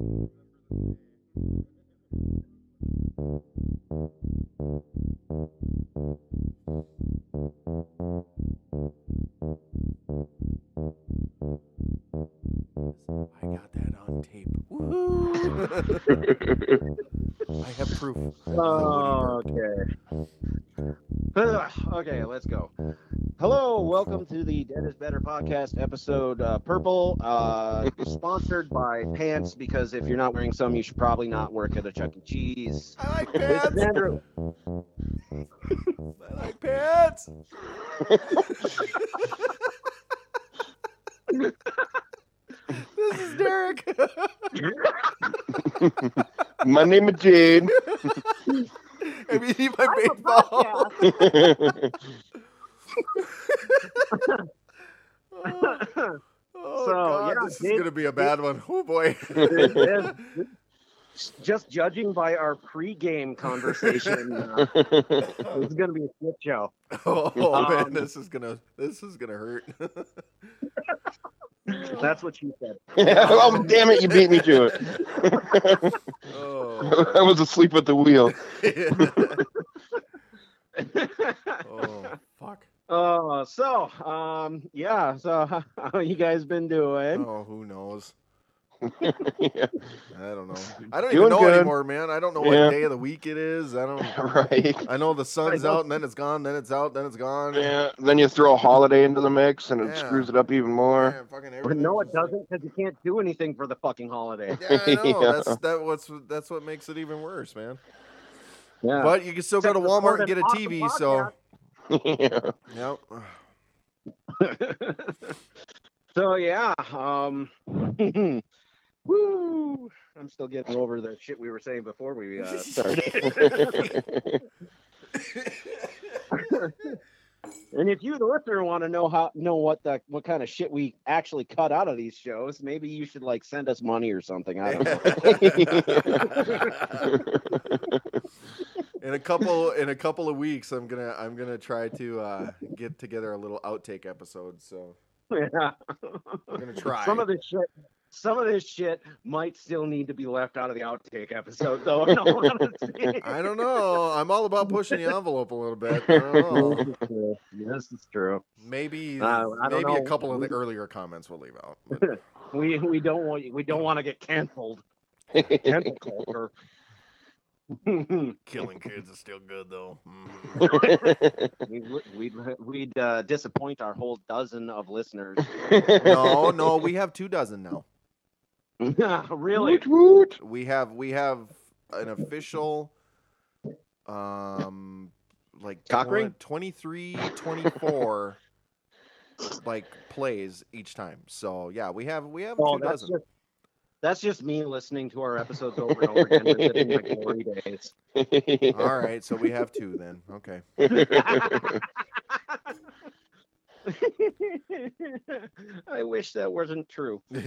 I got that on tape. Woohoo! I have proof. Okay. Okay, let's go. Hello, welcome to the Dead is Better podcast episode uh, Purple, uh, sponsored by Pants because if you're not wearing some, you should probably not work at a Chuck E. Cheese. I like This is pants. Andrew. I like pants. this is Derrick. My name is Jade. I mean, you my baseball. Oh, So, God, yeah, this is gonna be a bad one. Oh boy. This is- Just judging by our pre-game conversation, uh, this is going to be a shit show. oh man, Um, this is gonna this is gonna hurt. That's what you said. oh, damn it, you beat me to it. oh. I was asleep at the wheel. oh fuck. Uh, so, um, yeah. So, how you guys been doing? Oh, who knows? Yeah. I don't know. I don't Doing even know good. anymore, man. I don't know what Yeah. day of the week it is. I don't. Right. I know the sun's I know. out and then it's gone, then it's out, then it's gone. Yeah. Then you throw a holiday into the mix and it Yeah. screws it up even more. Man, fucking But no, it doesn't because you can't do anything for the fucking holiday. Yeah, I know. Yeah. That's that. What's that's what makes it even worse, man. Yeah. But you can still go to Walmart and get a an TV. awesome So yeah. yep. so yeah. Um. woo! I'm still getting over the shit we were saying before we uh, started. and if you, the listener, want to know how know what the what kind of shit we actually cut out of these shows, maybe you should like send us money or something. I don't know. in a couple in a couple of weeks, I'm gonna I'm gonna try to uh, get together a little outtake episode. So yeah. I'm gonna try. Some of this shit, some of this shit might still need to be left out of the outtake episode, though. in all honesty. I don't know. I'm all about pushing the envelope a little bit. Know. This is true. Maybe Uh, maybe a couple of the earlier comments we'll leave out. but- We we don't want we don't want to get canceled. Cancel culture. Killing kids is still good though. Mhm. we'd we'd, we'd uh, disappoint our whole dozen of listeners. No, no, we have two dozen now. really? Woot woot. We have we have an official um like Cock ring? 23 24 like plays each time. So yeah, we have we have Oh, two that's dozen. just that's just me listening to our episodes over and over again, revisiting my glory days. All right, so we have two then. Okay. I wish that wasn't true. oh,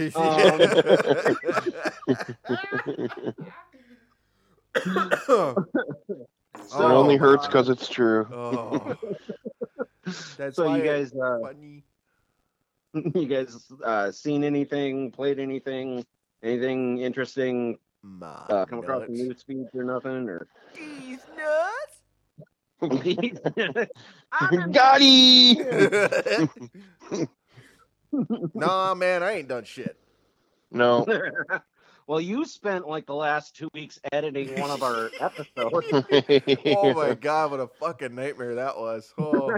it only hurts uh, because it's true. oh. That's so why you guys, uh, funny. you guys, uh, seen anything? Played anything? Anything interesting? My Uh, come across the nuts. news feeds or nothing? Or These nuts. I got nah, man, I ain't done shit. No. well, you spent like the last two weeks editing one of our episodes. Oh my god, what a fucking nightmare that was. Oh.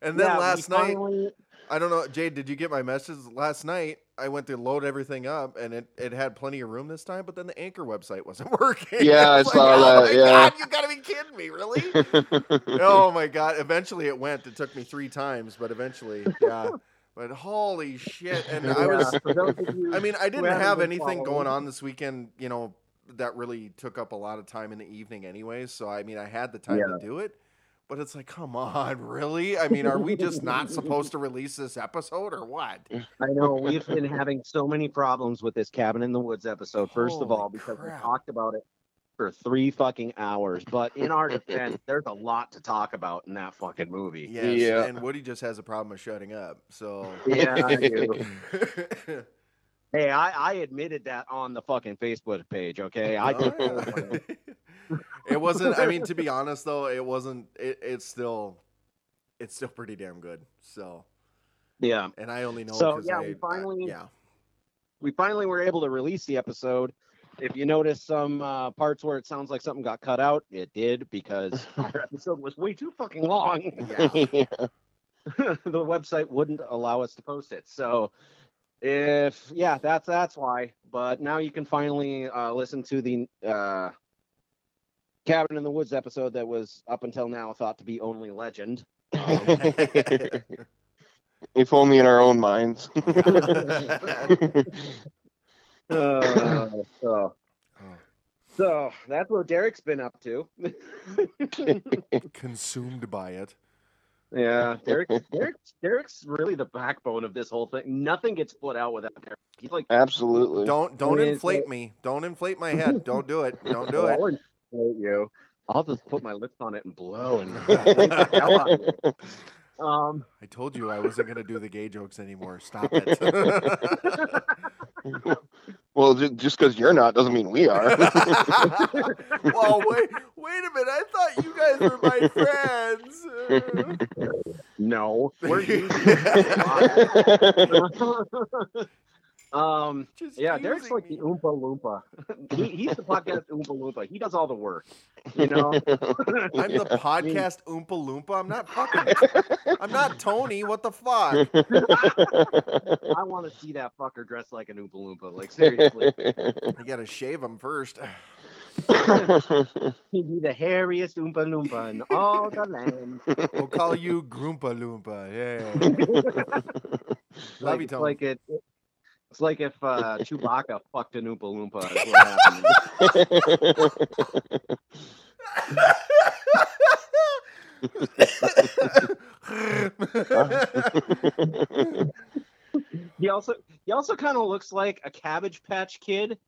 And then Yeah, we last night, finally- I don't know, Jade, did you get my message? Last night, I went to load everything up, and it, it had plenty of room this time, but then the Anchor website wasn't working. Yeah, I It's saw oh that, my yeah. God, you gotta be kidding me, really? oh my god! Eventually, it went. It took me three times, but eventually, yeah. But holy shit! And I was, for those of you I mean, I didn't haven't have been anything going on this weekend, you know, that really took up a lot of time in the evening, anyways. So I mean, I had the time Yeah. to do it. But it's like, come on, really? I mean, are we just not supposed to release this episode or what? I know we've been having so many problems with this cabin in the woods episode. First of all, because crap. we talked about it for three fucking hours. But in our defense, there's a lot to talk about in that fucking movie. Yes, Yeah. and Woody just has a problem with shutting up. So Yeah, I do. Hey, I, I admitted that on the fucking Facebook page. Okay, I Oh, yeah. it wasn't. I mean, to be honest, though, it wasn't. It, it's still, it's still pretty damn good. So, yeah. and I only know. So, yeah, we finally- yeah. we finally were able to release the episode. If you notice some uh, parts where it sounds like something got cut out, it did because our episode was way too fucking long. Yeah. the website wouldn't allow us to post it. So if yeah, that's that's why. But now you can finally uh, listen to the uh, Cabin in the Woods episode that was up until now thought to be only legend. Um, if only in our own minds. uh, so so that's what Derrick's been up to. consumed by it. Yeah, Derrick, Derrick's, Derrick's really the backbone of this whole thing. Nothing gets put out without Derrick. He's like, Absolutely. Don't don't I mean, inflate so- me. Don't inflate my head. Don't do it. Don't do it. I'll inflate you. I'll just put my lips on it and blow and the hell out of it. Um, I told you I wasn't gonna do the gay jokes anymore. Stop it. Well, just because you're not doesn't mean we are. well, wait, wait a minute. I thought you guys were my friends. no, we're um, Just yeah, Derrick's like the. Oompa Loompa. he, he's the podcast Oompa Loompa. He does all the work. You know, I'm the podcast Oompa Loompa. I'm not fucking. I'm not Tony. What the fuck? I want to see that fucker dressed like an Oompa Loompa. Like seriously, You gotta shave him first. he'd be the hairiest Oompa Loompa in all the land. We'll call you Groompa Loompa. Yeah. Love like, you, Tony. like it. It's like if uh, Chewbacca fucked an Oompa Loompa. He also he also kind of looks like a Cabbage Patch Kid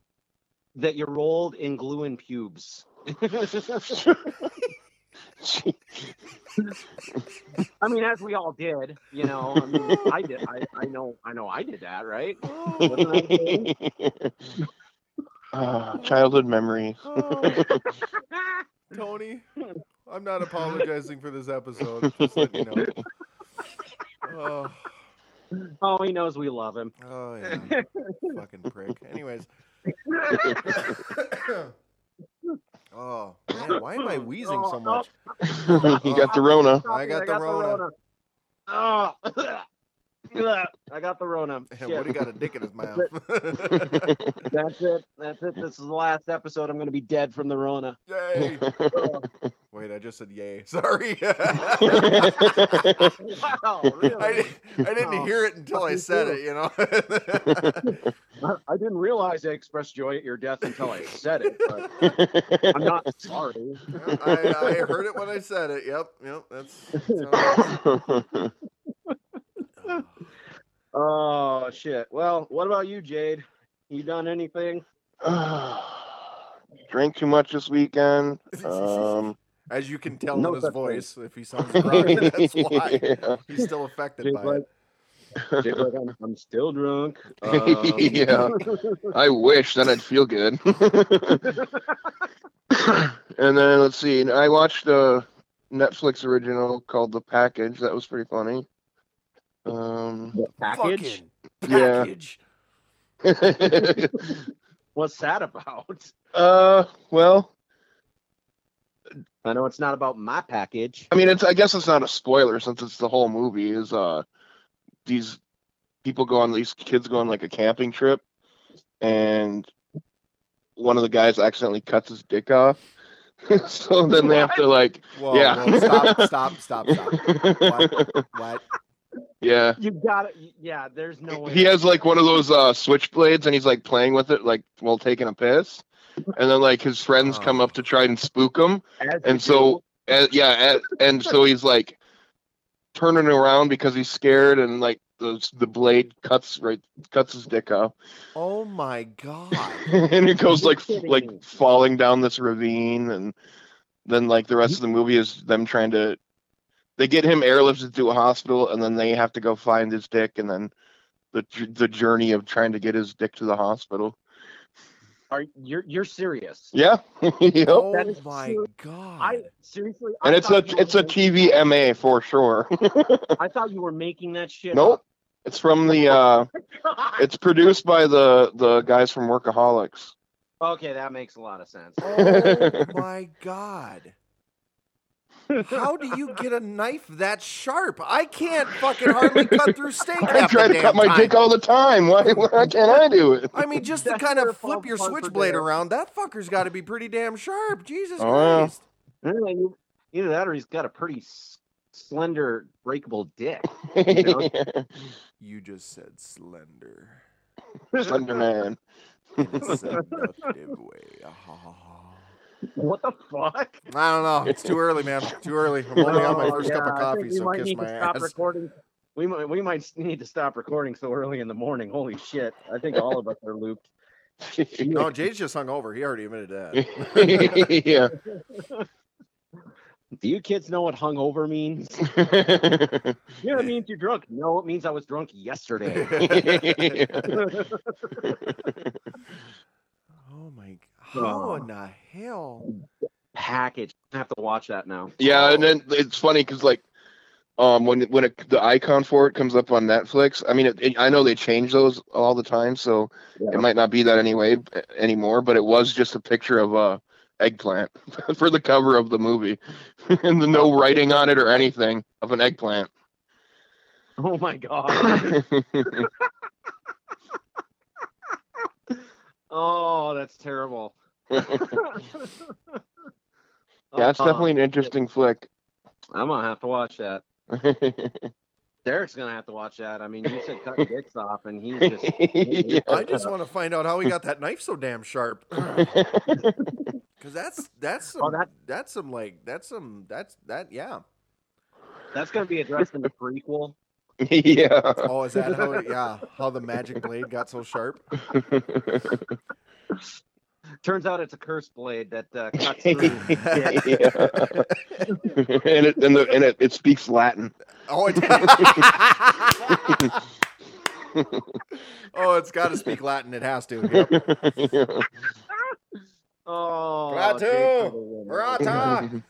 that you rolled in glue and pubes. I mean, as we all did, you know. I mean, I did. I, I know. I know. I did that, right? Wasn't I saying? Ah, childhood memory. Oh, Tony, I'm not apologizing for this episode. Just let you know. Oh, Oh, he knows we love him. oh yeah. Fucking prick. Anyways. Oh man, why am I wheezing so much? you got the Rona. I got the Rona. Oh, I got the Rona. And Shit. Woody got a dick in his mouth. That's it. That's it. This is the last episode. I'm going to be dead from the Rona. yay! Wait, I just said yay. Sorry. wow, really? I, didn't- I didn't Oh, hear it until I said cool. it, you know. I, I didn't realize I expressed joy at your death until I said it. But I'm not sorry. I, I heard it when I said it. Yep, yep. That's. that's Oh shit. Well, what about you, Jade? You done anything? Drank too much this weekend. Um, As you can tell No in his such thing. voice, if he sounds groggy, that's why yeah. he's still affected Jade's by like, it. Jade's like, I'm, I'm still drunk. Um, Yeah. I wish then I'd feel good. and then let's see. I watched a Netflix original called The Package. That was pretty funny. Um, the package. Fucking Yeah. What's that about? uh, well, I know it's not about my package. I mean, it's. I guess it's not a spoiler since it's the whole movie. Is uh, these people go on these kids go on like a camping trip, and one of the guys accidentally cuts his dick off. so then they have to like, Whoa, Yeah. whoa, stop, stop, stop, stop. What? What? yeah. You got it. Yeah, there's no way. He has like one of those uh, switchblades, and he's like playing with it, like while taking a piss. And then like his friends come Oh. up to try and spook him, As and so and, yeah, and, and so he's like turning around because he's scared, and like the the blade cuts right cuts his dick off, Oh my god. and it goes like f- like me. falling down this ravine, and then like the rest of the movie is them trying to. They get him airlifted to a hospital, and then they have to go find his dick, and then the the journey of trying to get his dick to the hospital. Are you're you're serious? Yeah, yep. Oh That is my god! I seriously. I and it's a thought you were it's a making- TVMA for sure. I thought you were making that shit. nope, it's from the uh, it's produced by the the guys from Workaholics. okay, that makes a lot of sense. oh my god! How do you get a knife that sharp? I can't fucking hardly cut through steak. I try to cut my time. dick all the time. Why why can't I do it? I mean, just to kind of flip your switchblade around, that fucker's got to be pretty damn sharp. Jesus Oh. Christ! Yeah, Either that or he's got a pretty slender, breakable dick. You just said slender. Slender man. In a seductive way. Ha, ha, ha. What the fuck? I don't know. It's too early, man. Too early. I'm only on my Oh, first yeah, cup of coffee, so might kiss need my to stop ass. recording. We might we might need to stop recording so early in the morning. Holy shit! I think all of us are looped. No, Jay's just hung over. He already admitted that. yeah. Do you kids know what hungover means? Yeah, it means you're drunk. No, it means I was drunk yesterday. Oh my! In the hell? Package. I have to watch that now. yeah, and then it's funny because like, um, when when it, the icon for it comes up on Netflix, I mean, it, it- I know they change those all the time, so Yeah. it might not be that anyway anymore. But it was just a picture of a eggplant for the cover of the movie, and the no writing on it or anything of an eggplant. Oh my god. oh, that's terrible. Yeah, it's Uh, definitely an interesting flick. I'm gonna have to watch that. Derrick's gonna have to watch that. I mean, you said cut dicks off, and he's just. Yeah. I just want to find out how he got that knife so damn sharp. Because that's that's some Oh, that- that's some like that's some that's that yeah. That's gonna be addressed in the prequel. yeah. Oh, is that how? Yeah, how the magic blade got so sharp? Turns out it's a cursed blade that uh, cuts through. yeah. and it and, the, and it, it speaks Latin. Oh, it oh, it's got to speak Latin. It has to. Yep. Oh, Gratu! Jake for the win. Rata!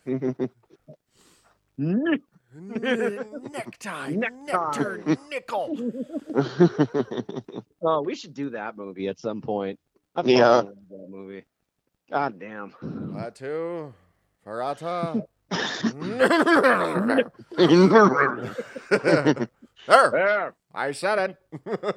Necktie, Necktie. nectar, nickel. Oh, we should do that movie at some point. I Yeah. fucking love that movie. God damn. Ratu, Farata. there, There, I said it.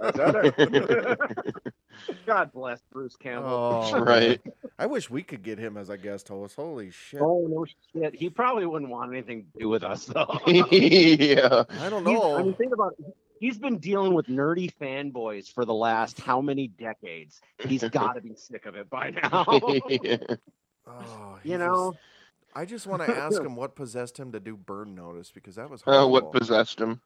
I said it. God bless Bruce Campbell. Oh, right. I wish we could get him as a guest host. Holy shit. Oh no shit! He probably wouldn't want anything to do with us though. yeah. I don't He's- know. I mean, think about it. He's been dealing with nerdy fanboys for the last how many decades? He's got to be sick of it by now. Oh, he you just- know, I just want to ask him what possessed him to do burn notice because that was Uh, what possessed him?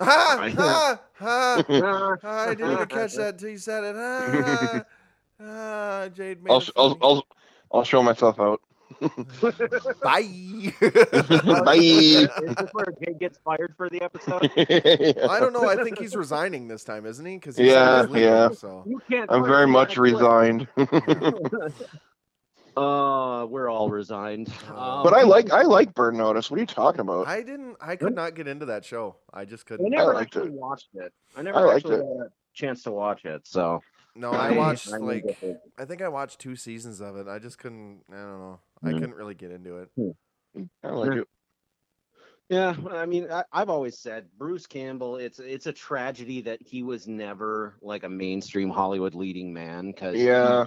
Ha ha ha! Uh, I didn't even catch that until you said it. Ah, ah, Jade I'll, sh- I'll. I'll, I'll show myself out. Bye. Bye. Is this where Jay gets fired for the episode? I don't know. I think he's resigning this time, isn't he? Because Yeah, yeah. So You can't. I'm very much resigned. Uh, we're all resigned. Um, but I like I like Burn Notice. What are you talking about? I didn't. I could not get into that show. I just couldn't. I never liked actually it. watched it. I never I liked actually it. had a chance to watch it. So No, I watched like I think I watched two seasons of it. I just couldn't. I don't know. I Mhm. couldn't really get into it. I like it. Yeah, I mean, I, I've always said Bruce Campbell. It's it's a tragedy that he was never like a mainstream Hollywood leading man because Yeah.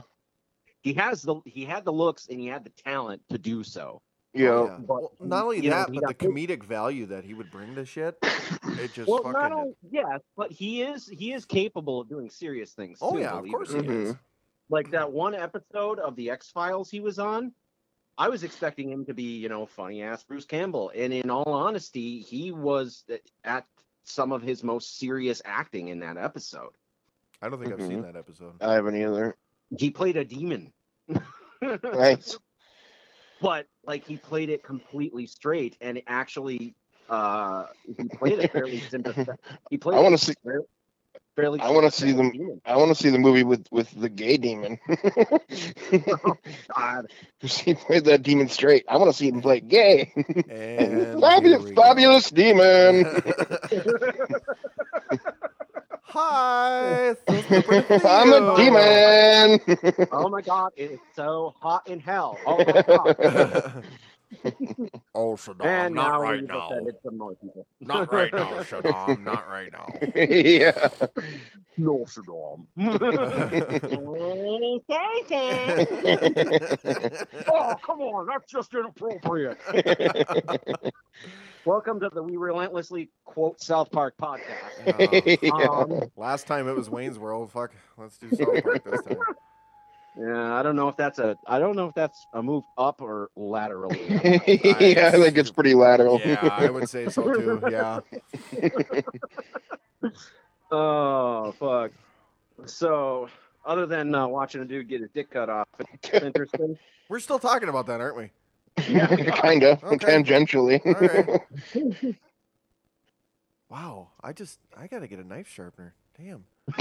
he, has the he had the looks and he had the talent to do so. Yeah. Oh, yeah. But, Well, not only you know, that, he but the got- comedic value that he would bring to shit. It just Well, fucking. not only yes, but he is he is capable of doing serious things. oh too, yeah, of course it he or not. is. like that one episode of the X Files he was on. I was expecting him to be, you know, funny ass Bruce Campbell, and in all honesty, he was at some of his most serious acting in that episode. I don't think I've Mm-hmm. seen that episode. I haven't either. He played a demon, Nice. But like he played it completely straight, and it actually, uh, he played it fairly sympathetic. He played. I wanna see- fair- Fairly. I wanna see them- Demon. I want to see the movie with with the gay demon. God. he played that demon straight. I want to see him play gay. And fabulous, here we go. fabulous demon. Hi. so I'm a demon. Oh my God! It is so hot in hell. Oh my God. oh, Saddam, and not now right we've now. more people. Not right now, Saddam. Not right now. yeah. No, Saddam. oh, come on, that's just inappropriate. Welcome to the We Relentlessly Quote South Park podcast. Yeah. yeah. Um, Last time it was Wayne's World. Fuck. Let's do South Park this time. Yeah, I don't know if that's a I don't know if that's a move up or laterally. yeah, I think it's pretty lateral. Yeah, I would say so too. Yeah. oh fuck. So other than uh, watching a dude get his dick cut off, it's interesting. We're still talking about that, aren't we? kind of Okay. tangentially. All right. Wow. I just I gotta get a knife sharpener. Damn.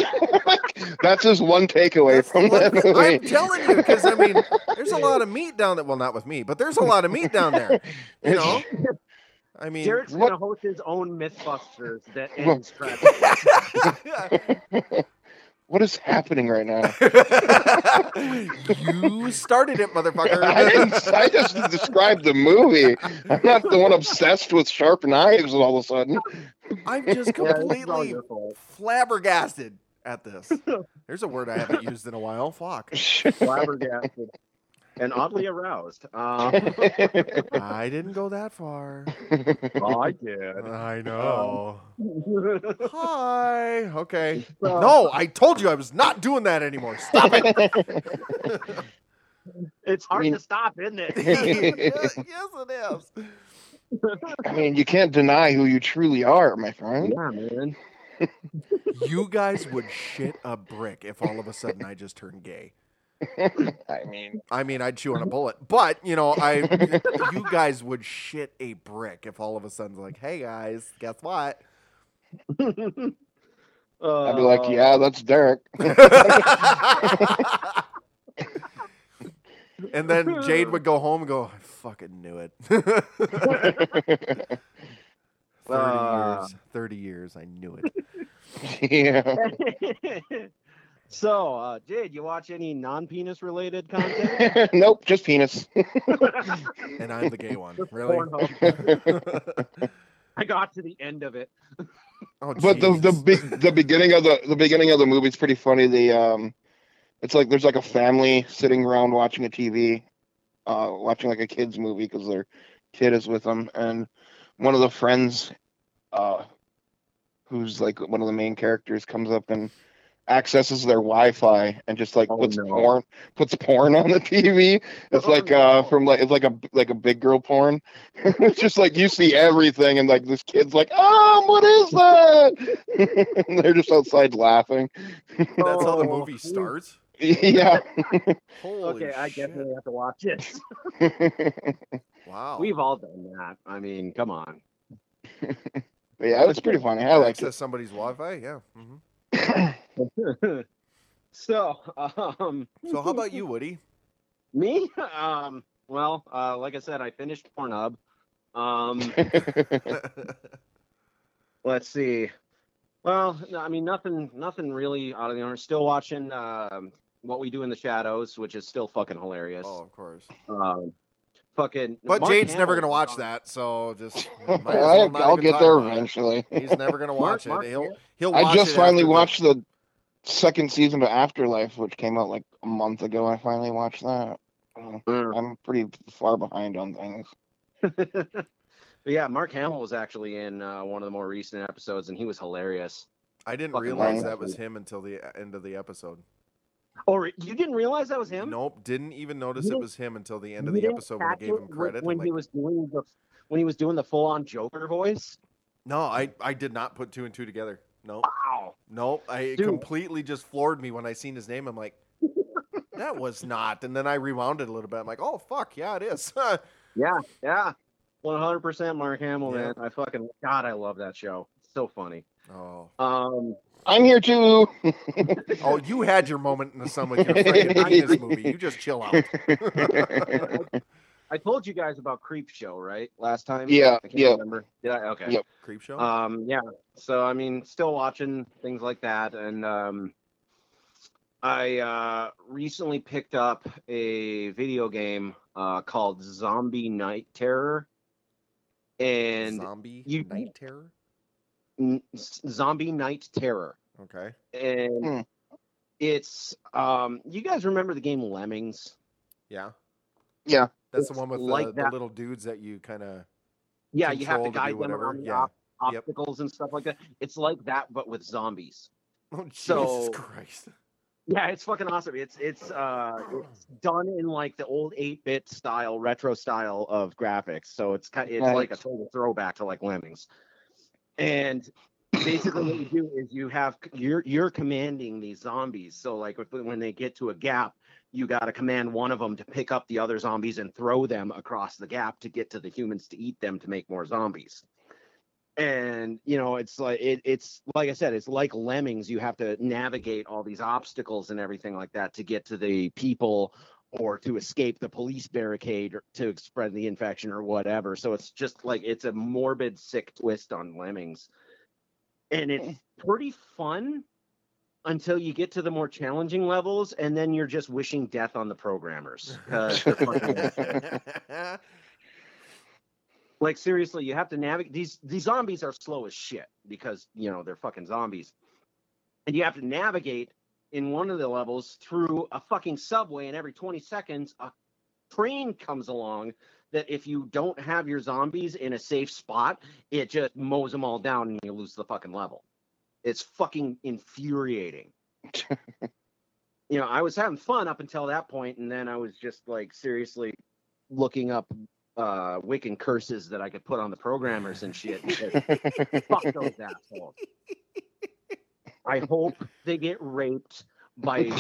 That's just one takeaway That's from what- that movie. I'm telling you, because I mean, there's a lot of meat down there. Well, not with me, but there's a lot of meat down there. You know. I mean, Derrick's What- gonna host his own MythBusters that ends tragically. what is happening right now? you started it, motherfucker. I didn't. I just described the movie. I'm not the one obsessed with sharp knives all of a sudden. I'm just Yeah, this is all completely your flabbergasted at this. There's a word I haven't used in a while. Fuck. flabbergasted and oddly aroused. Um, I didn't go that far. oh, I did. I know. Hi. Okay. So, No, I told you I was not doing that anymore. Stop it. it's hard I mean- to stop, isn't it? yes, it is. I mean, you can't deny who you truly are, my friend. yeah, man. You guys would shit a brick if all of a sudden I just turned gay. I mean, I mean, I'd chew on a bullet, but you know, I you guys would shit a brick if all of a sudden like, hey guys, guess what? I'd be like, Uh, yeah, that's Derrick. and then Jade would go home and go, I fucking knew it. Thirty Uh. years, thirty years, I knew it. yeah. So, uh, Jade, you watch any non-penis related content? nope, just penis. And I'm the gay one, really? I got to the end of it. oh, But the the jeez. big the beginning of the the beginning of the movie is pretty funny. The um, it's like there's like a family sitting around watching a TV, uh, watching like a kids movie because their kid is with them, and one of the friends, uh, who's like one of the main characters, comes up and accesses their Wi-Fi and just like Oh, puts no. porn puts porn on the TV. It's Oh, like uh no. from like it's like a like a big girl porn. it's just like you see everything and like this kid's like, oh, what is that? and they're just outside laughing. That's how the movie starts. yeah. Holy Okay, I shit. definitely have to watch it. Wow. We've all done that. I mean, come on. yeah, it's pretty funny. I like access it. somebody's Wi-Fi. Yeah. hmm so, um, So how about you, Woody? me? Um, well, uh, like I said, I finished Pornhub. Um, let's see. Well, no, I mean, nothing, nothing really out of the ordinary. Still watching um, What We Do in the Shadows, which is still fucking hilarious. oh, of course. Um, fucking. But Mark Jade's never gonna watch that, so just might well I'll, I'll get there eventually. He's never gonna watch Mark it. He'll he'll. I watch just it finally after the- watched the second season of Afterlife, which came out like a month ago. I finally watched that. Uh, Mm. I'm pretty far behind on things. but yeah, Mark Hamill was actually in uh, one of the more recent episodes, and he was hilarious. I didn't fucking realize that was him until the end of the episode. Oh, or you didn't realize that was him? Nope, didn't even notice it was him until the end of the episode when I gave him credit. when I'm he was doing the when he was doing the full on Joker voice. no, I I did not put two and two together. No. Wow. nope. I it Dude. completely just floored me when I seen his name. I'm like, that was not. And then I rewound it a little bit. I'm like, oh fuck, yeah, it is. Yeah, yeah. One hundred percent Mark Hamill, Yeah. man. I fucking God, I love that show. It's so funny. Oh, Um, I'm here too. oh, you had your moment in the sun with your freaking penis movie. You just chill out. I told you guys about Creep Show, right? Last time. Yeah, I can't yeah. Remember? Did I? Okay. Yep. Creep show. Um, yeah. So I mean, still watching things like that, and um, I uh, recently picked up a video game uh, called Zombie Night Terror, and Zombie you- night terror. N- S- Zombie Night Terror, Okay. and Hmm. it's um, you guys remember the game Lemmings? Yeah. yeah. That's the one with like the, the little dudes that you kind of. Yeah, you have to Control to guide them whatever, around the yeah. ob- Yep. obstacles and stuff like that. It's like that, but with zombies. Oh Jesus So- Christ! Yeah, it's fucking awesome. It's it's uh it's done in like the old 8-bit style, retro style of graphics. So it's kind it's like a total throwback to like Lemmings. And basically what you do is you have you're you're commanding these zombies. So like when they get to a gap, you got to command one of them to pick up the other zombies and throw them across the gap to get to the humans to eat them to make more zombies and you know it's like it, it's like i said it's like lemmings you have to navigate all these obstacles and everything like that to get to the people or to escape the police barricade or to spread the infection or whatever. So it's just like it's a morbid sick twist on lemmings. And it's eh. pretty fun until you get to the more challenging levels and then you're just wishing death on the programmers. like seriously you have to navigate these these zombies are slow as shit because you know they're fucking zombies. And you have to navigate in one of the levels through a fucking subway and every 20 seconds a train comes along that if you don't have your zombies in a safe spot it just mows them all down and you lose the fucking level it's fucking infuriating you know i was having fun up until that point and then i was just like seriously looking up uh Wiccan curses that I could put on the programmers and shit. because Fuck those assholes. I hope they get raped by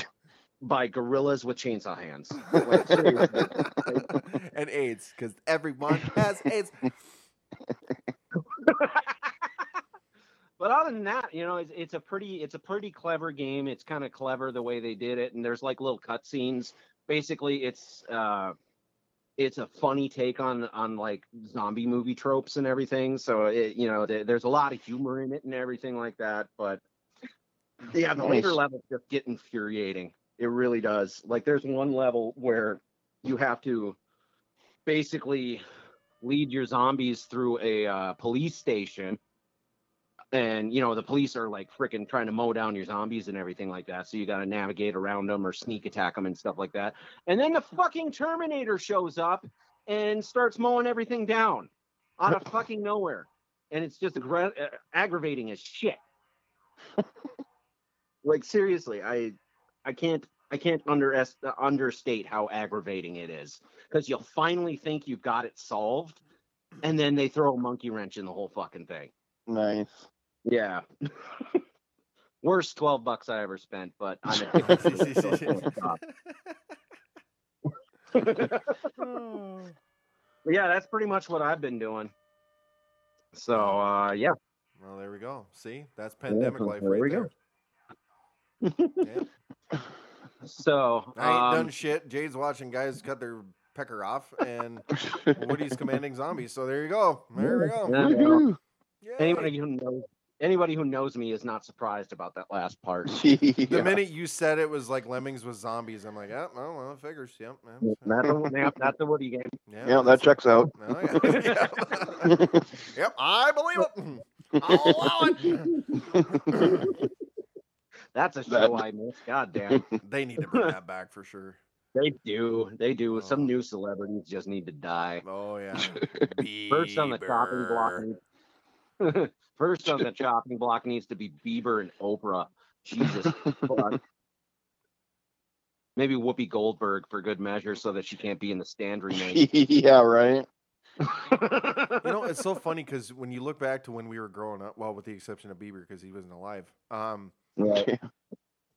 by gorillas with chainsaw hands. Like, and AIDS, because everyone has AIDS. but other than that, you know, it's, it's a pretty it's a pretty clever game. It's kind of clever the way they did it, and there's like little cutscenes. Basically, it's uh it's a funny take on on like zombie movie tropes and everything. So it you know there, there's a lot of humor in it and everything like that. But yeah, the later levels just get infuriating. It really does. Like there's one level where you have to basically lead your zombies through a uh, police station. And you know the police are like freaking trying to mow down your zombies and everything like that. So you got to navigate around them or sneak attack them and stuff like that. And then the fucking terminator shows up and starts mowing everything down out of fucking nowhere. And it's just aggra- uh, aggravating as shit like seriously i i can't i can't underest- uh, understate how aggravating it is because you'll finally think you've got it solved and then they throw a monkey wrench in the whole fucking thing nice. yeah. Worst 12 bucks I ever spent, but I'm addicted to it, so I can't stop. Oh. Yeah, that's pretty much what I've been doing. So uh yeah. Well, there we go. See, that's pandemic so life there right we there. go. Yeah. So I ain't um, done shit. Jade's watching guys cut their pecker off, and Woody's commanding zombies. So there you go. There we go. yeah, well, anybody who knows anybody who knows me is not surprised about that last part. The minute you said it was like lemmings with zombies, I'm like, yeah, well, well, it figures. Yep, yeah, That's a, yeah, that's a Woody game. yeah, Yeah, that that's- checks out. Oh, yeah. Yep. yep, I believe it. I'll allow it. That's a That- show I miss. God damn. They need to bring that back for sure. They do. They do. Oh. Some new celebrities just need to die. Oh yeah. First on the chopping block. First on the chopping block needs to be Bieber and Oprah. Jesus. Maybe Whoopi Goldberg for good measure, so that she can't be in the stand remake. yeah, right. You know, it's so funny because when you look back to when we were growing up, well, with the exception of Bieber because he wasn't alive. Um, Right.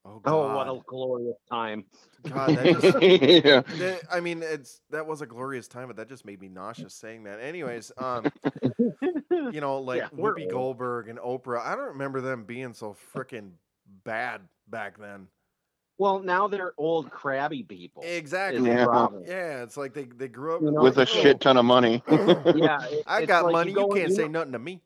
Oh Oh, what a glorious time! God, that just, yeah. that- I mean, it's that was a glorious time, but that just made me nauseous saying that. Anyways, um, you know, like Yeah, Whoopi. Goldberg and Oprah. I don't remember them being so freaking bad back then. well, now they're old crabby people. Exactly. Yeah. Yeah, it's like they they grew up You know, With a Oh. shit ton of money. Yeah, it- I got like money. You, go in- can't say nothing to me.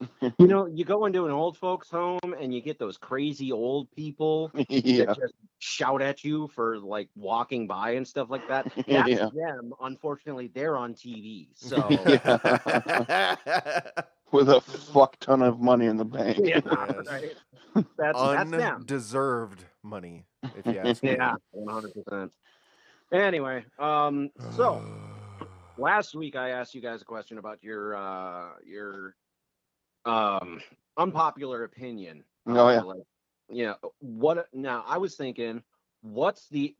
You know, you go into an old folks' home and you get those crazy old people yeah. that just shout at you for like walking by and stuff like that. That's Yeah. them. Unfortunately, they're on TV. So With a fuck ton of money in the bank. yeah, right. That's that's them. Undeserved money, if you ask me. Yeah, one hundred percent. Anyway, um, so last week I asked you guys a question about your uh your um unpopular opinion. Oh, yeah. Uh, like, you know, what now I was thinking, what's the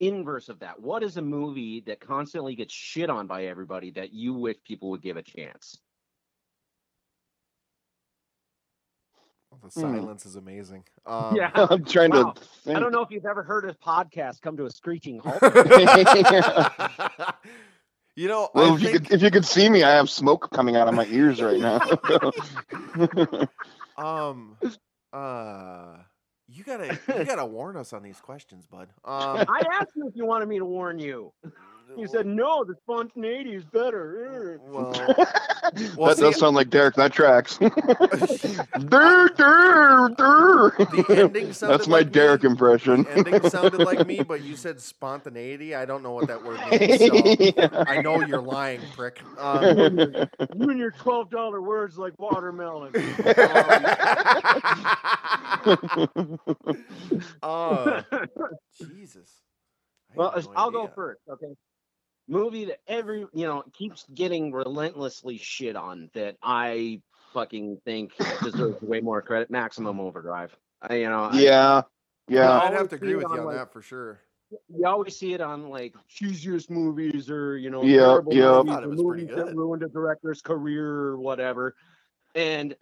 inverse of that? What is a movie that constantly gets shit on by everybody that you wish people would give a chance? the Hmm. silence is amazing. Um, yeah. I'm trying Wow. to I don't know if you've ever heard a podcast come to a screeching halt. you know, Well, I if you could if you could see me, I have smoke coming out of my ears right now. um, uh, you gotta, you gotta warn us on these questions, bud. Um, I asked you if you wanted me to warn you. You said no. The spontaneity is better. well, that Well, does see- sound like Derrick. That tracks. the Dur, dur, dur. ending sounded That's my like me. Derrick impression. The ending sounded like me, but you said spontaneity. I don't know what that word means. So I know you're lying, prick. Um, You and your twelve dollar words like watermelon. oh, Jesus. Well, no I'll go first. Okay. Movie that every you know keeps getting relentlessly shit on that I fucking think deserves way more credit. Maximum Overdrive. I, you know, I- yeah, yeah. I'd have to agree with it you on, on like, that for sure. you always see it on like cheesiest movies or you know Yep, terrible yep. movies I thought it or pretty movies that ruined a director's career or whatever. And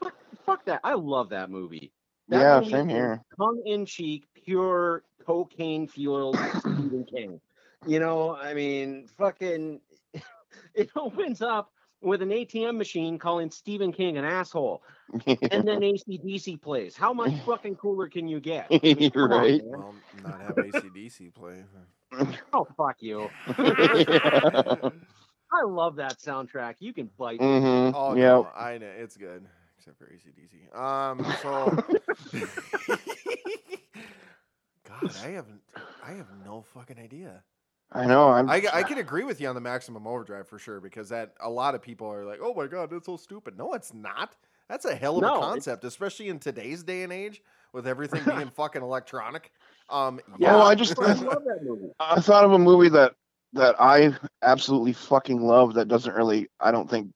fuck, fuck that. I love that movie. That Yeah, movie same here. Tongue in cheek, pure cocaine fueled Stephen King. You know, I mean, fucking, it opens up with an ATM machine calling Stephen King an asshole, and then ACDC plays. How much fucking cooler can you get? I mean, You're come on, right. Well, not have ACDC play. Oh, fuck you. I love that soundtrack. You can bite. me. hmm Oh yeah. no, I know it's good, except for ACDC. Um, so God, I haven't, I have no fucking idea. I know. I'm. I, I can agree with you on the maximum overdrive for sure because that a lot of people are like, oh my god, that's so stupid. No, it's not. That's a hell of No, a concept, especially in today's day and age with everything being fucking electronic. Um, Yeah, Oh, I just- I love that movie. I thought of a movie that that I absolutely fucking love that doesn't really I don't think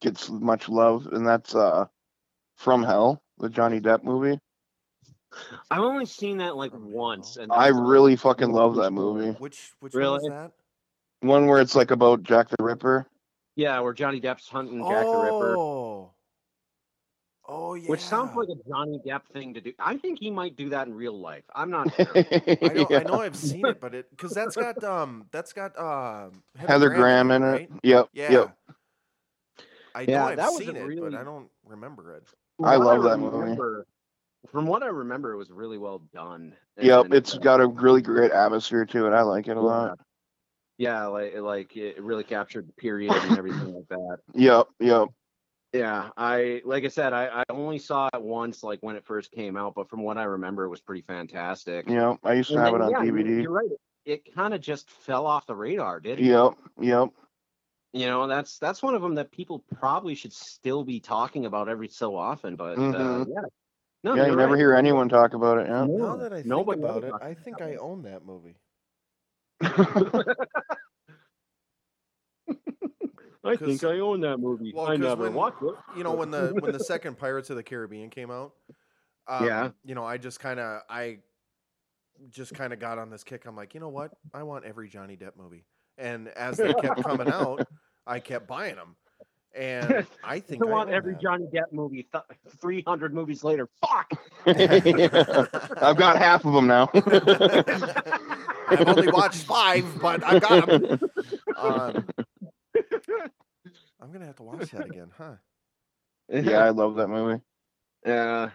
gets much love, and that's uh From Hell, the Johnny Depp movie. I've only seen that like once, and I that's all. really fucking love that movie. which which one is that? One where it's like about Jack the Ripper. Yeah, where Johnny Depp's hunting Jack the Ripper, Oh, oh yeah. which sounds like a Johnny Depp thing to do. I think he might do that in real life. I'm not sure. I know, Yeah. I know, I've seen it, but it because that's got um, that's got um, Heather Graham in it. right? Yep. Yeah. Yep. I Yeah, know I've that was seen it, really- but I don't remember it. I From what love that movie. From what I remember, it was really well done. Yep. and, It's uh, got a really great atmosphere to it. I like it a yeah. lot. Yeah, like like it really captured the period and everything like that. Yep. Yep. Yeah, I like I said, I, I only saw it once, like when it first came out, but from what I remember, it was pretty fantastic. Yeah, I used to And have it on yeah, DVD. You're right. It kind of just fell off the radar, didn't it? Yep. Yep. You know, that's that's one of them that people probably should still be talking about every so often. But uh, Mhm. yeah, no, yeah, you you're never right. hear anyone talk about it. Yeah. Now that I think nobody about it, I think I own that movie. I think I own that movie. Well, I 'cause never when- watched it. You know, when the when the second Pirates of the Caribbean came out, um, Yeah. you know, I just kind of I just kind of got on this kick. I'm like, you know what? I want every Johnny Depp movie. And as they kept coming out, I kept buying them. And I think I want every that. Johnny Depp movie. Th- Three hundred movies later. Fuck. I've got half of them now. I've only watched five, but I've got them. Um, I'm gonna have to watch that again, huh? yeah, I love that movie. Yeah.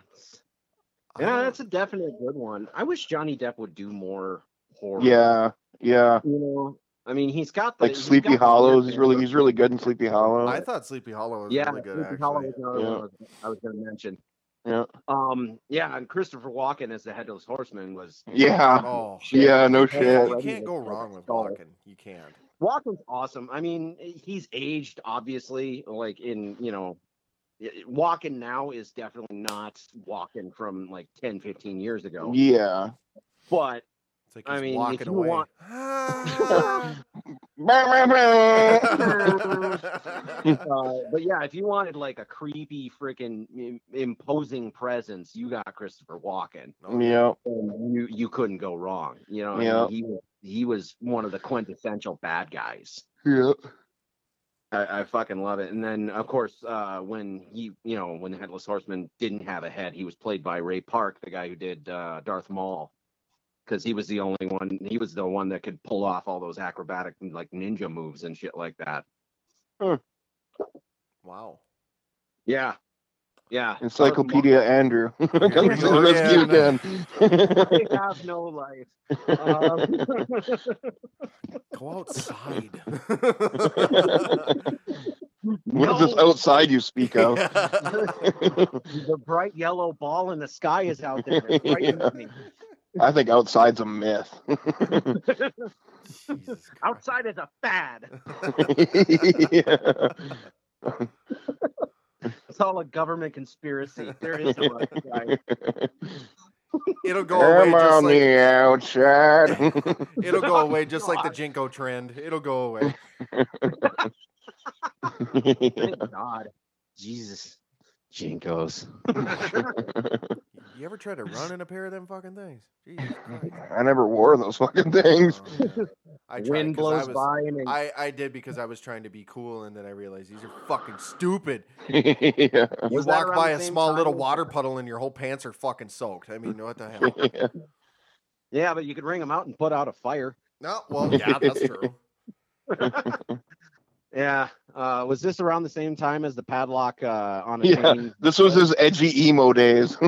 I Yeah, that's a definite good one. I wish Johnny Depp would do more horror. Yeah, yeah. You know, I mean, he's got the Like Sleepy got the Hollows. He's really he's really good in Sleepy Hollow. I thought Sleepy Hollow was yeah. really good. Sleepy actually. Hollow was another Yeah. one I was- going to mention. Yeah. Um, yeah, and Christopher Walken as the headless horseman was Yeah. Oh, Yeah, no yeah, shit. you can't go wrong with. Walken. You can't. Walken's awesome. I mean, he's aged obviously, like in you know, Walken now is definitely not Walken from like 10, 15 years ago. Yeah. But It's like I he's mean, if walking you away. want- uh, but yeah, if you wanted like a creepy, freaking imposing presence, you got Christopher Walken. Yeah. You you couldn't go wrong. You know, I mean, Yeah. he was he was one of the quintessential bad guys. Yeah. I, I fucking love it. And then of course, uh, when he you know when the Headless Horseman didn't have a head, he was played by Ray Park, the guy who did uh, Darth Maul. Because he was the only one, he was the one that could pull off all those acrobatic like ninja moves and shit like that. Wow. Yeah, yeah. Encyclopedia Andrew. Comes to go the rescue again. again. Have no life. Um, Go outside. what is this outside you speak of? the bright yellow ball in the sky is out there. It's frightening Yeah. me. I think outside's a myth. Outside is a fad. It's all a government conspiracy. There is no outside. It'll go away I'm just on like the outside. it'll go away just like the JNCO trend. It'll go away. Thank God. Jesus. JNCOs. You ever try to run in a pair of them fucking things? Jesus Christ. I never wore those fucking things. Oh, yeah. I tried Wind 'cause I blows was- by and I, I did because I was trying to be cool, and then I realized these are fucking stupid. yeah. You Was walk by a small time little water puddle, and your whole pants are fucking soaked. I mean, what the hell? yeah. Yeah, but you could ring them out and put out a fire. No, well, yeah, that's true. Yeah. Uh, was this around the same time as the padlock uh, on a Yeah, chain? This was his edgy emo days.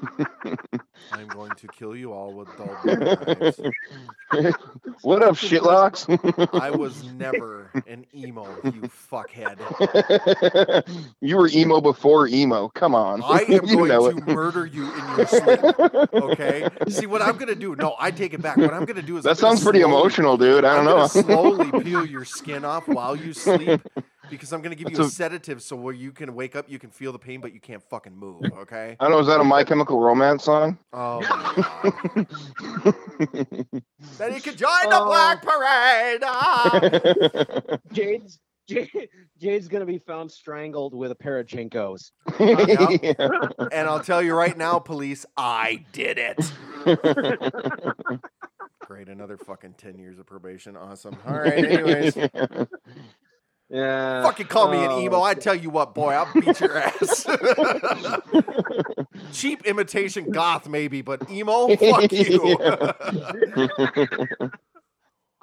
I'm going to kill you all with dull knives. what up, shitlocks? I was never an emo, you fuckhead. you were emo before emo. Come on. I am You going know to murder you in your sleep. Okay. See what I'm gonna do? No, I take it back. What I'm gonna do is I'm That sounds pretty slowly- emotional, dude. I don't know. gonna slowly peel your skin off while you sleep because I'm gonna give you a a- sedative so where you can wake up, you can feel the pain, but you can't fucking move. Okay. I don't know. Is that a My Chemical Romance song? Oh my god. then you can join the Oh. Black Parade. Ah! Jade's Jade, Jade's gonna be found strangled with a pair of JNCOs. Yeah. And I'll tell you right now, police, I did it. Great, another fucking ten years of probation. Awesome. All right. Anyways, Yeah. fucking call me an Oh, emo. I tell you what, boy, I'll beat your ass. Cheap imitation goth, maybe, but emo, fuck you.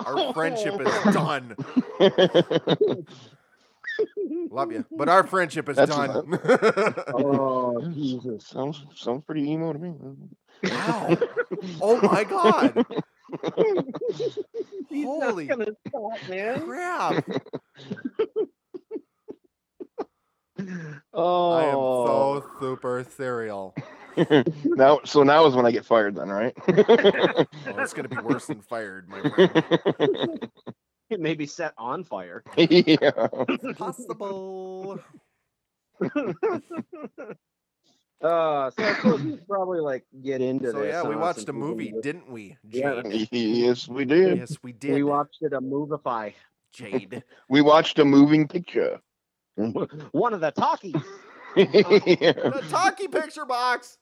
our friendship is done. Love you, but our friendship is That's done. Oh Jesus. sounds sounds pretty emo to me. wow. Oh my god. He's Holy not stop, man. crap. Oh. I am so oh. super serial. now, so now is when I get fired, then, right? Oh, it's gonna be worse than fired, my friend. It may be set on fire. yeah. Possible. Uh, so we probably like get into So this. yeah, we watched a movie, didn't- we, Yeah. Jade? Yes, we did. Yes, we did. We watched it a movify. Jade. We watched a moving picture. One of the talkies. The talkie picture box.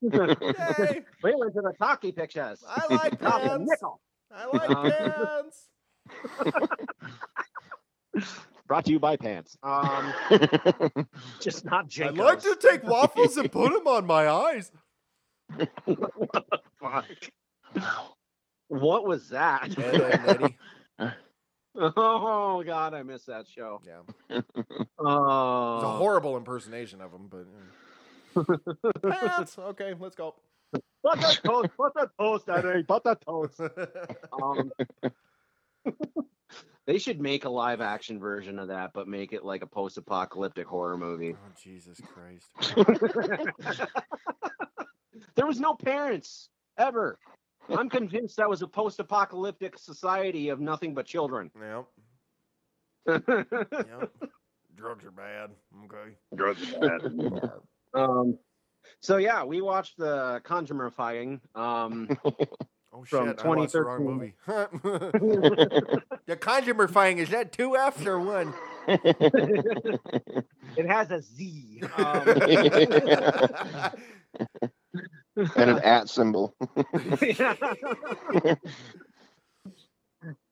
we went to the talkie pictures. I like pants. I like pants. Brought brought to you by Pants. Um, just not I'd Jacobs. like to take waffles and put them on my eyes. Fuck. What was that? Ed, Ed, and Eddy. oh God, I missed that show. Yeah, it's a horrible impersonation of him, but yeah. Pants. Okay, let's go. put that toast, put that toast, Eddy, put that toast. Um, they should make a live action version of that, but make it like a post apocalyptic horror movie. Oh Jesus Christ! there was no parents ever. I'm convinced that was a post apocalyptic society of nothing but children. Yep, yep. Drugs are bad. Okay. Drugs are bad. um, so yeah, we watched the Conjurifying. Um, Oh From shit! I watched the wrong movie. the Conjurifying is that two F's or one? it has a Z. Um, and an at symbol.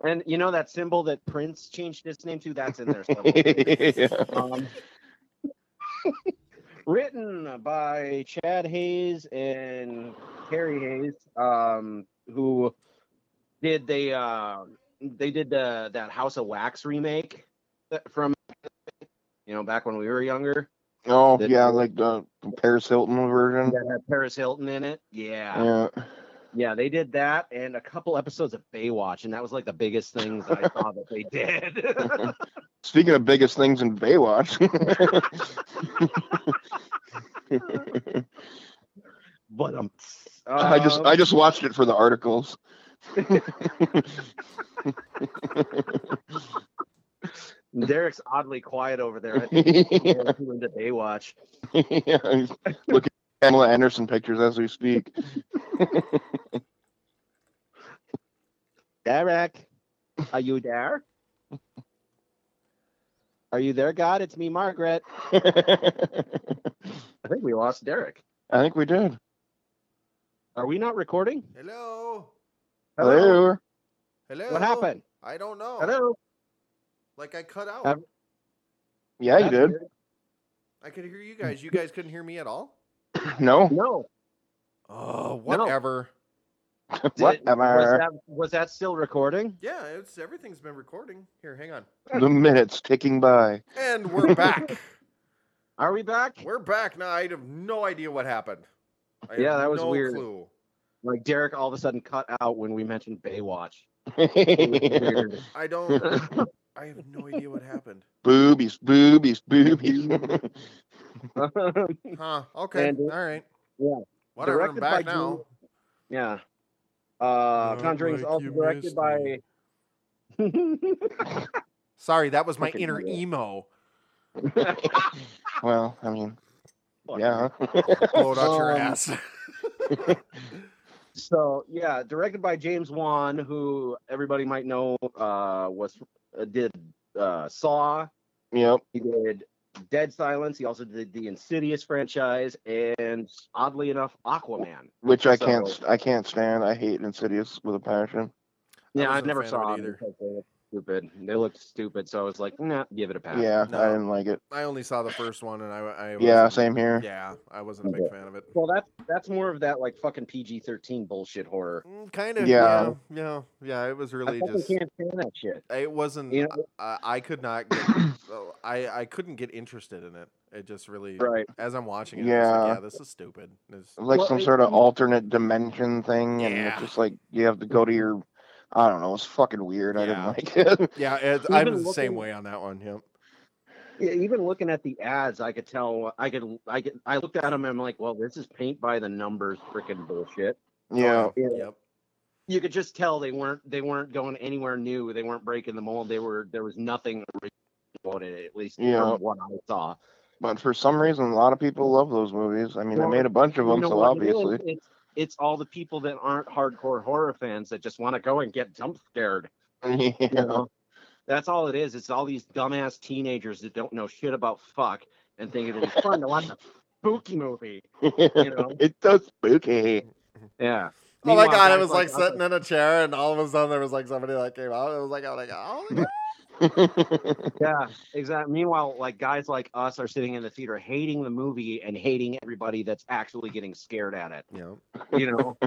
and you know that symbol that Prince changed his name to? That's in there. somewhere. Um, written by Chad Hayes and Carey Hayes, um, who did they uh, they did the that House of Wax remake from you know back when we were younger Oh Did- yeah, like the Paris Hilton version. that had Paris Hilton in it. Yeah. Yeah. Yeah, they did that and a couple episodes of Baywatch, and that was like the biggest things I saw that they did. Speaking of biggest things in Baywatch. but um, I just I um, just watched it for the articles. Derrick's oddly quiet over there. I think he's too into Baywatch. yeah, he's looking at Pamela Anderson pictures as we speak. Derrick, are you there? Are you there, God? It's me, Margaret. I think we lost Derrick. I think we did. Are we not recording? Hello. Hello. Hello. What happened? I don't know. Hello. Like I cut out. Have- Yeah, you did. weird. I could hear you guys. You guys couldn't hear me at all. No. No. Oh, whatever. Did- Was Whatever. that, was that still recording? Yeah, it's everything's been recording. Here, hang on. The minutes ticking by. And we're back. Are we back? we're back now. I have no idea what happened. I Yeah, that was no weird. Clue. Like Derrick all of a sudden cut out when we mentioned Baywatch. I don't. I have no idea what happened. boobies, boobies, boobies. Huh? Okay. And- all right. yeah. Whatever. I'm back by now. yeah. Uh, Not Conjuring is like also directed by. Sorry, that was my Fucking inner idiot. emo. well, I mean, yeah. Blow it out your Um, ass. So yeah, directed by James Wan, who everybody might know uh, was uh, did uh, Saw. yep. He did Dead Silence. He also did the Insidious franchise, and oddly enough, Aquaman. Which I So- can't, I can't stand. I hate Insidious with a passion. Yeah, I wasn't never fan saw it either. Because they looked stupid. They looked stupid, so I was like, nah, give it a pass. Yeah, No. I didn't like it. I only saw the first one, and I. I Yeah, wasn't- same here. Yeah, I wasn't a big fan of it. Well, that's that's more of that like fucking PG thirteen bullshit horror. Mm, Kind of. Yeah. Yeah. Yeah. Yeah. It was I really fucking just. can't stand that shit. It wasn't. You know- I, I could not get. oh, I I couldn't get interested in it. It just really. Right. As I'm watching it, yeah. Yeah. Like, yeah, this is stupid. This, like Well, some it- sort of it- alternate dimension thing, and Yeah. it's just like you have to go to your. I don't know. It's fucking weird. I Yeah. didn't like it. yeah, it, I'm was the same way on that one. Yep. Yeah, even looking at the ads, I could tell. I could. I could. I looked at them and I'm like, well, this is paint by the numbers, freaking bullshit. Oh, yeah. Yeah. Yep. You could just tell they weren't. They weren't going anywhere new. They weren't breaking the mold. They were. There was nothing original about it. At least Yeah. from what I saw. But for some reason, a lot of people love those movies. I mean, Well, they made a bunch of You them, know so what it is? obviously. it's it's all the people that aren't hardcore horror fans that just want to go and get jump scared. You know? That's all it is. It's all these dumbass teenagers that don't know shit about fuck and think it'll be fun to watch a spooky movie. You know? it's so spooky. Yeah. Oh my god! I was like us sitting in a chair, and all of a sudden there was like somebody that came out. It was like, I was like, oh my god! Yeah, exactly. Meanwhile, like guys like us are sitting in the theater hating the movie and hating everybody that's actually getting scared at it. You know. You know.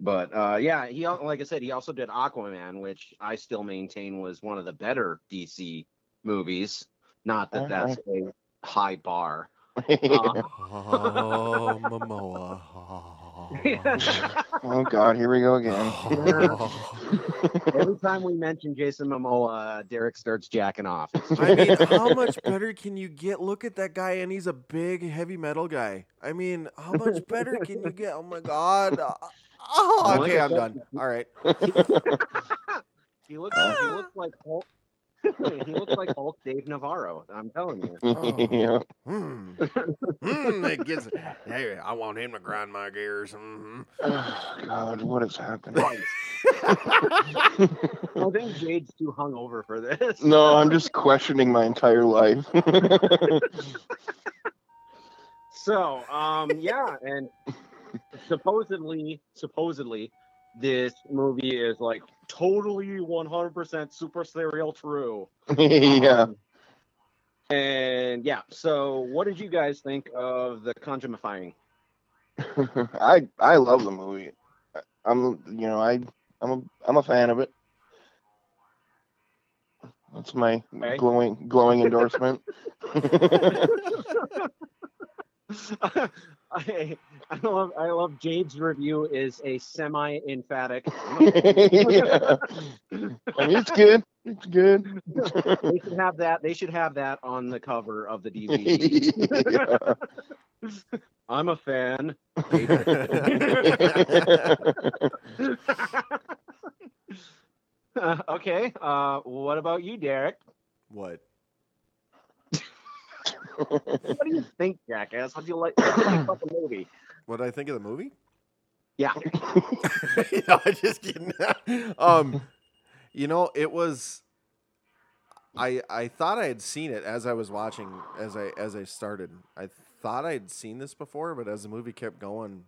but uh, yeah, he al- like I said, he also did Aquaman, which I still maintain was one of the better DC movies. Not that that's a high bar. Uh, Oh, Momoa. Oh God, here we go again. Every time we mention Jason Momoa, Derrick starts jacking off. I mean, how much better can you get? Look at that guy, and he's a big heavy metal guy. I mean, how much better can you get? Oh my god. Uh, Oh, okay, I'm done. All right. He looks he looks like Hulk. He looks like Hulk Dave Navarro. I'm telling you. yeah. Hmm. Hmm, it gives, hey, I want him to grind my gears. hmm Oh, God, what is happening? I think Jade's too hungover for this. No, I'm just questioning my entire life. So, um, yeah, and supposedly, supposedly, this movie is like totally 100% super serial true. yeah. Um, and yeah, so what did you guys think of the conjumifying? I I love the movie. I'm you know I I'm a I'm a fan of it. That's my Okay. glowing glowing endorsement. I, I love I love Jade's review is a semi emphatic. yeah. I it's good. It's good. they should have that. They should have that on the cover of the DVD. Yeah. I'm a fan. Uh, okay. Uh, what about you, Derrick? What? What do you think, Jackass? What do you like, what do you about the movie? What did I think of the movie? Yeah. no, I'm just kidding. um, you know, it was. I I thought I had seen it as I was watching as I as I started. I thought I had seen this before, but as the movie kept going,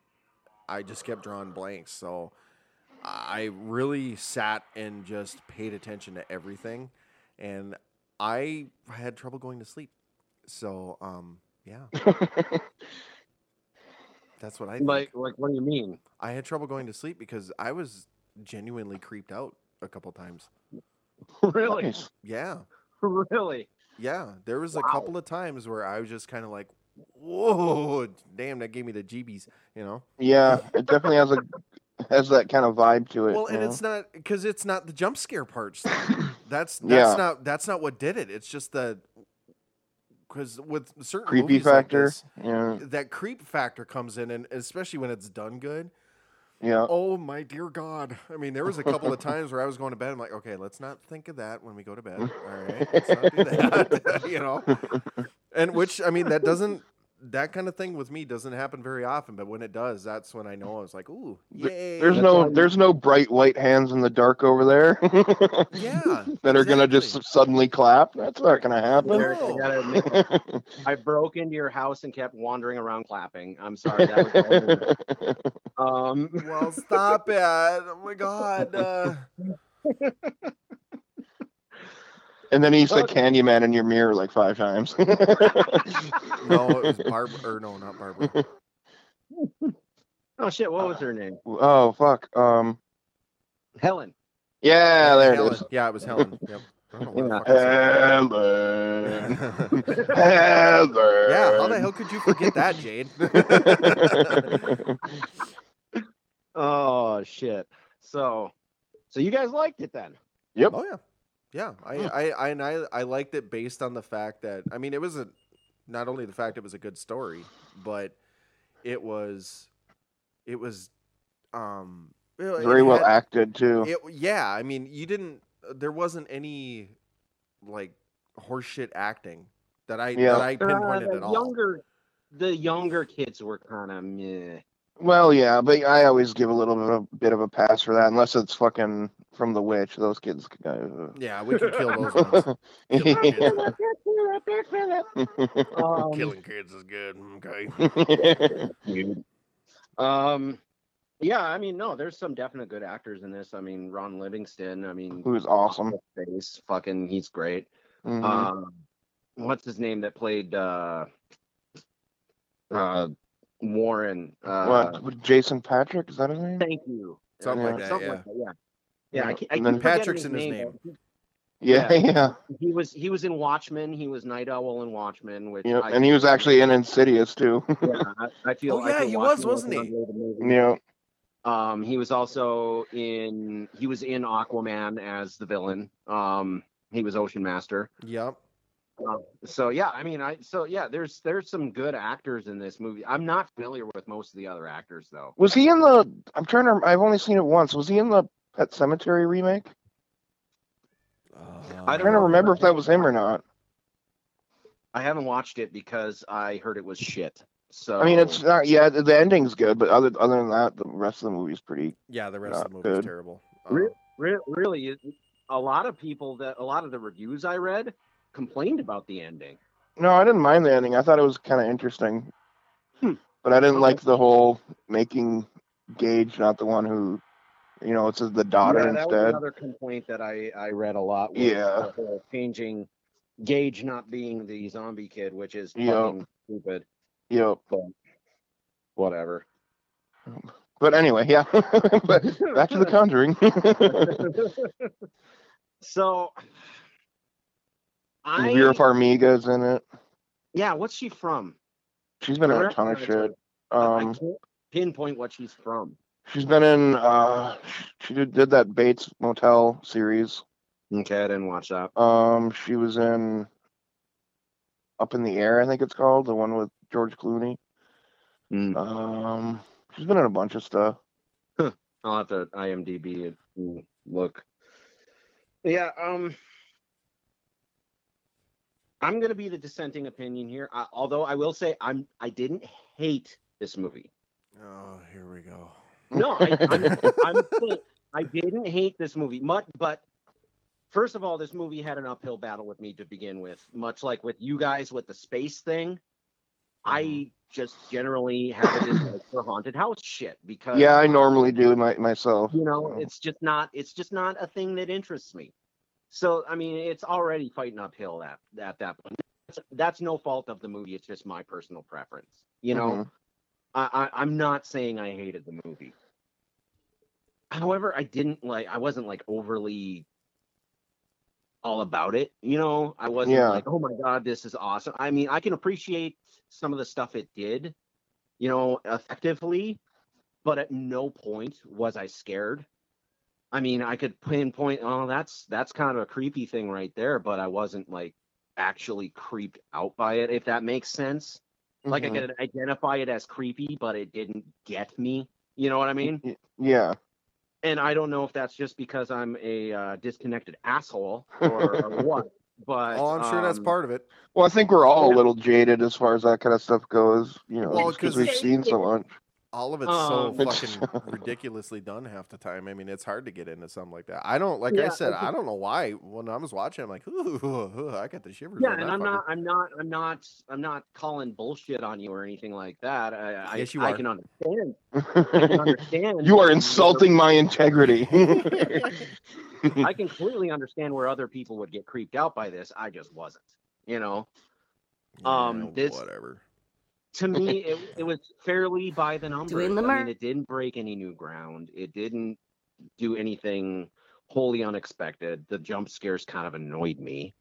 I just kept drawing blanks. So I really sat and just paid attention to everything, and I had trouble going to sleep. So um, yeah, that's what I think. Like, like, what do you mean? I had trouble going to sleep because I was genuinely creeped out a couple times. really? Yeah. Really? Yeah. There was a couple of times where I was just kind of like, whoa, damn, that gave me the jeebies, you know? Yeah, it definitely has a has that kind of vibe to it. Well, and you it's not because it's not the jump scare parts. That's that's Yeah. not that's not what did it. It's just the because with certain creepy movies like factor. this, yeah, that creep factor comes in, and especially when it's done good. yeah. Oh my dear God! I mean, there was a couple of times where I was going to bed. I'm like, okay, let's not think of that when we go to bed. All right, let's not do that. you know, and which I mean, that doesn't that kind of thing with me doesn't happen very often. But when it does, that's when I know I was like, ooh, yay! There's That's no there's no bright white hands in the dark over there yeah, that are gonna just suddenly clap. That's not gonna happen. Derrick, I I broke into your house and kept wandering around clapping. I'm sorry. That was um, Well, stop it! Oh my God! Uh, and then he said Okay. Candyman in your mirror like five times. no, it was Barbara. Or no, not Barbara. oh shit, what was her name? oh fuck. Um. Helen. Yeah, there Helen. it is. Yeah, it was Helen. Yep. I don't know what the Yeah. Helen. Helen. Yeah, how the hell could you forget that, Jade? Oh shit. So, so you guys liked it then? Yep. oh yeah, yeah. I, Hmm. I, I, and I, I liked it based on the fact that I mean, it was a not only the fact it was a good story, but it was, it was, um, it- it Very well acted too. It, yeah, I mean, you didn't. There wasn't any like horseshit acting that I Yeah. that I Uh, pinpointed the at all. younger, the younger kids were kind of meh. Well, yeah, but I always give a little bit of, bit of a pass for that, unless it's fucking from the witch. Those kids. Uh, Yeah, we could kill those ones. Um, Killing kids is good. Okay. um, Yeah, I mean, no, there's some definite good actors in this. I mean, Ron Livingston. I mean, Who was awesome. face, fucking, he's great. Mhm. Um, what's his name that played uh, uh, Warren? Uh, what? Jason Patrick? Is that his name? Thank you. Something like Uh, that, something yeah. like that, yeah. Yeah, I, can't- I And keep then forgetting Patrick's in his name. but Yeah, yeah. He was he was in Watchmen. He was Nite Owl in Watchmen, which yeah. I, And he was actually in Insidious too. Yeah, I, I feel. Oh, I yeah, he was, wasn't an he? yeah. Um, he was also in he was in Aquaman as the villain. Um, he was Ocean Master. Yep. Um, so yeah, I mean, I so yeah, there's there's some good actors in this movie. I'm not familiar with most of the other actors though. Was he in the? I'm trying to. I've only seen it once. Was he in the Pet Sematary remake? Uh, I I'm don't trying to remember if that was him or not. I haven't watched it because I heard it was shit. So I mean, it's not. Yeah, the the ending's good, but other other than that, the rest of the movie's pretty. yeah, the rest of the movie's good. terrible. Re- Um, re- really, it- a lot of people that a lot of the reviews I read complained about the ending. No, I didn't mind the ending. I thought it was kind of interesting, Hmm. but I didn't Okay. like the whole making Gage not the one who, you know, it's the daughter yeah, that was instead. another complaint that I I read a lot. Was Yeah. changing Gage not being the zombie kid, which is Yeah. fucking stupid. Yep. Whatever. But anyway, yeah. but back to the Conjuring. so, I Vera Farmiga's in it. yeah, what's she from? She's been in a ton of shit. Um, can't pinpoint what she's from. She's been in. Uh, she did, did that Bates Motel series. Okay, I didn't watch that. Um, she was in Up in the Air, I think it's called, the one with George Clooney. Mm. Um, she's been in a bunch of stuff. I'll have to IMDb it look. Yeah, um I'm gonna be the dissenting opinion here. I, although I will say I'm I didn't hate this movie. oh, here we go. No, I, I'm, I'm I didn't hate this movie much, but first of all, this movie had an uphill battle with me to begin with, much like with you guys with the space thing. I just generally have a dislike for haunted house shit because Yeah, I normally do my, myself. you know it's just not it's just not a thing that interests me so i mean it's already fighting uphill at, at that point that's, that's no fault of the movie it's just my personal preference you know Mhm. I, I i'm not saying i hated the movie however i didn't like i wasn't like overly all about it you know i wasn't Yeah. like oh my god this is awesome i mean i can appreciate some of the stuff it did you know effectively but at no point was I scared. I mean, I could pinpoint, oh, that's that's kind of a creepy thing right there, but I wasn't like actually creeped out by it, if that makes sense. Like Mhm. I could identify it as creepy, but it didn't get me. You know what I mean? Yeah. And I don't know if that's just because I'm a uh, disconnected asshole or, or what. But Oh, I'm sure that's um, part of it. Well, I think we're all a little jaded as far as that kind of stuff goes, you know, Well, we've seen so much. All of it's Um, so fucking ridiculously done half the time. I mean, it's hard to get into something like that. I don't like Yeah, I I said. I don't know why. When I was watching, I'm like, ooh, I got the shivers. Yeah, and I'm fucker. not, I'm not, I'm not, I'm not calling bullshit on you or anything like that. I, I, Yes, you I are. can understand. I can understand. you are insulting my integrity. I can clearly understand where other people would get creeped out by this. I just wasn't. You know, um, Yeah, this- whatever. To me, it, it was fairly by the numbers. Doing the I mean, it didn't break any new ground. It didn't do anything wholly unexpected. The jump scares kind of annoyed me,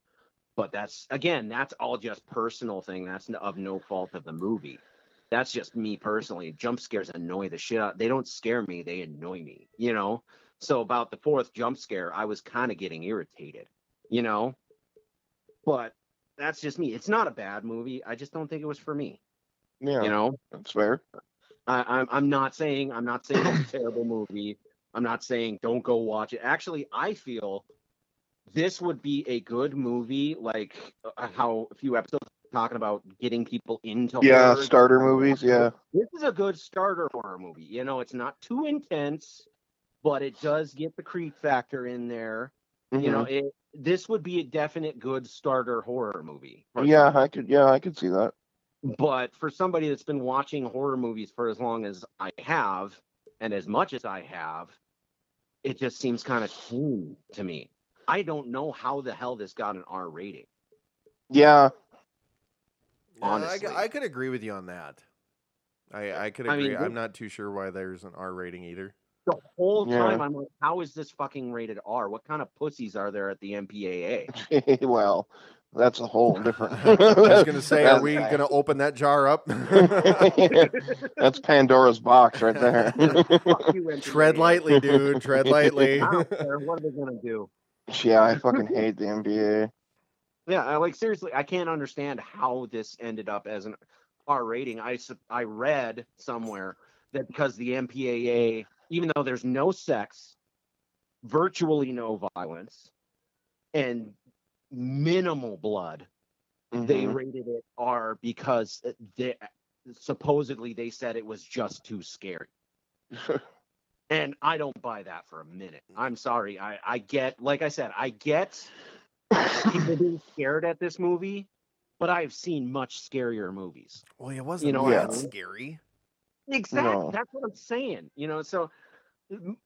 but that's again, that's all just personal thing. That's of no fault of the movie. That's just me personally. Jump scares annoy the shit out. They don't scare me; they annoy me. You know. So about the fourth jump scare, I was kind of getting irritated. You know. But that's just me. It's not a bad movie. I just don't think it was for me. Yeah, You know. that's fair. I, I'm I'm not saying I'm not saying it's a terrible movie. I'm not saying don't go watch it. Actually, I feel this would be a good movie, like uh, how a few episodes talking about getting people into Yeah, horror. starter movies. Yeah, This is a good starter horror movie. You know, it's not too intense, but it does get the creep factor in there. You know, Mhm. it this would be a definite good starter horror movie. yeah, I could. Yeah, I could see that. But for somebody that's been watching horror movies for as long as I have, and as much as I have, it just seems kind of tame to me. I don't know how the hell this got an R rating. Yeah, Yeah, I, Honestly. I could agree with you on that. I, I could I agree. mean, I'm not too sure why there's an R rating either. The whole Yeah. time I'm like, how is this fucking rated R? What kind of pussies are there at the MPAA? well, that's a whole different. I was gonna say, are we That's- gonna open that jar up? That's Pandora's box right there. Fuck you, MPAA. Tread lightly, dude. Tread lightly. I don't care. What are they gonna do? yeah, I fucking hate the NBA. Yeah, I, like seriously, I can't understand how this ended up as an R rating. I I read somewhere that because the MPAA, even though there's no sex, virtually no violence, and minimal blood, they Mhm. rated it R because they supposedly they said it was just too scary. And I don't buy that for a minute. I'm sorry. I, I get, like I said, I get people being scared at this movie, but I've seen much scarier movies. well, it wasn't You know that I mean? scary. Exactly. No. That's what I'm saying. You know, so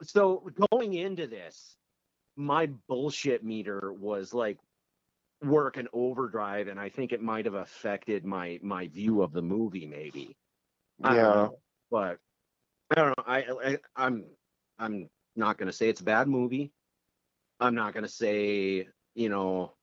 so going into this, my bullshit meter was like working overdrive, and I think it might have affected my my view of the movie, maybe. I yeah. know. But I don't know. I, I I'm I'm not gonna say it's a bad movie. I'm not gonna say you know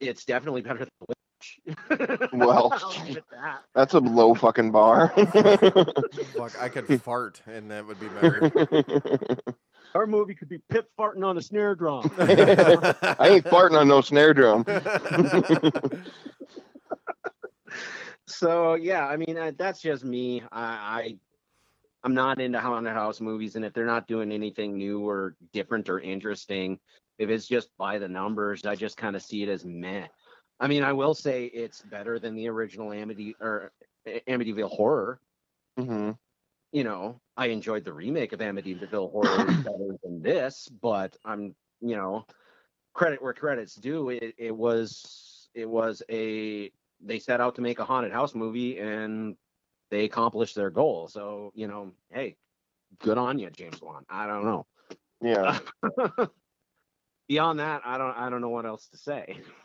it's definitely better than Witch. Well, I'll leave it at that. That's a low fucking bar. Fuck, I could fart, and that would be better. Our movie could be Pip farting on a snare drum. I ain't farting on no snare drum. so yeah, I mean uh, that's just me. I, I I'm not into haunted house movies, and if they're not doing anything new or different or interesting, if it's just by the numbers, I just kind of see it as meh. I mean, I will say it's better than the original Amity or Amityville Horror. hmm You know, I enjoyed the remake of Amityville Horror better than this, but I'm, you know, credit where credit's due. It, it was it was a they set out to make a haunted house movie and they accomplished their goal. So you know, hey, good on you, James Wan. I don't know. Yeah. Beyond that, I don't I don't know what else to say.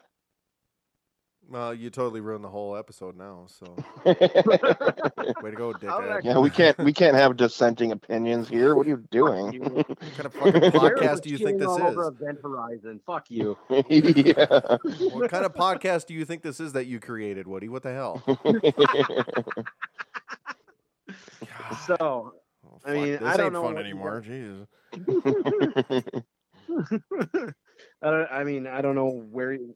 well, you totally ruined the whole episode now. So, way to go, How did I- dickhead. yeah, we can't we can't have dissenting opinions here. What are you doing? You- What kind of fucking podcast do you think this All over is? Event Horizon. Fuck you. yeah. What kind of podcast do you think this is that you created, Woody? What the hell? So Oh, I mean, fuck, I don't ain't know fun anymore. Jesus. I, don't, I mean, I don't know where you-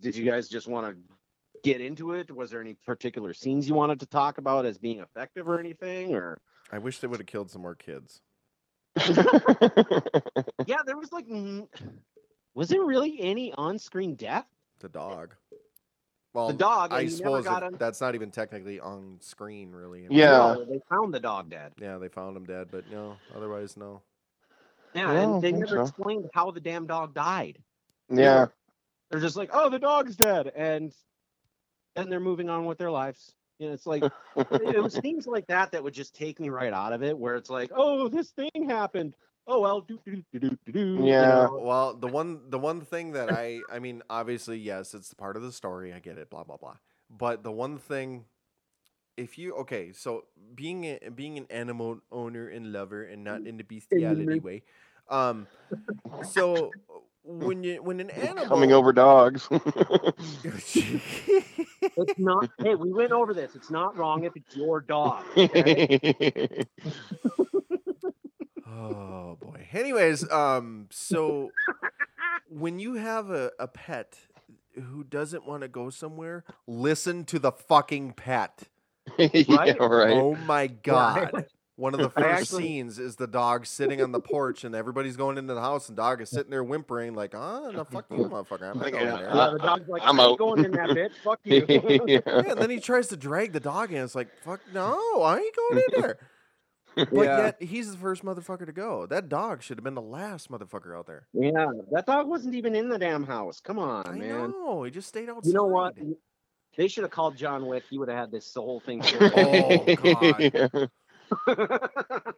did you guys just want to get into it? Was there any particular scenes you wanted to talk about as being effective or anything? Or I wish they would have killed some more kids. yeah, there was like, was there really any on-screen death? The dog. Well, The dog. I and you never suppose got it- on. that's not even technically on screen, really. Yeah. No, they found the dog dead. Yeah, they found him dead, but no, otherwise no. Yeah, Yeah, and they never so. explained how the damn dog died. yeah. They're just like, oh, the dog's dead, and and they're moving on with their lives. You know, it's like it was things like that that would just take me right out of it, where it's like, oh, this thing happened. Oh well, do do do do do do. you Yeah. know? Well, the one the one thing that I I mean, obviously, yes, it's part of the story. I get it, blah blah blah. But the one thing if you okay, so being a, being an animal owner and lover and not in the bestiality way. Um so when you when an animal Coming over dogs. It's not. hey, we went over this. It's not wrong if it's your dog. okay? Oh boy. Anyways, um, so when you have a, a pet who doesn't want to go somewhere, listen to the fucking pet. yeah, right. Oh my god. One of the first actually- scenes is the dog sitting on the porch and everybody's going into the house and dog is sitting there whimpering like, oh no fuck you, motherfucker. I'm not going Yeah, there. Yeah, the dog's like, I'm I'm, out." going in that bitch. Fuck you. yeah. Yeah, and then he tries to drag the dog in. It's like, fuck no, I ain't going in there. But Yeah. yet he's the first motherfucker to go. That dog should have been the last motherfucker out there. yeah, that dog wasn't even in the damn house. Come on, I man. know. He just stayed outside. You know what? They should have called John Wick. He would have had this whole thing. Oh, God.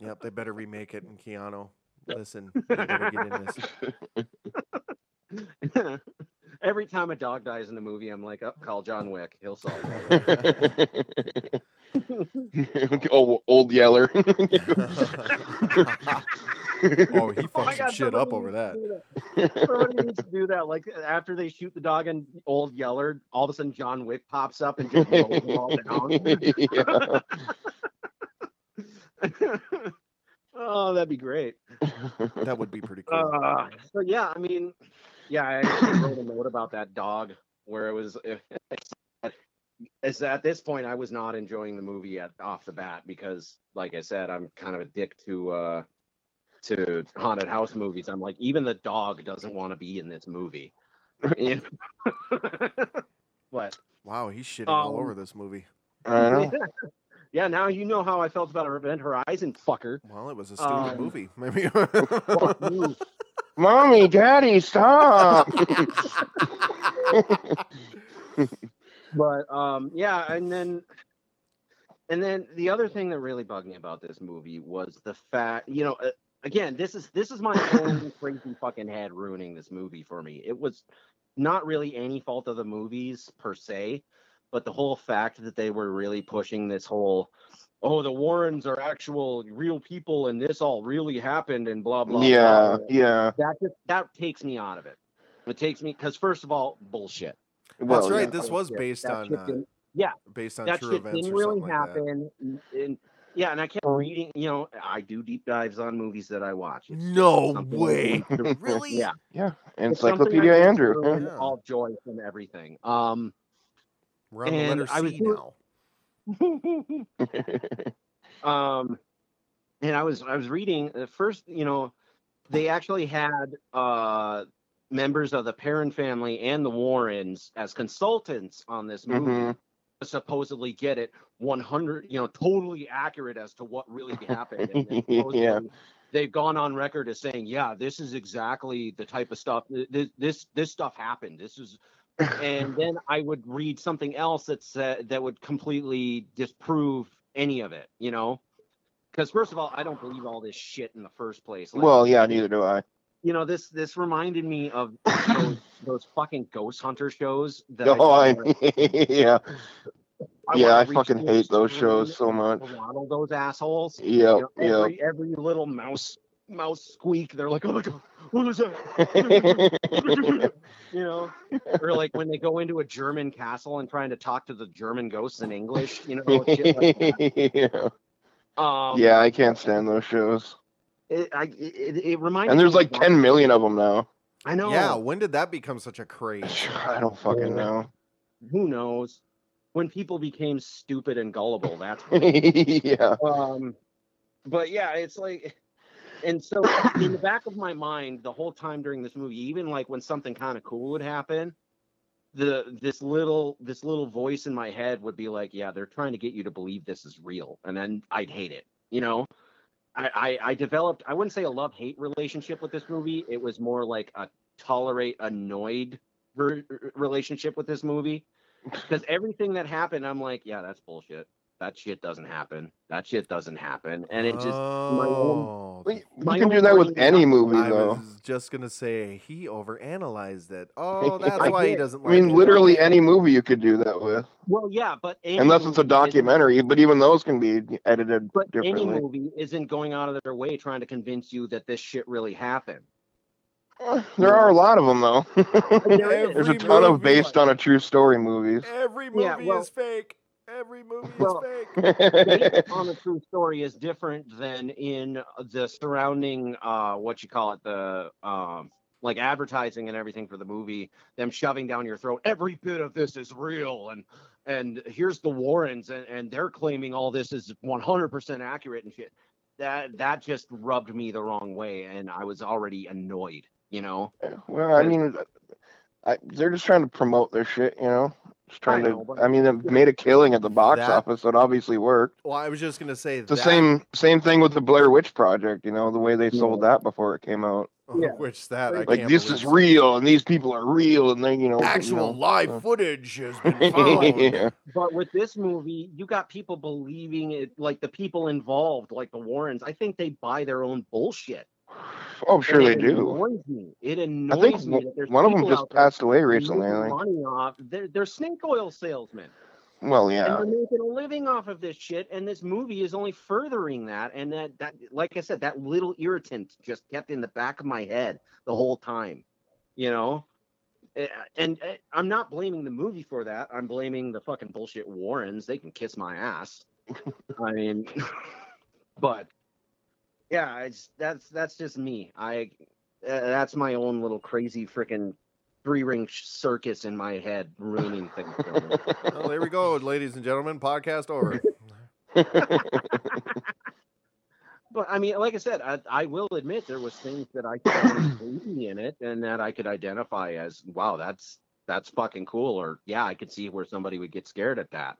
Yep, they better remake it. And Keanu, listen, you better get in this. Every time a dog dies in a movie, I'm like, oh, call John Wick. He'll solve it. oh, old Yeller. oh, he fucked Oh some God, shit up over that. needs that. Somebody needs to do that. Like after they shoot the dog and old Yeller, all of a sudden John Wick pops up and just rolls them all down. oh, that'd be great. That would be pretty cool. Uh, so yeah, I mean, yeah, I actually wrote a note about that dog where it was. It's at this point I was not enjoying the movie at off the bat because, like I said, I'm kind of a dick to uh to haunted house movies. I'm like, even the dog doesn't want to be in this movie. what? wow, he's shitting all um, over this movie. I know. yeah, now you know how I felt about Event Horizon, fucker. Well, it was a stupid um, movie. Maybe. Fuck you. Mommy, Daddy, stop. but um yeah and then and then the other thing that really bugged me about this movie was the fact you know uh, again this is this is my own crazy fucking head ruining this movie for me it was not really any fault of the movies per se but the whole fact that they were really pushing this whole oh the warrens are actual real people and this all really happened and blah blah yeah, blah. yeah. that just that takes me out of it it takes me because first of all bullshit Well, That's right. yeah. This was based That on uh, didn't- yeah based on that true shit events didn't really something like that. happen. And yeah, and I kept reading. You know, I do deep dives on movies that I watch. It's No way. Really? Yeah, Yeah, it's something I Encyclopedia Andrew. yeah. all joy from everything. Um, We're on the letter I was now. um, and I was I was reading uh, first. You know, they actually had uh members of the Perron family and the Warrens as consultants on this movie. Mhm. to supposedly get it 100 you know totally accurate as to what really happened and Yeah. they've gone on record as saying yeah this is exactly the type of stuff this this this stuff happened this is and then i would read something else that said that would completely disprove any of it you know because first of all i don't believe all this shit in the first place Like, Well, yeah, neither do I. you know this this reminded me of those, those fucking ghost hunter shows that Oh, I, wanna- yeah, I yeah. I fucking hate those shows so much. those assholes. Yeah, You know, every every little mouse mouse squeak, they're like, oh my god, what was that? you know, or like when they go into a German castle and trying to talk to the German ghosts in English, you know, like yeah. Um, yeah, I can't stand those shows. It, I, it, it reminds And me there's like of- 10 million of them now. I know. Yeah, when did that become such a craze? I don't fucking know. Who knows? When people became stupid and gullible, that's when yeah. um but yeah it's like and so in the back of my mind the whole time during this movie even like when something kind of cool would happen the this little this little voice in my head would be like yeah they're trying to get you to believe this is real and then i'd hate it you know? I i, I developed i wouldn't say a love hate relationship with this movie it was more like a tolerate annoyed ver- relationship with this movie. Because everything that happened i'm like yeah that's bullshit that shit doesn't happen. That shit doesn't happen. And it just oh, Well, You My can do that with any is not- movie, I though. was just gonna say he overanalyzed it. Oh, that's I why he doesn't Like I mean, it. literally any movie you could do that with, well, yeah, but unless it's a movie isn't- documentary. But even those can be edited But any movie isn't going out of their way trying to convince you that this shit really happened. There are a lot of them, though. There is. A ton of based on a true story movies. Every movie Yeah, well- is fake. Every movie Well- is fake. Based on a true story is different than in the surrounding uh what you call it the um like advertising and everything for the movie them shoving down your throat every bit of this is real and and here's the warrens and, and they're claiming all this is 100% accurate and shit that that just rubbed me the wrong way and i was already annoyed you know well, I mean, I, they're just trying to promote their shit, you know. Just trying I know, to. I mean, it made a killing at the box That- office, so it obviously worked. Well, I was just gonna say It's the that, same same thing with the Blair Witch Project. You know, the way they sold that before it came out. Yeah. which that I Like can't this is real, and these people are real, and then you know, Actual you know, live uh, footage has been found. yeah. But with this movie, you got people believing it, like the people involved, like the Warrens. I think they buy their own bullshit. Oh, I'm sure And they it do. Annoys me. It I annoys think me that there's one of them just passed away recently. I money off. They're, they're snake oil salesmen. Well, and yeah. they're making a living off of this shit and this movie is only furthering that and that that like i said that little irritant just kept in the back of my head the whole time you know Eh, and eh, i'm not blaming the movie for that i'm blaming the fucking bullshit warrens they can kiss my ass i mean but yeah it's that's that's just me i uh, that's my own little crazy freaking three ring circus in my head ruining things well, there we go, ladies and gentlemen. Podcast over. But I mean, like I said, I, I will admit there was things that I found creepy in it, and that I could identify as, wow, that's that's fucking cool, or yeah, I could see where somebody would get scared at that.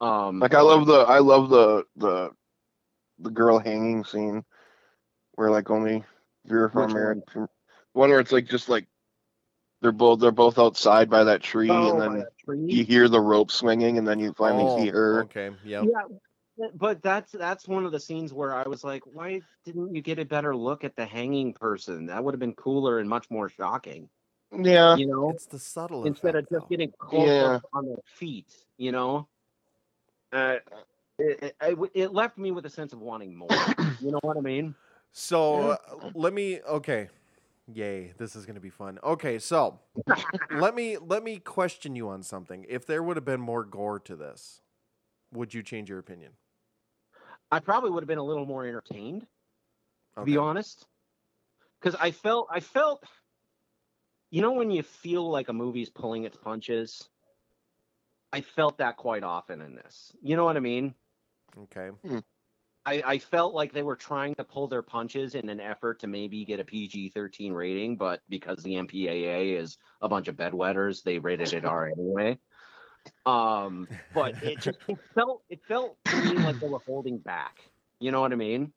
Um, like I love the I love the the the girl hanging scene where like only Vera Which Farmiga can- one where it's like just like they're both they're both outside by that tree oh, and then tree. you hear the rope swinging and then you finally Oh, see her. Okay. Yeah. Yeah, but that's that's one of the scenes where I was like, why didn't you get a better look at the hanging person? That would have been cooler and much more shocking. Yeah. You know, It's the subtle instead of just though. getting close Yeah. on their feet. You know, uh, it, it, it left me with a sense of wanting more. you know what I mean? So uh, let me. Okay. Yay! This is gonna be fun. Okay, so let me let me question you on something. If there would have been more gore to this, would you change your opinion? I probably would have been a little more entertained, to be honest, because I felt I felt, you know, when you feel like a movie's pulling its punches. I felt that quite often in this. You know what I mean? Okay. I, I felt like they were trying to pull their punches in an effort to maybe get a PG 13 rating, but because the MPAA is a bunch of bedwetters, they rated it R anyway. Um, but it just it felt it felt to me like they were holding back. You know what I mean?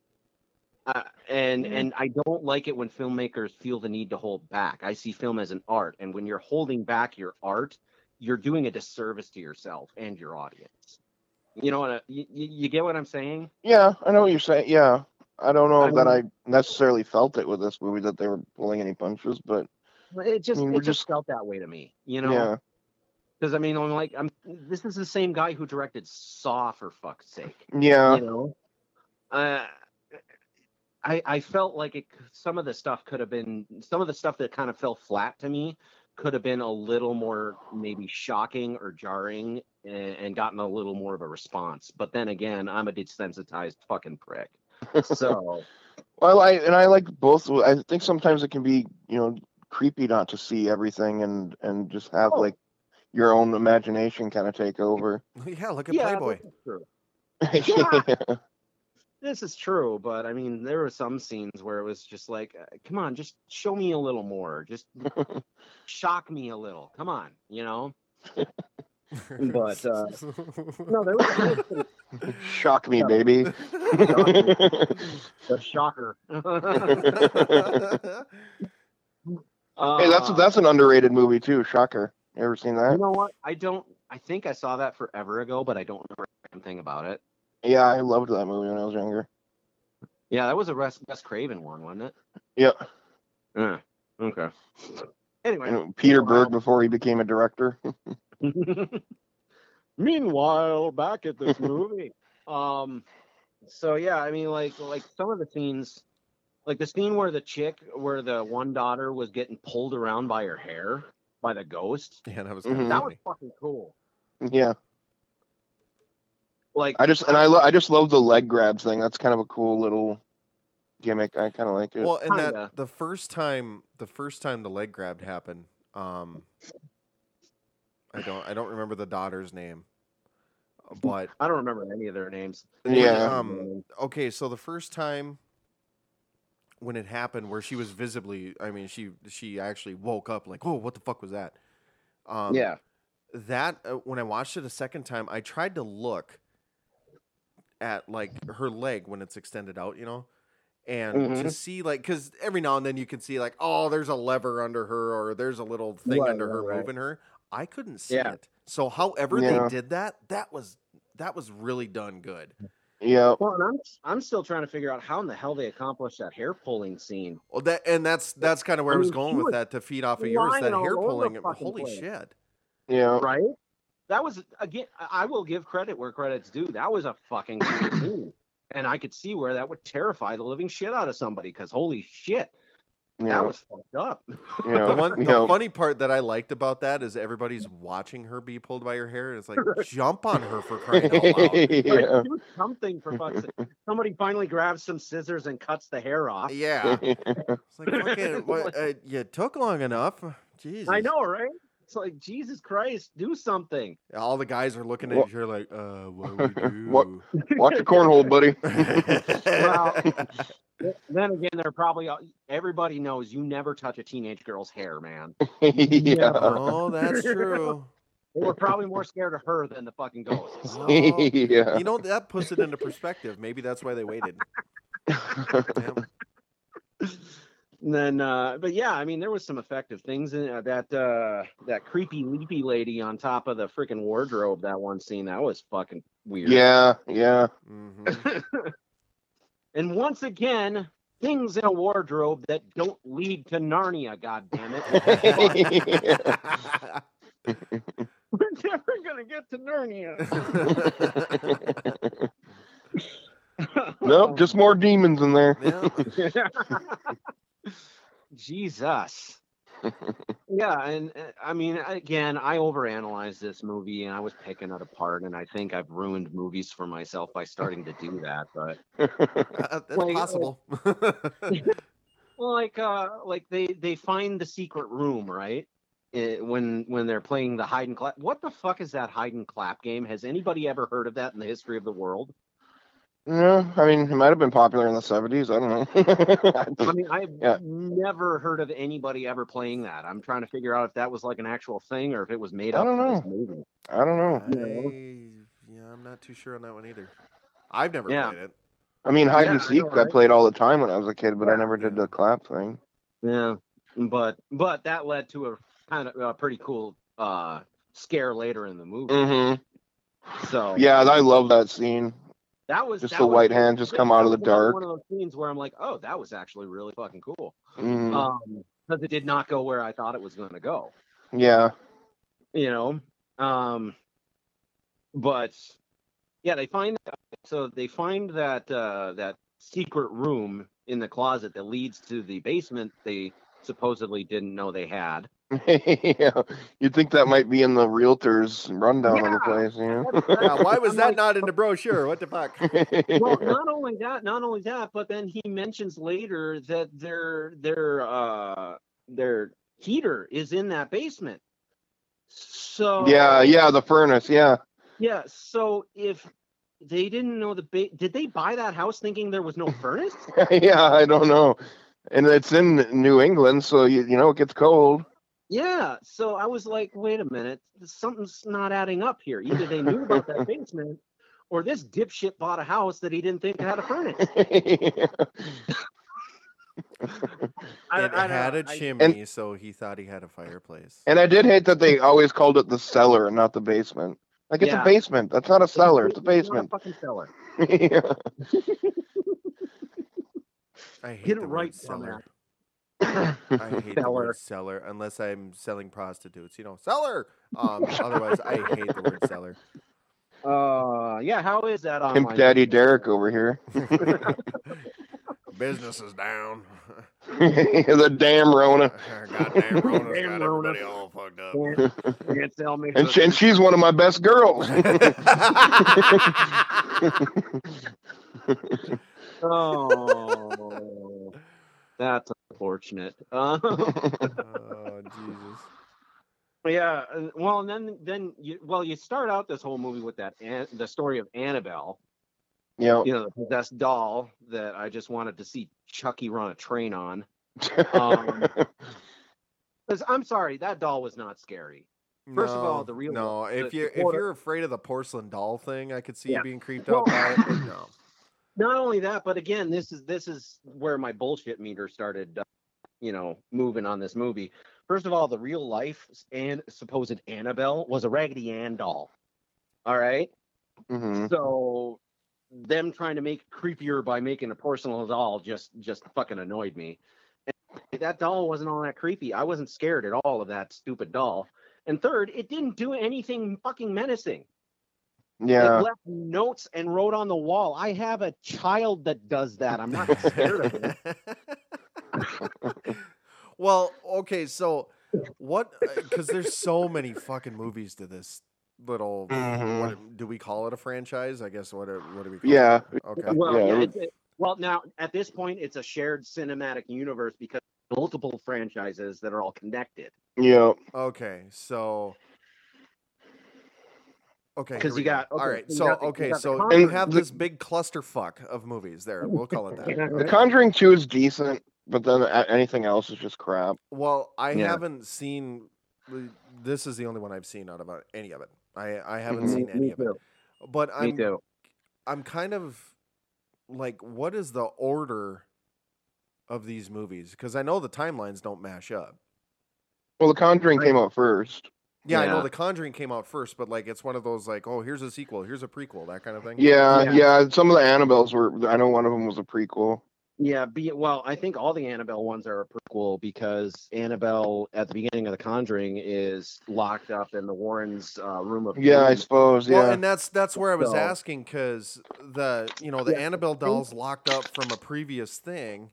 Uh, and and I don't like it when filmmakers feel the need to hold back. I see film as an art, and when you're holding back your art, you're doing a disservice to yourself and your audience. You know what? I, you, you get what I'm saying? Yeah, I know what you're saying. Yeah. I don't know I that I necessarily felt it with this movie that they were pulling any punches, but It just mean, it just, just- felt that way to me, you know. yeah. Because I mean, I'm like, I'm. This is the same guy who directed Saw, for fuck's sake. Yeah. You know. Uh, I I felt like it. Some of the stuff could have been. Some of the stuff that kind of fell flat to me could have been a little more maybe shocking or jarring and, and gotten a little more of a response. But then again, I'm a desensitized fucking prick. So Well, I and I like both. I think sometimes it can be, you know, creepy not to see everything and and just have Oh. like your own imagination kind of take over. Yeah. Look at yeah, Playboy. this true. yeah. This is true, but I mean, there were some scenes where it was just like, uh, come on, just show me a little more, just shock me a little. Come on, you know. But, uh, No, there was, there was Shock me, baby. the shocker. hey, that's Uh, that's an underrated movie too. Shocker. You ever seen that? You know what? I don't. I think I saw that forever ago, but I don't remember anything about it. Yeah, I loved that movie when I was younger. Yeah, that was a Wes, Wes Craven one, wasn't it? Yeah. Yeah. Okay. Anyway, You know, Peter Meanwhile- Berg before he became a director. Meanwhile, back at this movie. um so yeah, I mean like like some of the scenes like the scene where the chick where the one daughter was getting pulled around by her hair by the ghost. yeah, that was Mhm. That was fucking cool. yeah. Like I just and I lo- I just love the leg grabs thing. That's kind of a cool little gimmick. I kind of like it. Well, and Kinda. that the first time the first time the leg grab happened, um, I don't I don't remember the daughter's name, but I don't remember any of their names. Yeah. Um, okay, so the first time when it happened, where she was visibly, I mean, she she actually woke up like, oh, what the fuck was that? Um, yeah. that uh, when I watched it a second time, I tried to look at like her leg when it's extended out, you know, and to Mhm. see like because every now and then you can see like oh there's a lever under her or there's a little thing Right, under her right, right. moving her. I couldn't see Yeah. it. So however Yeah. they did that, that was that was really done good. Yeah. Well, and I'm I'm still trying to figure out how in the hell they accomplished that hair pulling scene. Well, that and that's that's kind of where I, I was mean, going with was that to feed off of yours. That hair pulling, holy place. shit! Yeah. right? That was again. I I will give credit where credit's due. That was a fucking cool scene, and I could see where that would terrify the living shit out of somebody. Because holy shit, Yeah. that was fucked up. yeah. The one, the yeah. funny part that I liked about that is everybody's watching her be pulled by her hair. and It's like jump on her for crying out loud. yeah. Like, do something for fuck's sake. Somebody finally grabs some scissors and cuts the hair off. Yeah, it's like fucking, what, uh, you took long enough. Jesus, I know, right? It's like Jesus Christ, do something. All the guys are looking at What- each other like, uh, what we do? What- Watch your cornhole, buddy. Well, then again, they're probably everybody knows you never touch a teenage girl's hair, man. yeah. oh, that's true. They were probably more scared of her than the fucking ghosts. Oh, yeah. you know that puts it into perspective. Maybe that's why they waited. Yep. And then, uh, but yeah, I mean, there was some effective things in uh, that. Uh, that creepy, leapy lady on top of the freaking wardrobe. That one scene that was fucking weird. Yeah. Yeah. Mhm. And once again, things in a wardrobe that don't lead to Narnia. God damn it! We're never gonna get to Narnia. nope. Just more demons in there. Yeah. Jesus. yeah, and uh, I mean, again, I overanalyzed this movie and I was picking it apart, and I think I've ruined movies for myself by starting to do that. But Uh, that's Like, possible. like, uh, like they they find the secret room, right? Eh, when when they're playing the hide and clap. What the fuck is that hide and clap game? Has anybody ever heard of that in the history of the world? No, I mean, it might have been popular in the 70s. I don't know. I mean, I've Yeah. never heard of anybody ever playing that. I'm trying to figure out if that was like an actual thing or if it was made I up. don't know. movie. I don't know. I, yeah, I'm not too sure on that one either. I've never Yeah. played it. I mean, hide and Yeah, I seek, know, I, right? played all the time when I was a kid, but I never did the clap thing. Yeah, but but that led to a kind of a pretty cool uh scare later in the movie. Mm-hmm. So Yeah, I love that scene. That was Just that the was- white hand just come out of the dark. One of those scenes where I'm like, oh, that was actually really fucking cool. Mhm. Um, because it did not go where I thought it was going to go. yeah. you know um but yeah they find so they find that uh that secret room in the closet that leads to the basement they supposedly didn't know they had yeah. You'd think that might be in the realtor's rundown of the place, you know? Yeah, why was that not in the brochure? What the fuck? well not only that not only that but then he mentions later that their their uh their heater is in that basement so yeah, yeah, the furnace, yeah. yeah so if they didn't know the ba- did they buy that house thinking there was no furnace yeah, I don't know. And it's in New England, so you, you know it gets cold. Yeah. So I was like, wait a minute, something's not adding up here. Either they knew about that basement or this dipshit bought a house that he didn't think had a furnace. I, it I don't had know. a I- chimney, so he thought he had a fireplace. and I did hate that they always called it the cellar and not the basement. Like it's Yeah. a basement. That's not a cellar. It's a not basement. fucking cellar. yeah. I hate Get it the right, word cellar. Dumbass. I hate the word seller unless I'm selling prostitutes. You know, seller. Um, otherwise, I hate the word seller. Uh, yeah. How is that online? Pimp Daddy Derrick over here. Business is down. the damn Rona. Goddamn Rona's Damn got Rona. everybody all fucked up. Can't, can't tell me. And, she, and she's one of my best girls. oh, that's unfortunate. Uh, oh Jesus. Yeah, well, and then then you well you start out this whole movie with that An- the story of Annabelle, yeah. you know, the possessed doll that I just wanted to see Chucky run a train on. Um, 'Cause I'm sorry, that doll was not scary. First of all, No, the real- no. If the- you're the if you're afraid of the porcelain doll thing, I could see Yeah. you being creeped Well- out by it. But no. Not only that, but again, this is this is where my bullshit meter started, uh, you know, moving on this movie. First of all, the real life and supposed Annabelle was a Raggedy Ann doll. All right. hmm So them trying to make it creepier by making a porcelain doll just just fucking annoyed me. And that doll wasn't all that creepy. I wasn't scared at all of that stupid doll. And third, it didn't do anything fucking menacing. Yeah. It left notes and wrote on the wall. I have a child that does that. I'm not scared of it. well, okay, so what? Because there's so many fucking movies to this little. Mhm. What, do we call it a franchise? I guess what? What do we? Call Yeah. It? Okay. Well, Yeah, yeah, it it- well, now at this point, it's a shared cinematic universe because multiple franchises that are all connected. Yeah. Okay. So. Okay. 'Cause because we you go. got- All okay, right. so you got the- you okay. got So Conjuring. you have The- this big clusterfuck of movies. There, we'll call it that. The? Conjuring 2 is decent, but then anything else is just crap. Well, I Yeah. haven't seen. This is the only one I've seen out of uh, any of it. I I haven't Mhm. seen any Me of it. But I'm too. I'm kind of like, what is the order of these movies? Because I know the timelines don't mash up. Well, The Conjuring Right. came out first. Yeah, I know The Conjuring came out first, but like it's one of those like, oh, here's a sequel, here's a prequel, that kind of thing. Yeah, Yeah. yeah. Some of the Annabelles were. I know one of them was a prequel. Yeah, be, well, I think all the Annabelle ones are a prequel because Annabelle at the beginning of The Conjuring is locked up in the Warrens' uh, room of Yeah, I dreams. suppose. Well, Yeah. and that's that's where I was So- asking because the you know the Yeah, Annabelle dolls locked up from a previous thing.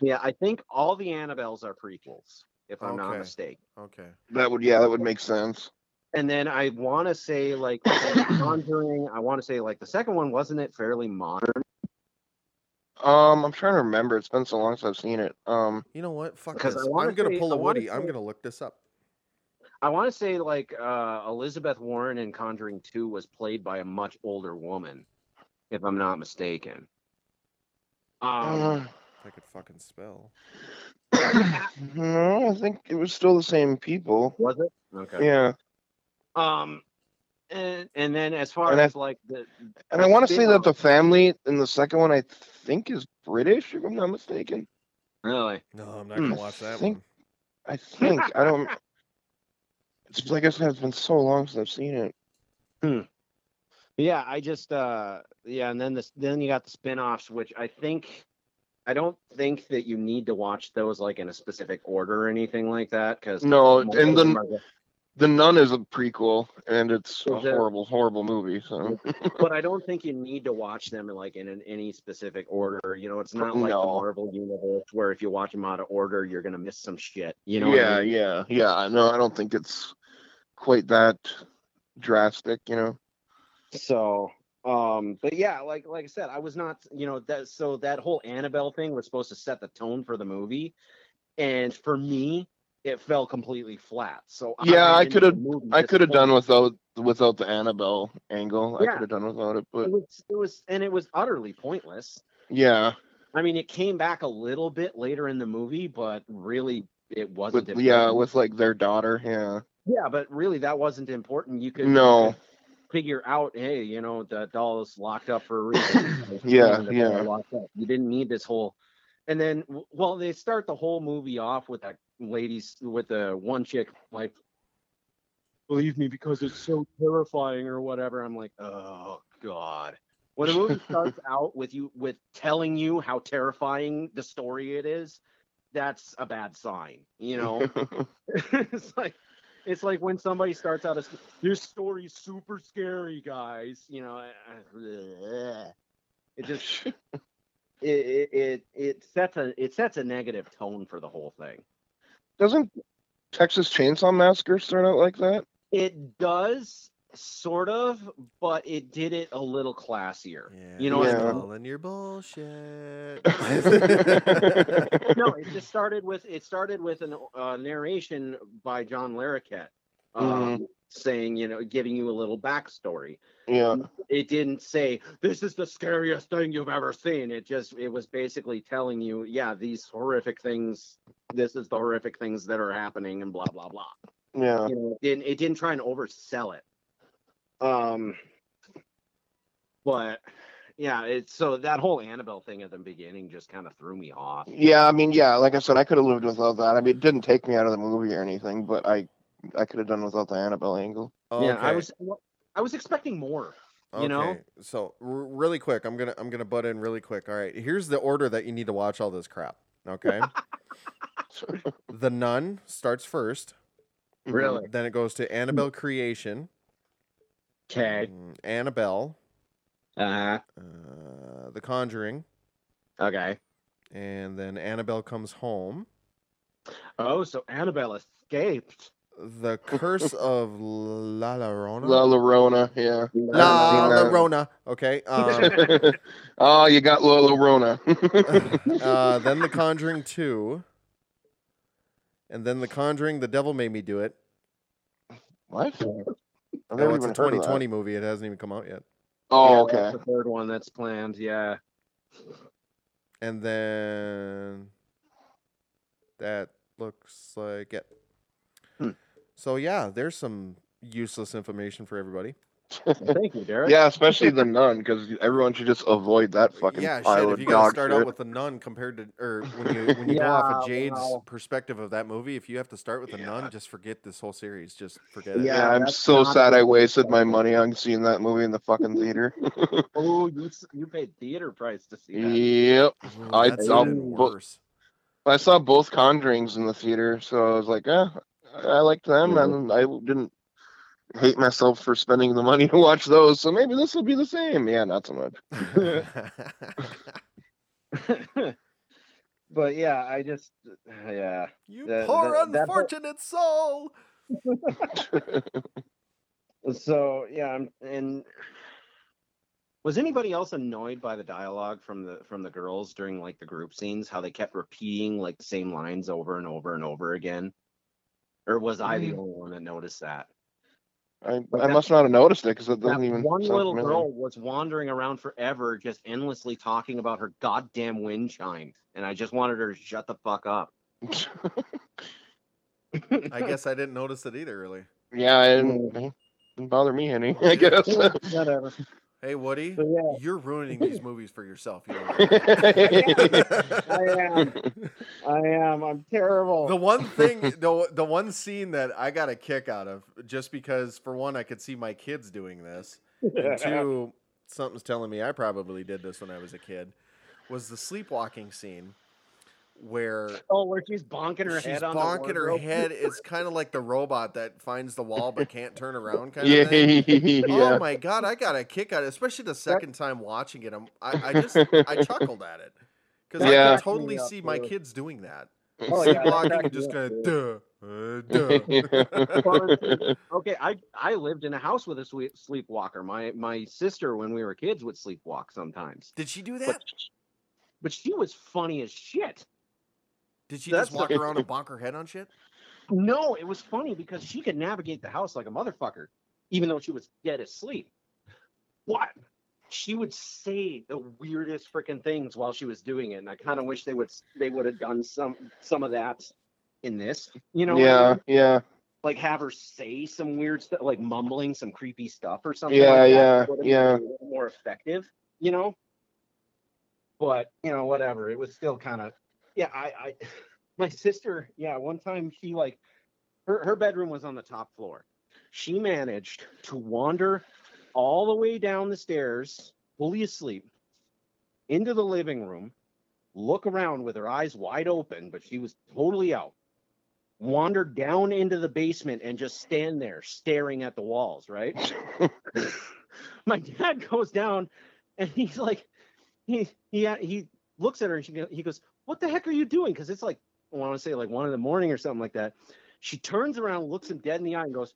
Yeah, I think all the Annabelles are prequels, if I'm not Okay. mistaken. Okay. that would. Yeah, that would make sense. And then I want to say like Conjuring. I want to say like the second one wasn't it fairly modern? Um, I'm trying to remember. It's been so long since I've seen it. Um, You know what? Fuck Because I this. wanna I'm gonna say- pull I a wanna Woody. I'm say- gonna look this up. I want to say like uh, Elizabeth Warren in Conjuring Two was played by a much older woman, if I'm not mistaken. Um, uh, If I could fucking spell. No, I think it was still the same people. was it? Okay. Yeah, Um, and and then as far And I- as like the and I want to say that the family in the second one, I think, is British, if I'm not mistaken. really No, I'm not Hmm, gonna watch that think- one. I think I don't. It's like I said, it's been so long since I've seen it. Hmm. Yeah, I just uh yeah, and then this then you got the spin-offs which I think I don't think that you need to watch those like in a specific order or anything like that cuz No, and the the Nun is a prequel, and it's a horrible, horrible movie. So but I don't think you need to watch them in like in an, any specific order. You know, it's not like the Marvel universe where if you watch them out of order, you're gonna miss some shit. You know? yeah, I mean? yeah, yeah. No, I don't think it's quite that drastic. You know. So, um, but yeah, like like I said, I was not, you know, that so that whole Annabelle thing was supposed to set the tone for the movie, and for me, it fell completely flat. So Yeah, I coulda- I could have done without without the Annabelle angle. yeah. I could have done without it, but It was it was and it was utterly pointless. yeah, I mean, it came back a little bit later in the movie, but really, it wasn't. with yeah, with like their daughter. Yeah, yeah, but really, that wasn't important. You could you no, could figure out, hey, you know, the doll is locked up for a reason. Yeah, yeah. You didn't need this whole. And then, well, they start the whole movie off with that ladies with the one chick like, believe me because it's so terrifying or whatever. I'm like, oh god. When a movie starts out with you with telling you how terrifying the story it is, that's a bad sign. You know, it's like it's like when somebody starts out as this story's super scary, guys. You know, it just it, it it it sets a it sets a negative tone for the whole thing. doesn't Texas Chainsaw Massacre start out like that? It does sort of, but it did it a little classier. Yeah, You know what I you're mean? calling your bullshit. no, it just started with it started with a uh, narration by John Larroquette, um, saying you know giving you a little backstory. yeah, It didn't say this is the scariest thing you've ever seen. It just it was basically telling you, yeah, these horrific things. This is the horrific things that are happening, and blah blah blah. Yeah. you know, it didn't it didn't try and oversell it. Um, but yeah, it's so that whole Annabelle thing at the beginning just kind of threw me off. Yeah, I mean, yeah, like I said, I could have lived without that. I mean, it didn't take me out of the movie or anything, but I I could have done without the Annabelle angle. Yeah, I was I was expecting more. you know? Okay, So r- really quick, I'm gonna I'm gonna butt in really quick. All right, here's the order that you need to watch all this crap. Okay. the Nun starts first. Really? Then it goes to Annabelle Creation, Okay. mm, Annabelle, Uh, uh, The Conjuring, okay. and then Annabelle Comes Home. Oh, so Annabelle escaped. The Curse of La Llorona. La Llorona, yeah. La seen that. Llorona. Okay. Um, oh, you got La Llorona. uh, then The Conjuring 2. And then The Conjuring, The Devil Made Me Do It. what? I've Oh, never it's a even heard of that. 2020 movie. It hasn't even come out yet. Oh, Yeah, okay. That's the third one that's planned. Yeah. And then that looks like it. Hmm. So yeah, there's some useless information for everybody. Thank you, Derrick. Yeah, especially the nun, because everyone should just avoid that fucking yeah, pile shit. of If you gotta start shit. out with the nun compared to, or when you when you go off of Jade's well. perspective of that movie, if you have to start with the Yeah. nun, just forget this whole series. Just forget it. Yeah. yeah, I'm so sad I good wasted my money on seeing that movie in the fucking theater. Oh, you you paid theater price to see that. yep. Ooh, I- that's I'll- even worse. I saw both Conjurings in the theater, so I was like, eh, I liked them, and I didn't hate myself for spending the money to watch those. So maybe this will be the same. Yeah, not so much. but yeah, I just yeah. you The- poor the- that unfortunate soul. So yeah, I'm, and was anybody else annoyed by the dialogue from the from the girls during like the group scenes? How they kept repeating like the same lines over and over and over again? Or was I the Mm. only one that noticed that? I, But I must not have noticed it because it doesn't even. one sound little familiar. girl was wandering around forever, just endlessly talking about her goddamn wind chime, and I just wanted her to shut the fuck up. I guess I didn't notice it either. Really. yeah, it didn't, didn't bother me any. I guess. Whatever. Hey Woody, So, yeah. you're ruining these movies for yourself. You know I am. I am. I'm terrible. the one thing, the the one scene that I got a kick out of, just because for one, I could see my kids doing this, and two, something's telling me I probably did this when I was a kid, was the sleepwalking scene, where oh, where she's bonking her she's head on the bonking her head. It's kind of like the robot that finds the wall but can't turn around, kind yeah, of thing. yeah. Oh my god, I got a kick out of it, especially the second time watching it. I'm, I, I just I chuckled at it because I Yeah. could totally Yeah, see my too. kids doing that. Oh, yeah, that Sleepwalking and just up, kind of duh, uh, duh. Okay, I I lived in a house with a sweet sleepwalker. My my sister, when we were kids, would sleepwalk sometimes. Did she do But, that? but she was funny as shit. Did she that's just walk the- around and bonk her head on shit? No, it was funny because she could navigate the house like a motherfucker, even though she was dead asleep. What? She would say the weirdest freaking things while she was doing it, and I kind of wish they would they would have done some some of that in this. You know? what I yeah, mean? yeah. Like have her say some weird stuff, like mumbling some creepy stuff or something. Yeah, like yeah, would've yeah. a little More effective, you know. But you know, whatever. It was still kind of yeah. I, I my sister, yeah. One time she like her her bedroom was on the top floor. She managed to wander all the way down the stairs, fully asleep, into the living room, look around with her eyes wide open, but she was totally out. Wander down into the basement and just stand there staring at the walls, right? My dad goes down and he's like, he he he looks at her and she he goes, "What the heck are you doing?" Because it's like I want to say like one in the morning or something like that. She turns around, looks him dead in the eye, and goes,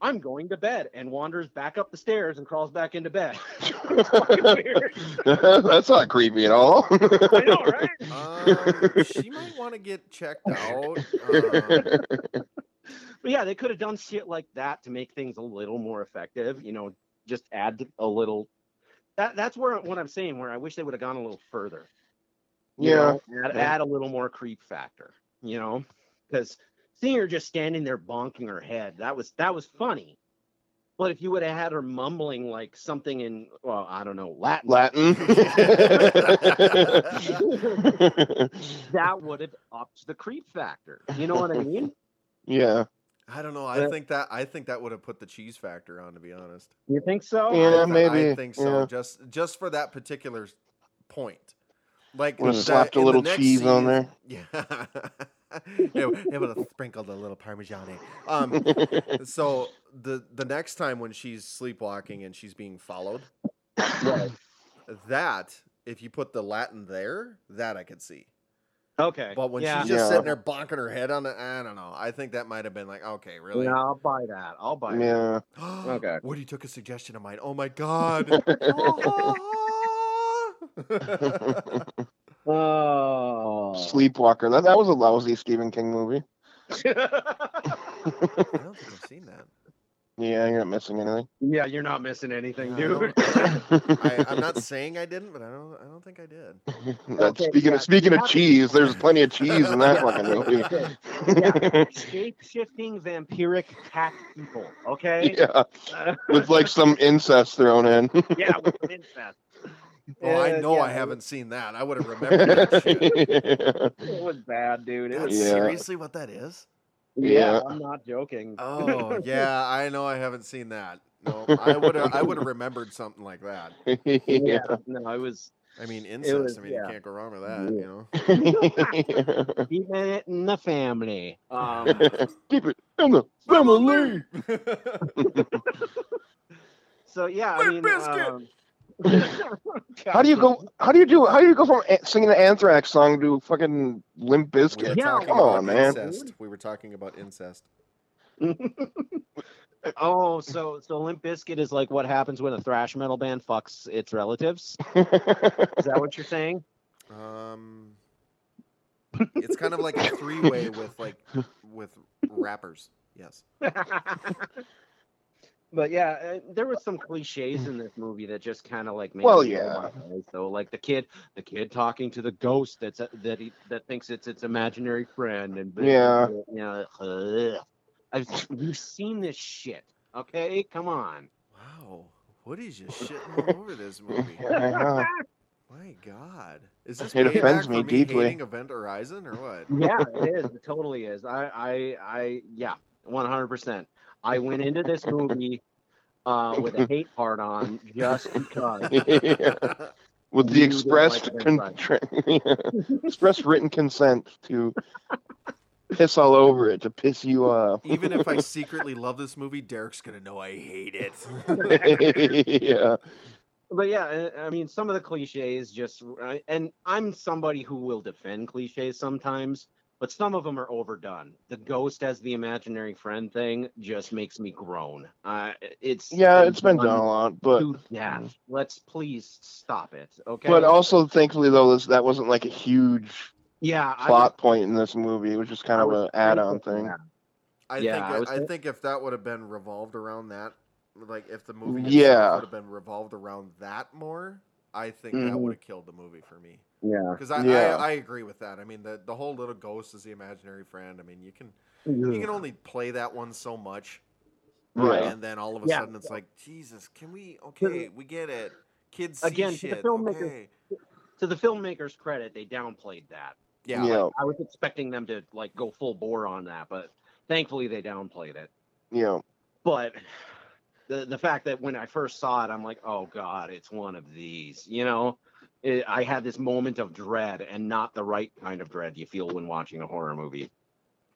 "I'm going to bed," and wanders back up the stairs and crawls back into bed. It's fucking weird. That's not creepy at all. I know, right? Um, she might want to get checked out. Um, But yeah, they could have done shit like that to make things a little more effective. You know, just add a little. That that's where what I'm saying. Where I wish they would have gone a little further. You Yeah, know, add, yeah. add a little more creep factor. You know, because seeing her just standing there bonking her head, that was that was funny. But if you would have had her mumbling like something in, well, I don't know, Latin, Latin. that would have upped the creep factor. You know what I mean? yeah. I don't know. I Yeah. think that I think that would have put the cheese factor on. To be honest, You think so? Yeah, I th- maybe, I think so. yeah. Just just for that particular point. Like Would have that- slapped a little next cheese on there. Yeah. yeah, it would have sprinkled a little parmesan. Um, so the the next time when she's sleepwalking and she's being followed, Right. that if you put the Latin there, that I could see. Okay. But when yeah. she's just Yeah. sitting there bonking her head on it, I don't know. I think that might have been like, okay, really? Yeah, I'll buy that. I'll buy it. yeah. Okay. Woody took a suggestion of mine. Oh my god. Oh. Oh. Sleepwalker. That that was a lousy Stephen King movie. I don't think I've seen that. Yeah, you're not missing anything. yeah, you're not missing anything, dude. I, I'm not saying I didn't, but I don't. I don't think I did. Okay, speaking yeah, of speaking of have- cheese, there's plenty of cheese in that fucking movie. yeah. Shape shifting vampiric cat people. Okay. yeah, with like some incest thrown in. yeah, with some incest. Oh, I know yeah, I haven't seen that. I would have remembered that shit. It was bad, dude. It That's was, Yeah. seriously what that is? yeah. Yeah. I'm not joking. Oh yeah, I know I haven't seen that. No, I would have. I would have remembered something like that. yeah. yeah. No, I was I mean, incest. was- I mean, yeah. you can't go wrong with that. You know. keeping it in the family. Um, Keep it in the family. so yeah, I mean, Bizkit. um, How do you go? How do you do? How do you go from singing the Anthrax song to fucking Limp We Bizkit? Yeah, come on, man. incest. We were talking about incest. oh, so so Limp Bizkit is like what happens when a thrash metal band fucks its relatives. Is that what you're saying? Um, it's kind of like a three-way with like with rappers. Yes. but yeah, uh, there was some cliches in this movie that just kind of like made Well, me roll yeah. So like the kid, the kid talking to the ghost that's a, that he that thinks it's its imaginary friend, and Yeah. you know, ugh. I've you've seen this shit. Okay, come on. Wow. Woody's just shitting all over this movie. I. My God, is this It offends me me deeply. hating Event Horizon or what? Yeah, it is. It totally is. I, I, I, yeah, one hundred percent. I went into this movie uh, with a hate part on just because. Yeah. With the You express don't like con- tra- express written consent to piss all over it to piss you off. Even if I secretly love this movie, Derrick's gonna know I hate it. yeah. But yeah, I- I mean, some of the cliches just, and I'm somebody who will defend cliches sometimes, but some of them are overdone. The ghost as the imaginary friend thing just makes me groan. Uh, it's Yeah, it's been done a lot, but yeah. Let's please stop it, okay? but also thankfully though this that wasn't like a huge yeah, I plot point in this movie. It was just kind I of an add-on thing. that. I Yeah, think I was I, think if that would have been revolved around that, like if the movie Yeah. would have been revolved around that more, I think that Mhm. would have killed the movie for me. Yeah. Because I, Yeah. I I agree with that. I mean the the whole little ghost is the imaginary friend. I mean you can you mm-hmm. can only play that one so much, Right. And then all of a Yeah. sudden it's like Jesus, can we? Okay, we get it. Kids see Again, to the shit. filmmaker- okay. To the filmmakers' credit, they downplayed that. Yeah, Yeah. I was expecting them to like go full bore on that, but thankfully they downplayed it. Yeah. But the the fact that when I first saw it, I'm like, oh god, it's one of these. You know, it, I had this moment of dread, and not the right kind of dread you feel when watching a horror movie.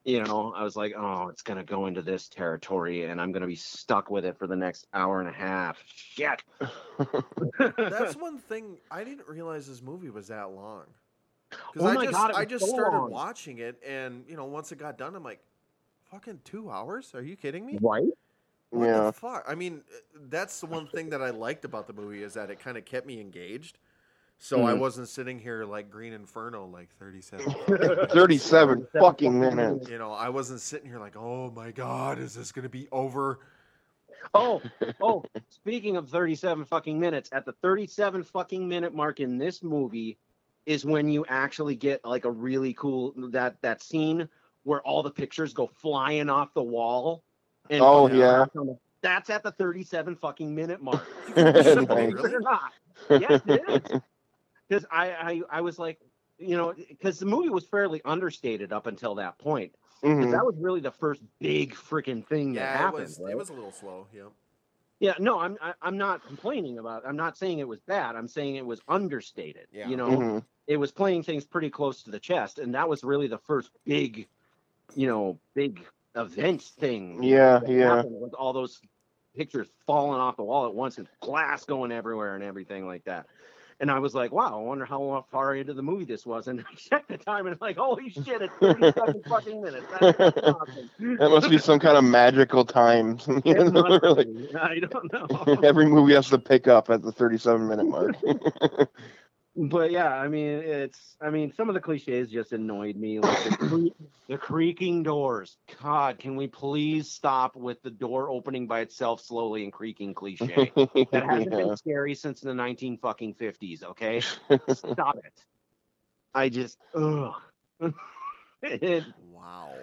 You know, I was like, oh, it's gonna go into this territory, and I'm gonna be stuck with it for the next hour and a half. Shit. That's one thing I didn't realize this movie was that long. Because Oh I my just God, it I was just so started long. watching it, and you know, once it got done, I'm like, fucking two hours? Are you kidding me? Right? What Yeah. the fuck? I mean, uh, that's the one thing that I liked about the movie is that it kind of kept me engaged. So I Mhm. wasn't sitting here like Green Inferno, like 37. 37 fucking minutes. you know, I wasn't sitting here like, oh my god, is this gonna be over? Oh, oh, speaking of 37 fucking minutes, at the 37 fucking minute mark in this movie is when you actually get like a really cool that that scene where all the pictures go flying off the wall. And Oh, fucking yeah. the- That's at the 37 fucking minute mark. Nice. Believe it or not. Yes, it is. Because I, I, I was like, you know, because the movie was fairly understated up until that point. 'Cause Mhm. That was really the first big freaking thing that Yeah, it happened. was. right? It was a little slow. Yeah. Yeah, no, I'm I, I'm not complaining about. I'm not saying it was bad. I'm saying it was understated. Yeah. You know, Mhm. it was playing things pretty close to the chest, and that was really the first big, you know, big event thing. Yeah, that yeah. with all those pictures falling off the wall at once and glass going everywhere and everything like that. And I was like, wow, I wonder how far into the movie this was. And I checked the time and like, holy shit, it's 37 fucking minutes. Awesome. That must be some kind of magical time. you know, like. I don't know. every movie has to pick up at the 37 minute mark. But yeah, I mean, it's. I mean, some of the cliches just annoyed me, like the, cre- the creaking doors. God, can we please stop with the door opening by itself slowly and creaking cliche? That hasn't Yeah. been scary since the nineteen fucking fifties. Okay, stop it. I just, ugh. It- Wow.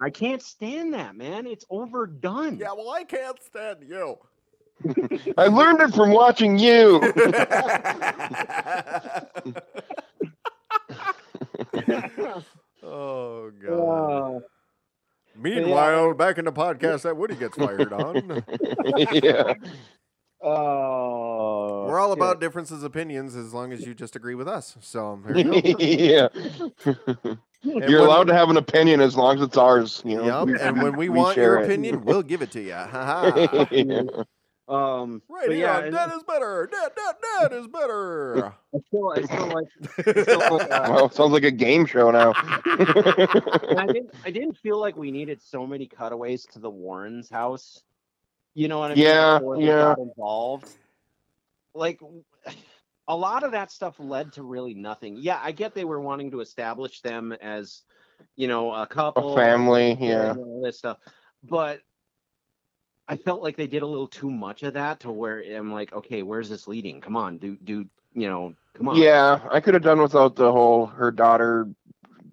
I can't stand that, man. It's overdone. Yeah. Well, I can't stand you. I learned it from watching you. oh god. Uh, Meanwhile, back in the podcast that Woody gets fired on. yeah. oh, We're all shit. about differences of opinions as long as you just agree with us. So there you go. yeah. You're allowed to have an opinion as long as it's ours. You know. Yep. And when we, we want your it. opinion, we'll give it to you. Ha ha. yeah. Um, Right here yeah, on Dead is better. Dead, dead, dead is better. I still, I still like. still, uh, Well, it sounds like a game show now. I didn't I didn't feel like we needed so many cutaways to the Warrens' house. You know what I mean? Yeah, Before they yeah. got involved. Like a lot of that stuff led to really nothing. Yeah, I get they were wanting to establish them as, you know, a couple, a family. Yeah. all this stuff, but I felt like they did a little too much of that to where I'm like, okay, where's this leading? Come on, do do you know? Come on. Yeah, I could have done without the whole her daughter,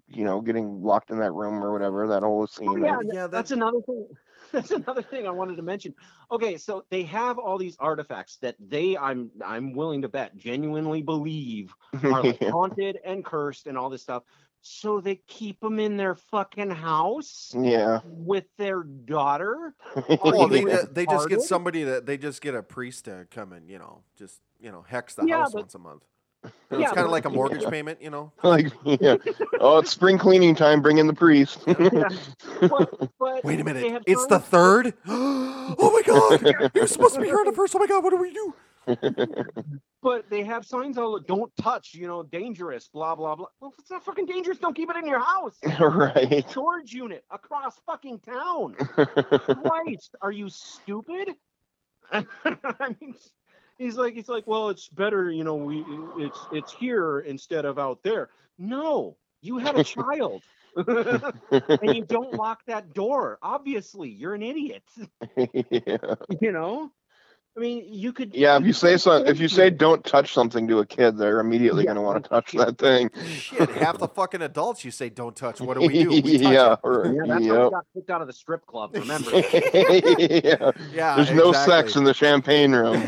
you know, getting locked in that room or whatever. That whole oh, scene. Oh, yeah, Yeah, that's that's another thing. That's another thing I wanted to mention. Okay, so they have all these artifacts that they, I'm, I'm willing to bet, genuinely believe are like Yeah. haunted and cursed and all this stuff. So they keep them in their fucking house yeah. with their daughter. Oh, well, they, they just get somebody that they just get a priest to come and you know just you know hex the Yeah, house but- once a month. So Yeah, it's kind of like a mortgage payment, you know. like, yeah. Oh, it's spring cleaning time. Bring in the priest. But, but Wait a minute, it's the third. oh my god, you're supposed to be here on the first. Oh my god, what do we do? But they have signs all don't touch, you know, dangerous, blah blah blah. Well, if it's not fucking dangerous, don't keep it in your house. right. Storage unit across fucking town. Christ, are you stupid? I mean, he's like, he's like, well, it's better, you know, we it's it's here instead of out there. No, you have a child, and you don't lock that door. Obviously, you're an idiot. yeah. You know, I mean, you could. Yeah, if you say so, if you say don't touch something to a kid, they're immediately Yeah. going to want to touch that thing. Shit, half the fucking adults you say don't touch. What do we do? We touch yeah, it. right, yeah, that's how we got kicked out of the strip club. Remember? yeah. Yeah, There's no sex in the champagne room.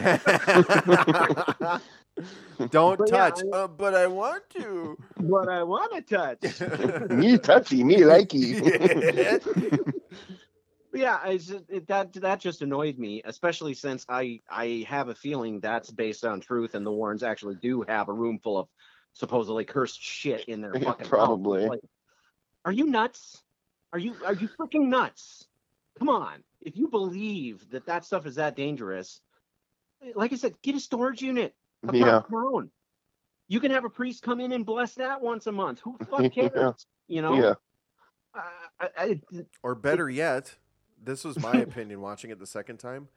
don't But yeah, touch. I- uh, but I want to. but I want to touch. me touchy, me likey. But yeah, I just, it, that that just annoyed me, especially since I I have a feeling that's based on truth, and the Warrens actually do have a room full of supposedly cursed shit in their fucking house. probably. Like, are you nuts? Are you are you freaking nuts? Come on! If you believe that that stuff is that dangerous, like I said, get a storage unit across yeah, town. You can have a priest come in and bless that once a month. Who the fuck cares? Yeah. You know. yeah. Uh, I, I, Or better yet, this was my opinion watching it the second time.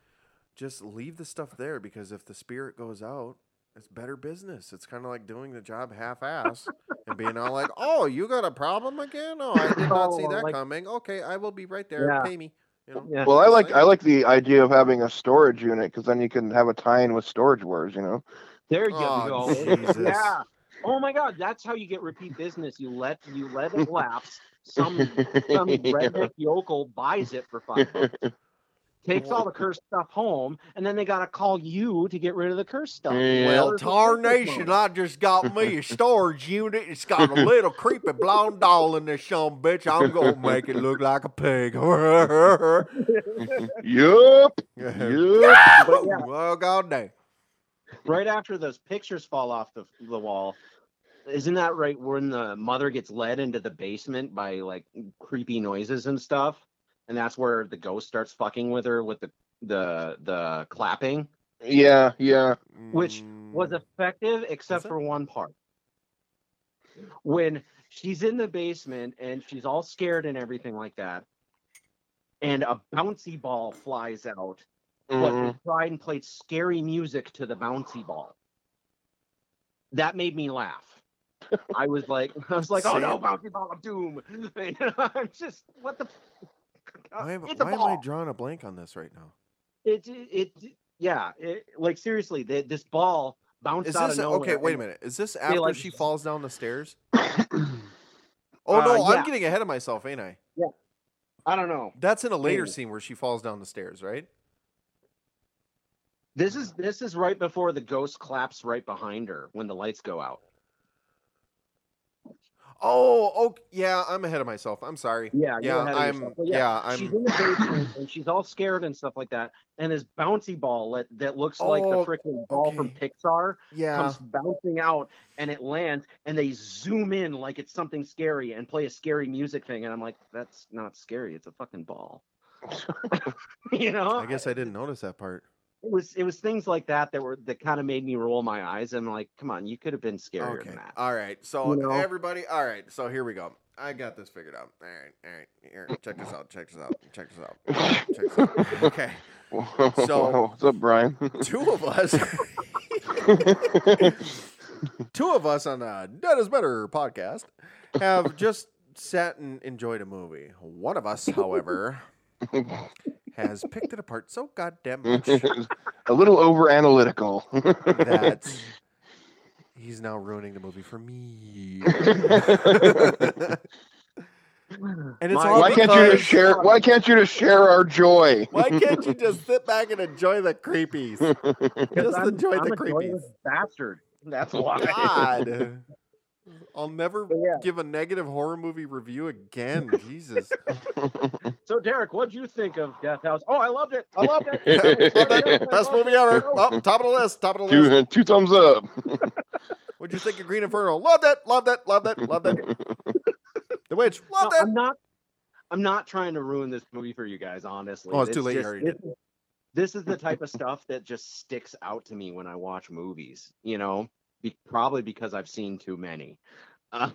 Just leave the stuff there because if the spirit goes out, it's better business. It's kind of like doing the job half-ass and being all like, "Oh, you got a problem again? Oh, I did not see Oh, that like- coming. Okay, I will be right there. Yeah. Pay me." You know? yeah. Well, I like Like- I like the idea of having a storage unit because then you can have a tie-in with Storage Wars. You know. There you Oh, go. Jesus. Yeah. Oh my god, that's how you get repeat business. You let you let it lapse. Some some redneck yokel buys it for five bucks, takes all the cursed stuff home, and then they gotta call you to get rid of the cursed stuff. Yeah. Well, Where's tarnation, I just got me a storage unit. It's got a little creepy blonde doll in this son bitch. I'm gonna make it look like a pig. yup. Yup. But yeah. Well, god dang. right after those pictures fall off the, the wall isn't that right when the mother gets led into the basement by like creepy noises and stuff and that's where the ghost starts fucking with her with the the the clapping Yeah, yeah. Which was Mm, effective except for one part when she's in the basement and she's all scared and everything like that and a bouncy ball flies out but Mhm. they tried and played scary music to the bouncy ball. That made me laugh. I was like, I was like, oh no, bouncy ball of doom. You know, I'm just, what the? Why, am, why am. I drawing a blank on this right now? It, it, it yeah, it, like seriously, the, this ball bounced Is out this of nowhere. okay? Wait a minute. Is this after like- she falls down the stairs? Uh, Oh no, I'm getting ahead of myself, ain't I? Yeah. I don't know. That's in a later Maybe. scene where she falls down the stairs, right? This is this is right before the ghost claps right behind her when the lights go out. Oh, oh, yeah. I'm ahead of myself. I'm sorry. Yeah, Yeah, I'm. yeah, she's I'm. in the basement and she's all scared and stuff like that. And this bouncy ball that, that looks like the Oh, freaking ball from Pixar Yeah. comes bouncing out and it lands and they zoom in like it's something scary and play a scary music thing. And I'm like, that's not scary. It's a fucking ball. you know? I guess I didn't notice that part. It was it was things like that that were that kind of made me roll my eyes. I'm like, come on, you could have been scarier Okay. than that. All right. So You know? everybody. All right. So here we go. I got this figured out. All right. All right. Here. Check this out. Check this out. Check this out. Check this out. Okay. So- what's up, Brian? Two of us. two of us on the Dead is Better podcast have just sat and enjoyed a movie. One of us, however, has picked it apart so goddamn much a little over analytical. that he's now ruining the movie for me. and it's My- all why can't you just share? Why can't you just share our joy? Why can't you just sit back and enjoy the creepies? Just I'm, enjoy I'm the creepies. bastard. That's oh, why. God. I'll never yeah. give a negative horror movie review again. Jesus. So Derrick, what'd you think of Death House? Oh, I loved it. I loved it. Love that. Best movie ever. Oh. oh, top of the list. Top of the list. two, two thumbs up. What'd you think of Green Inferno? Loved it. Loved it. Loved it. Loved it. The Witch. No, Loved it. I'm not. I'm not trying to ruin this movie for you guys. Honestly, Oh, it's too late, just- already This is the type of stuff that just sticks out to me when I watch movies. You know, be, probably because I've seen too many. Uh,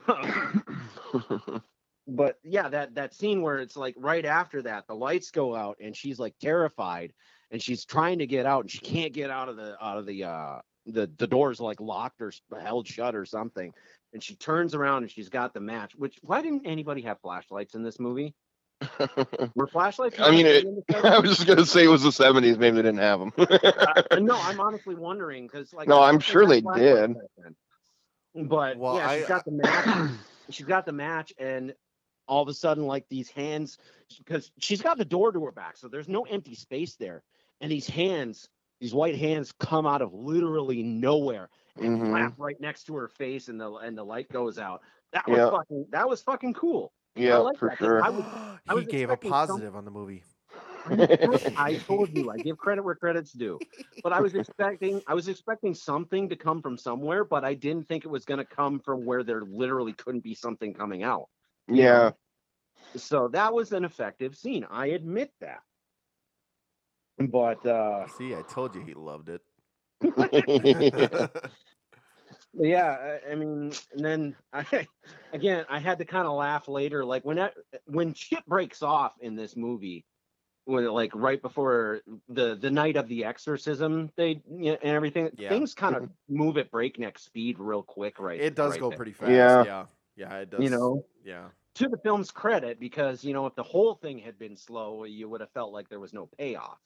but yeah, that that scene where it's like right after that, the lights go out and she's like terrified and she's trying to get out and she can't get out of the out of the uh the the door's like locked or held shut or something. And she turns around and she's got the match. Which why didn't anybody have flashlights in this movie? Were flashlights? I mean, it- thing in the I was just gonna say it was the seventies. Maybe they didn't have them. Uh, no, I'm honestly wondering because like No, I I'm sure they did. But Well, yeah, I- she's got the match. she's got the match, and all of a sudden, like these hands, because she's got the door to her back, so there's no empty space there, and these hands, these white hands, come out of literally nowhere and Mhm. flap right next to her face, and the and the light goes out. That was Yeah. fucking. That was fucking cool. Yeah, like for that, 'cause sure. I was- I he was gave a expecting some- positive on the movie. I told you I give credit where credit's due. But I was expecting I was expecting something to come from somewhere, but I didn't think it was going to come from where there literally couldn't be something coming out. yeah. So that was an effective scene. I admit that. But uh See, I told you he loved it. yeah, I, I mean, and then I again I had to kind of laugh later like when that, when shit breaks off in this movie when like right before the the night of the exorcism they you know, and everything Yeah. things kind of move at breakneck speed real quick right it does right go there. pretty fast. Yeah. Yeah. Yeah, it does. you know Yeah. to the film's credit because you know if the whole thing had been slow you would have felt like there was no payoff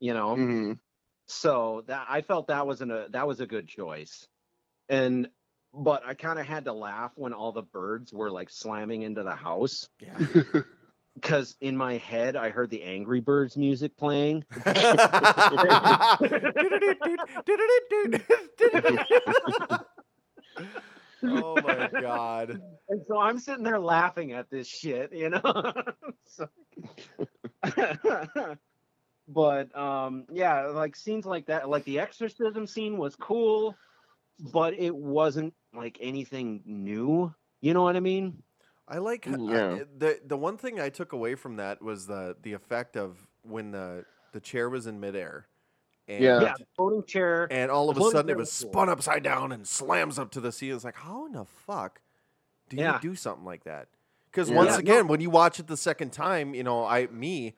you know Mhm. so that I felt that was an, a that was a good choice, and but I kind of had to laugh when all the birds were like slamming into the house Yeah. because in my head I heard the Angry Birds music playing. oh my god. And so I'm sitting there laughing at this shit, you know. So- but um yeah, like scenes like that, like the exorcism scene was cool, but it wasn't like anything new. You know what I mean? I like Yeah. I- the the one thing I took away from that was the the effect of when the the chair was in midair. And, Yeah. Yeah, the floating chair. And all of a sudden it was was cool. spun upside down and slams up to the sea. It's like, how in the fuck do Yeah. you do something like that? Because Yeah. once Yeah, no. again, when you watch it the second time, you know, I me,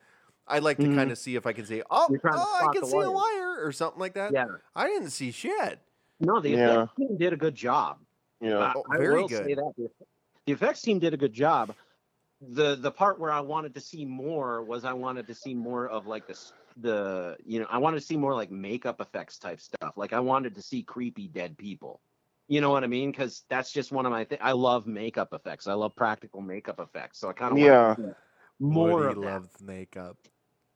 I like to Mhm. kind of see if I can say, oh, You're trying to oh I can the see a wire. wire or something like that. Yeah. I didn't see shit. No, the Yeah. effects team did a good job. yeah. I, Oh, I very will good. say that the, the effects team did a good job. The the part where I wanted to see more was I wanted to see more of like the s- the you know I wanted to see more like makeup effects type stuff. Like I wanted to see creepy dead people. You know what I mean? Because that's just one of my things. I love makeup effects. I love practical makeup effects. So I kind of Yeah. more Woody of that. loves makeup.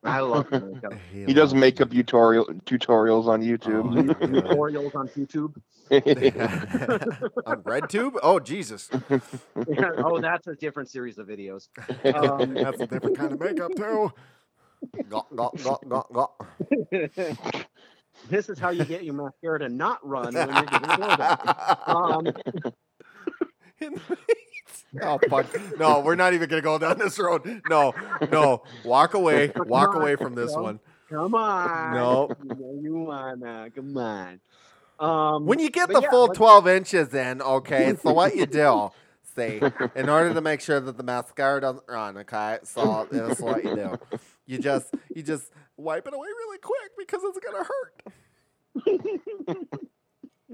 I love makeup. He does loves makeup tutorial tutorials on YouTube. Oh, God. tutorials on YouTube. on RedTube? Oh Jesus, Yeah, oh, that's a different series of videos. Um, that's a different kind of makeup too. Got, got, got, got, got. this is how you get your mascara to not run when you're giving a blowjob. Um, oh fuck! No, we're not even gonna go down this road. No, no. Walk away. Walk away from this one. come on. No. You wanna. Come on. Um, When you get the yeah, full twelve inches in, okay. So what you do? See, in order to make sure that the mascara doesn't run, okay. So that's what you do. You just you just wipe it away really quick because it's gonna hurt.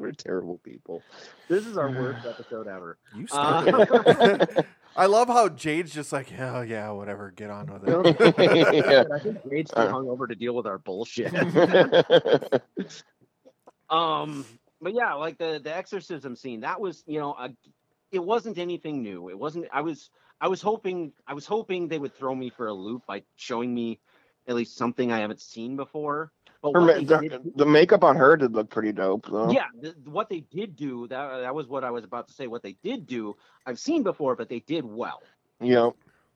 We're terrible people. This is our worst episode ever. You Uh, started. it. I love how Jade's just like, yeah, yeah, whatever, get on with it. Yeah. I think Jade's too Uh. hungover to deal with our bullshit. Um, but yeah, like the the exorcism scene, that was you know, a, it wasn't anything new. It wasn't. I was I was hoping I was hoping they would throw me for a loop by showing me at least something I haven't seen before. But Her the, the makeup on her did look pretty dope though. yeah, what they did do that that was what I was about to say. What they did do, I've seen before, but they did well. Yep.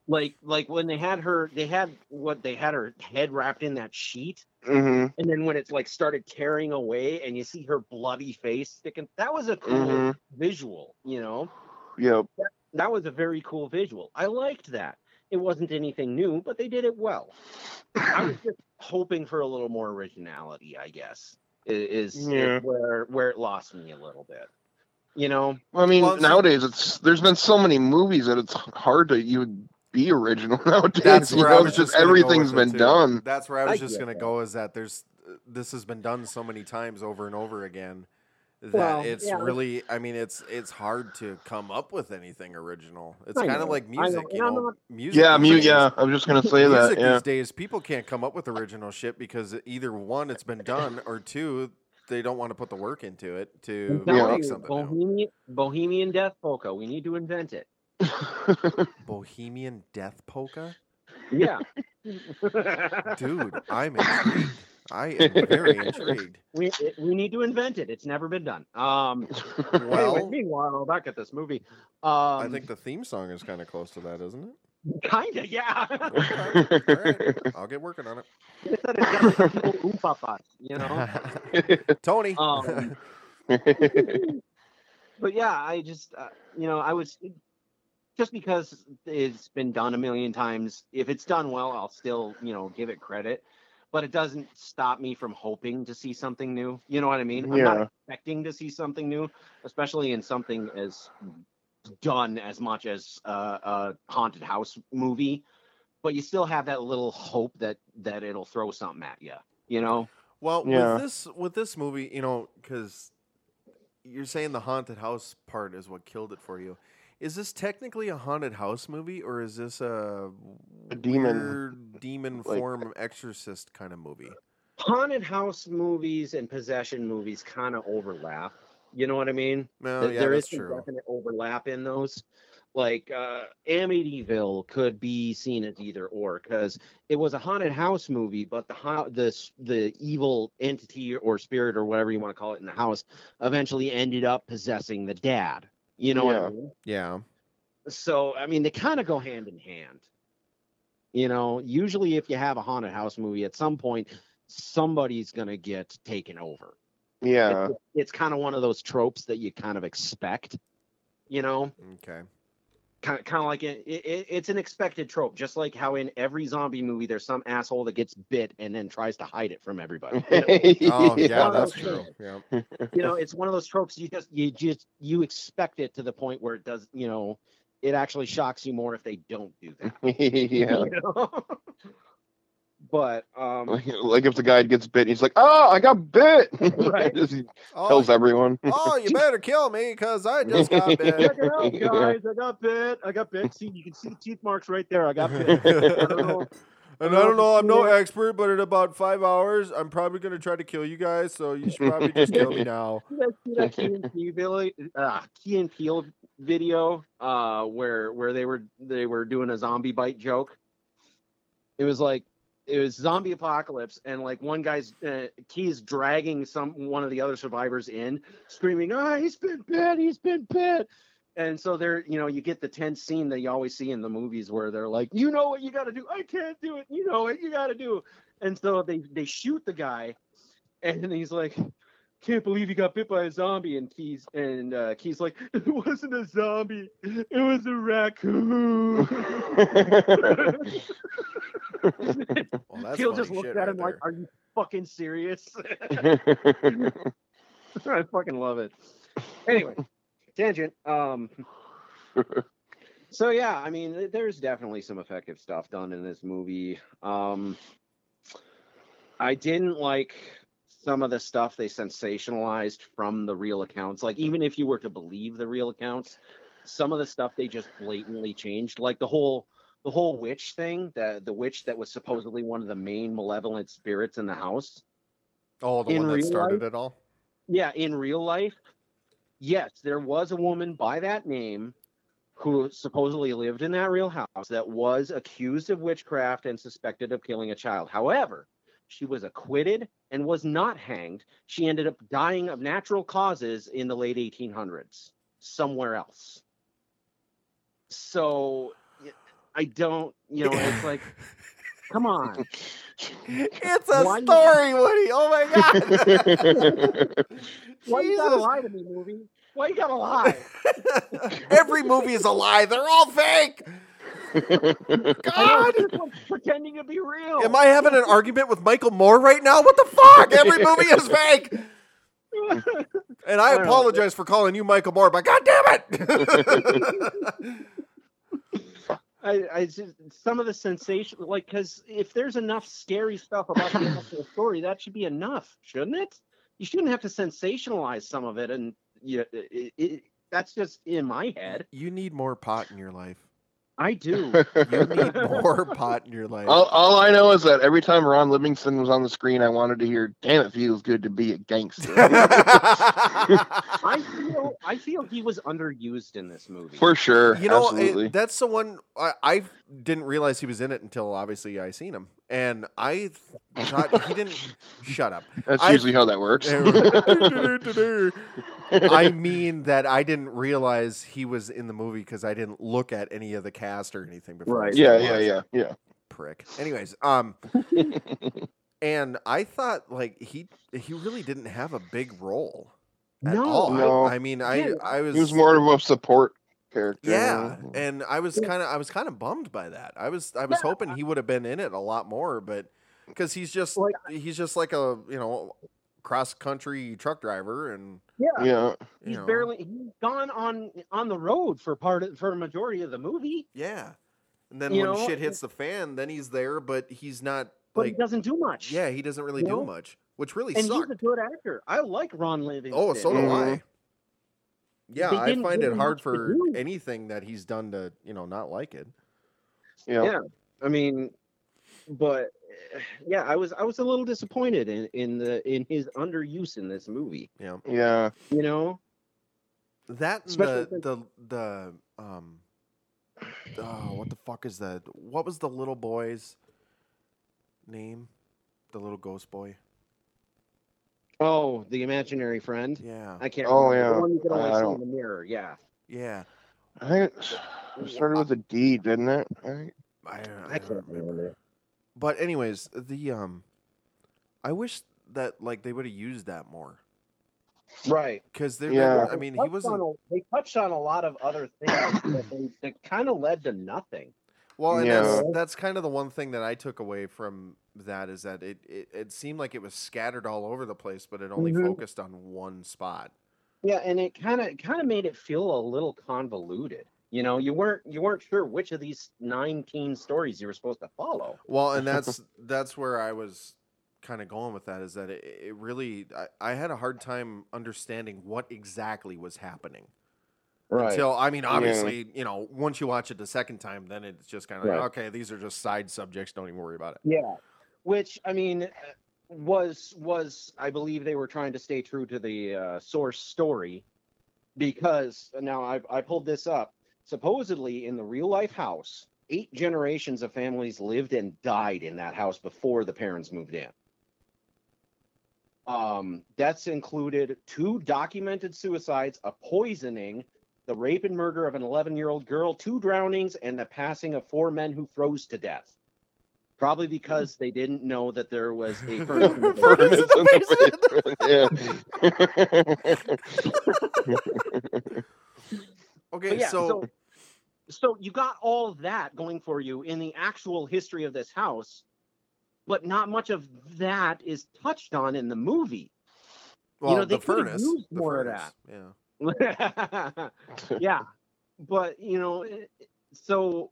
Like like when they had her, they had what they had her head wrapped in that sheet. hmm and then when it's like started tearing away and you see her bloody face sticking that was a cool hmm visual you know Yep. that was a very cool visual i liked that it wasn't anything new but they did it well i was just hoping for a little more originality i guess i- is, is Yeah. where where it lost me a little bit you know I mean, Well, nowadays it's there's been so many movies that it's hard to even be original nowadays. That's you where know, I was just just gonna go everything's with it, been too. done. That's where I was I just gonna that. go. Is that there's this has been done so many times over and over again that Well, it's yeah. really. I mean, it's it's hard to come up with anything original. It's kind of like I know, music, and you know. not- Music. Yeah, these mute. days- Yeah, I was just gonna say that. Music Yeah. these days, people can't come up with original shit because either one, it's been done, or two, they don't want to put the work into it to I'm telling make you, something new. bohemian bohemian death polka we need to invent it Bohemian Death Polka, yeah dude. I'm intrigued. I am very intrigued. we we need to invent it. It's never been done. Um, Well- anyway, meanwhile, back at this movie, um, I think the theme song is kind of close to that, isn't it? kinda, yeah. Okay, all right. I'll get working on it. It said it's got like a little oomph up, you know. Tony. Um, but yeah, I just, uh, you know, I was just because it's been done a million times. If it's done well, I'll still, you know, give it credit. But it doesn't stop me from hoping to see something new. You know what I mean? I'm Yeah. not expecting to see something new, especially in something as done as much as uh, a haunted house movie. But you still have that little hope that that it'll throw something at you. You know? Well, Yeah. with this with this movie, you know, because you're saying the haunted house part is what killed it for you. Is this technically a haunted house movie, or is this a, A demon, weird demon like- form exorcist kind of movie? haunted house movies and possession movies kind of overlap You know what I mean? No, Th- Oh, yeah, there is that's some true. definite overlap in those. Like uh, Amityville could be seen as either or because it was a haunted house movie, but the ho- the the evil entity or spirit or whatever you want to call it in the house eventually ended up possessing the dad. You know what Yeah. I mean? Yeah. So I mean, they kind of go hand in hand. You know, usually if you have a haunted house movie, at some point somebody's gonna get taken over. Yeah. It's, it's kind of one of those tropes that you kind of expect. You know, Okay. Kind of, kind of like it, it, it's an expected trope, just like how in every zombie movie there's some asshole that gets bit and then tries to hide it from everybody. Oh, you know, Oh, yeah, that's true. Yeah. you know, it's one of those tropes you just you just you expect it to the point where it does. You know, it actually shocks you more if they don't do that. yeah. You know? But um, Like, like if the guy gets bit, he's like, "Oh, I got bit!" Right. Just he Oh, tells everyone. oh, you better kill me because I just got check bit. it out, guys! I got bit. I got bit. See, you can see the teeth marks right there. I got bit. I don't know. And I don't know, I'm no expert, but in about five hours, I'm probably gonna try to kill you guys. So you should probably just kill me now. You guys see that Key and Peele video, uh, Key and Peele video uh, where where they were they were doing a zombie bite joke? It was like it was zombie apocalypse, and like one guy's uh, Key's dragging some one of the other survivors in, screaming, "Ah, he's been bit! He's been bit!" And so there, you know, you get the tense scene that you always see in the movies where they're like, "You know what you got to do? I can't do it. You know what you got to do." And so they they shoot the guy, and he's like, can't believe he got bit by a zombie. And Keys and uh, Keys like, it wasn't a zombie, it was a raccoon. Well, Keel just looked shit at right him like, are you fucking serious? I fucking love it. Anyway, tangent. Um. So yeah, I mean, there's definitely some effective stuff done in this movie. Um, I didn't like some of the stuff they sensationalized from the real accounts. Like, even if you were to believe the real accounts, some of the stuff they just blatantly changed. Like the whole the whole witch thing, the the witch that was supposedly one of the main malevolent spirits in the house. Oh, the in one that started life- it all. Yeah, in real life, yes, there was a woman by that name who supposedly lived in that real house that was accused of witchcraft and suspected of killing a child. However, she was acquitted and was not hanged. She ended up dying of natural causes in the late 1800s somewhere else. So I don't, you know, it's like, come on. It's a Why you- story, Woody. Oh my god. Why you gotta lie to me, movie? Why you gotta lie? Every movie is a lie. They're all fake. Know, God. pretending to be real. Am I having an argument with Michael Moore right now? What the fuck? Every movie is fake. And I I don't know. apologize for calling you Michael Moore, but god damn it. I, I just, some of the sensation, like, because if there's enough scary stuff about the actual story, that should be enough, shouldn't it? You shouldn't have to sensationalize some of it, and you, it, it, that's just in my head. you need more pot in your life. I do. You need more pot in your life. all, all I know is that every time Ron Livingston was on the screen, I wanted to hear, "Damn, it feels good to be a gangster." I feel, I feel he was underused in this movie. For sure, You know, absolutely. it, that's the one I, I didn't realize he was in it until obviously I seen him, and I thought he didn't. Shut up. That's I- usually how that works. I mean that I didn't realize he was in the movie because I didn't look at any of the cast or anything before. I Right. yeah, yeah, yeah, yeah. Prick. Anyways, um, and I thought like he he really didn't have a big role at No. all. No. I mean, I Yeah. I was He was more of a support character. yeah, and I was kind of I was kind of bummed by that. I was I was Yeah. hoping he would have been in it a lot more, but because he's just Like- he's just like a you know cross country truck driver, and yeah. yeah. you He's know, barely he's gone on on the road for part of, for a majority of the movie, yeah. And then You when know, shit hits the fan, then he's there, but he's not but like he doesn't do much. yeah, he doesn't really You do know? much, which really and sucked. he's a good actor. I like Ron Livingston. Oh, so do Mhm. I. Yeah, I find it hard for anything that he's done to you know not like it. Yeah. Yeah. I mean, but yeah, I was I was a little disappointed in in the in his underuse in this movie. Yeah. Yeah. You know, That and Especially the the the um. Oh, what the fuck is that? What was the little boy's name? The little ghost boy. Oh, the imaginary friend. Yeah, I can't. Oh, remember. yeah. The one you can only I see don't- in the mirror. Yeah. yeah. I think it started with a D, didn't it? I think- I, I can't remember. But anyways, the um, I wish that like they would have used that more Right. because they. Yeah. I mean, he wasn't. a- they touched on a lot of other things that, they, that kind of led to nothing. Well, and Yeah. that's that's kind of the one thing that I took away from that is that it, it, it seemed like it was scattered all over the place, but it only Mhm. focused on one spot. Yeah, and it kind of kind of made it feel a little convoluted. You know, you weren't you weren't sure which of these 19 stories you were supposed to follow. Well, and that's that's where I was kind of going with that is that it, it really I, I had a hard time understanding what exactly was happening until I mean obviously you know once you watch it the second time then it's just kind of like okay these are just side subjects don't even worry about it. Yeah, which I mean uh, was was I believe they were trying to stay true to the uh, source story because now I I pulled this up. Supposedly in the real life house, eight generations of families lived and died in that house before the parents moved in. Um, deaths included two documented suicides, a poisoning, the rape and murder of an 11 year old girl, two drownings, and the passing of four men who froze to death. Probably because they didn't know that there was a furnace in the basement. Furnace in the basement, Okay, yeah, so, so so you got all that going for you in the actual history of this house, but not much of that is touched on in the movie. well, know, they the could've furnace, used the more of furnace, Yeah. yeah, but you know, eh, so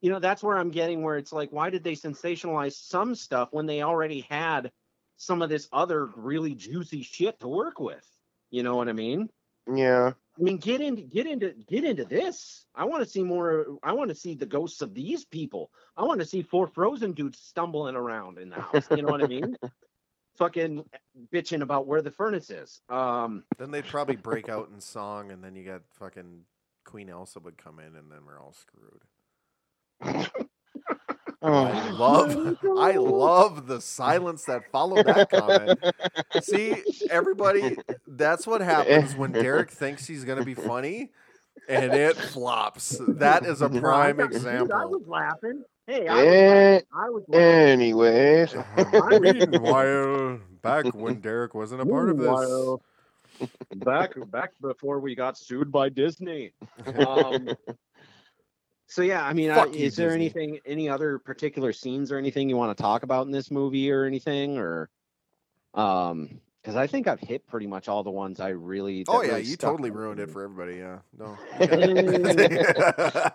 you know that's where I'm getting where it's like, why did they sensationalize some stuff when they already had some of this other really juicy shit to work with? You know what I mean? yeah. I mean, get into get into get into this. I want to see more. I want to see the ghosts of these people. I want to see four frozen dudes stumbling around in the house. You know what I mean? Fucking bitching about where the furnace is. Um, Then they'd probably break out in song, and then you got fucking Queen Elsa would come in, and then we're all screwed. I Oh. love, I love the silence that followed that comment. See, everybody, that's what happens when Derrick thinks he's gonna be funny, and it flops. That is a prime example. I was laughing. Hey, I was, Eh, I was laughing. anyways, Meanwhile, back when Derrick wasn't a part of this. Back back before we got sued by Disney. Um, so yeah, I mean, I, Fuck you, is there Disney. anything, any other particular scenes or anything you want to talk about in this movie or anything, or um, because I think I've hit pretty much all the ones I really. Oh yeah, really you totally ruined me. it for everybody. Yeah, no.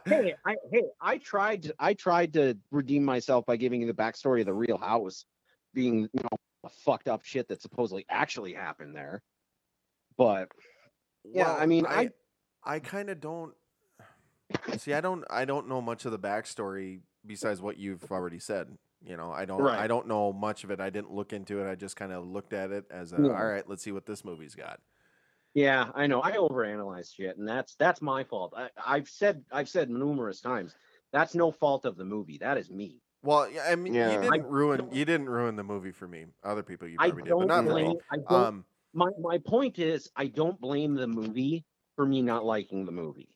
hey, I hey, I tried I tried to redeem myself by giving you the backstory of the real house being, you know, the fucked up shit that supposedly actually happened there. But Yeah, I mean, I I- I kind of don't see. I don't. I don't know much of the backstory besides what you've already said. You know, I don't. I don't know much of it. I didn't look into it. I just kind of looked at it as a. Yeah. All right, let's see what this movie's got. yeah, I know I overanalyze shit, and that's that's my fault. I, I've said I've said numerous times that's no fault of the movie. That is me. Well, I mean, Yeah. you didn't I ruin. You didn't ruin the movie for me. Other people, you probably did, but don't blame. me. I Um, my my point is I don't blame the movie for me not liking the movie.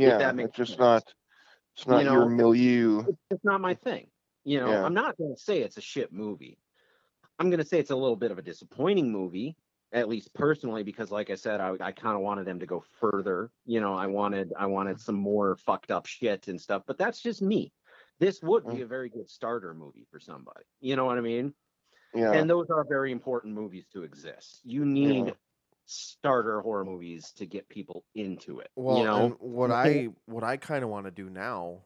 Yeah, that makes it's just sense. not. It's not You your milieu. it's not my thing. You know, Yeah. I'm not going to say it's a shit movie. I'm going to say it's a little bit of a disappointing movie, at least personally, because like I said, I, I kind of wanted them to go further. You know, I wanted I wanted some more fucked up shit and stuff. But that's just me. This would be mm-hmm. a very good starter movie for somebody. You know what I mean? Yeah, And those are very important movies to exist. You need starter horror movies to get people into it. Well, you know, what I what I kind of want to do now,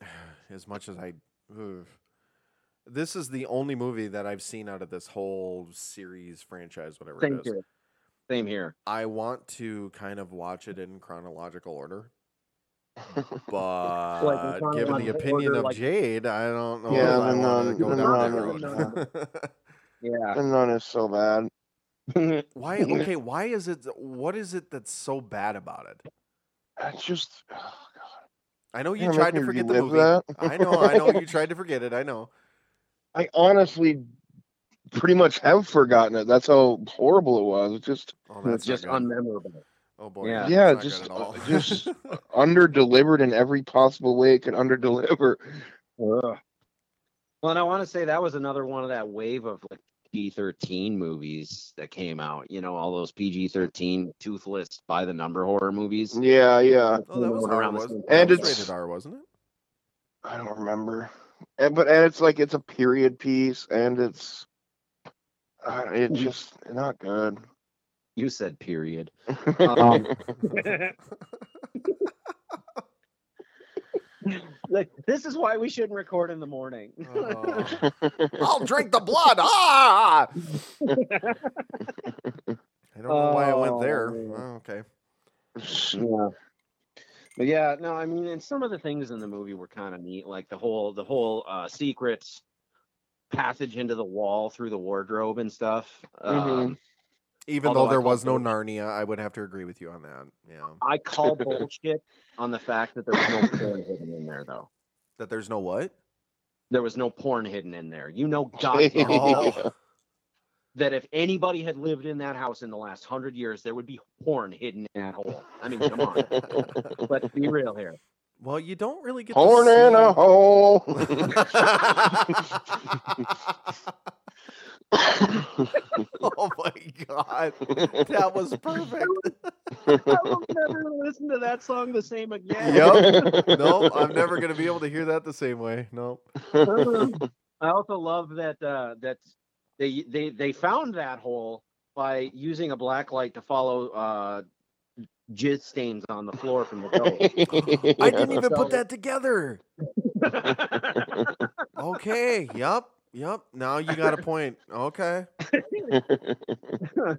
as much as I, ugh, this is the only movie that I've seen out of this whole series franchise, whatever same it is. here. Same here. I want to kind of watch it in chronological order, but given the opinion order, of like- Jade, I don't know Yeah, if I the want to nun- go the down that nun- road. Yeah. the nun is so bad. Why? Okay, why is it? What is it that's so bad about it? It's just. oh, I know you tried to forget the movie. that. I know, I know you tried to forget it. I know. I honestly pretty much have forgotten it. That's how horrible it was. It just Oh, it's that's just good. unmemorable. Oh boy. Yeah. yeah, just at all. uh, just under delivered in every possible way it could under deliver. Well, and I want to say that was another one of that wave of like PG-13 movies that came out. You know, all those PG-13 toothless by the number horror movies. Yeah, yeah. oh, that was Around the wasn't same time. And it's- rated R, wasn't it? I don't remember. And, but and it's like it's a period piece and it's uh, it's just not good. You said period. Um, like this is why we shouldn't record in the morning. Oh. I'll drink the blood. Ah! I don't know why I went there. Oh. Oh, okay. Yeah. But yeah, no, I mean, and some of the things in the movie were kind of neat, like the whole the whole uh, secrets passage into the wall through the wardrobe and stuff. Um, Even Although though there was no bullshit. Narnia, I would have to agree with you on that. Yeah. I call bullshit on the fact that there was no porn hidden in there, though. That there's no what? There was no porn hidden in there. You know, God, Oh. that if anybody had lived in that house in the last hundred years, there would be porn hidden in that hole. I mean, come on. Let's be real here. Well, you don't really get porn to in a hole. oh my god, that was perfect. I will never listen to that song the same again. Yep. nope, I'm never gonna be able to hear that the same way. Nope. I also love that uh, that they they they found that hole by using a black light to follow uh, jizz stains on the floor from the ghost. I didn't even So- put that together. Okay. Yep. Yep. Now you got a point. Okay. I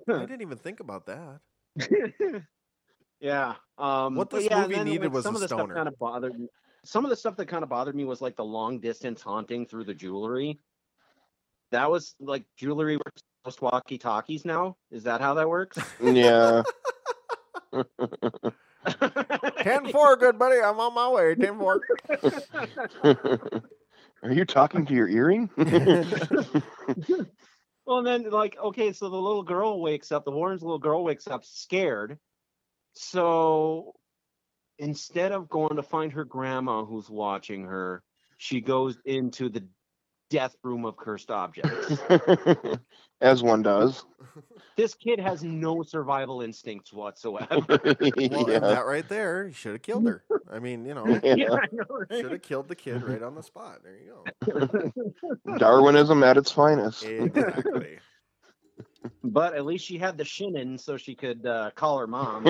didn't even think about that. yeah. Um, What this yeah, movie then, needed like, was some a of the stoner. stuff kind of bothered me. Some of the stuff that kind of bothered me was like the long distance haunting through the jewelry. That was like jewelry works post walkie talkies now. Is that how that works? yeah. 10 4, good buddy. I'm on my way. 10 4. Are you talking to your earring? Well, and then like, okay, so the little girl wakes up, the Warren's little girl wakes up scared. So instead of going to find her grandma who's watching her, she goes into the death room of cursed objects. As one does. this kid has no survival instincts whatsoever. Well, yeah. that right there, you should have killed her. I mean, you know, Yeah. Know, right? should have killed the kid right on the spot. There you go. Darwinism at its finest. Exactly. But at least she had the shinin so she could uh, call her mom.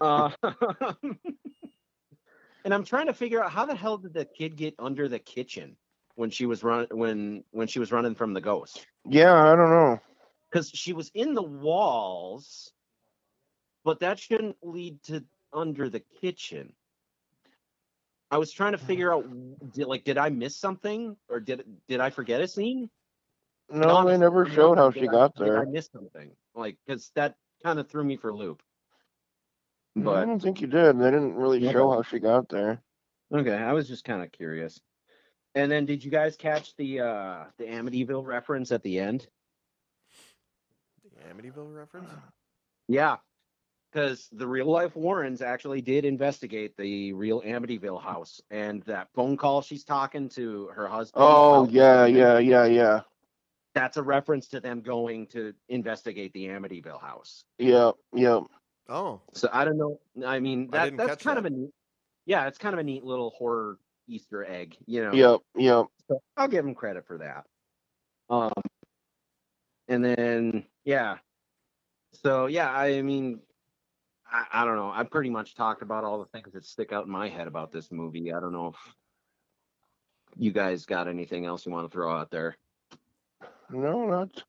Uh, and I'm trying to figure out how the hell did the kid get under the kitchen when she was run when when she was running from the ghost? yeah, I don't know. Because she was in the walls, but that shouldn't lead to under the kitchen. I was trying to figure out, did, like, did I miss something, or did did I forget a scene? No, they never showed how she I- got Did I missed something? Like, because that kind of threw me for a loop. I don't think you did. They didn't really Okay. show how she got there. Okay, I was just kind of curious. And then did you guys catch the uh the Amityville reference at the end? The Amityville reference? Yeah. Because the real life Warrens actually did investigate the real Amityville house and that phone call she's talking to her husband. Oh yeah, yeah, yeah, yeah, That's a reference to them going to investigate the Amityville house. yeah, yeah. Oh, So I don't know. I mean, I that didn't that's catch kind that. of a neat, yeah, it's kind of a neat little horror Easter egg, you know. Yep, yep. So I'll give him credit for that. Um, and then yeah, so yeah, I mean, I, I don't know. I pretty much talked about all the things that stick out in my head about this movie. I don't know if you guys got anything else you want to throw out there. No, not.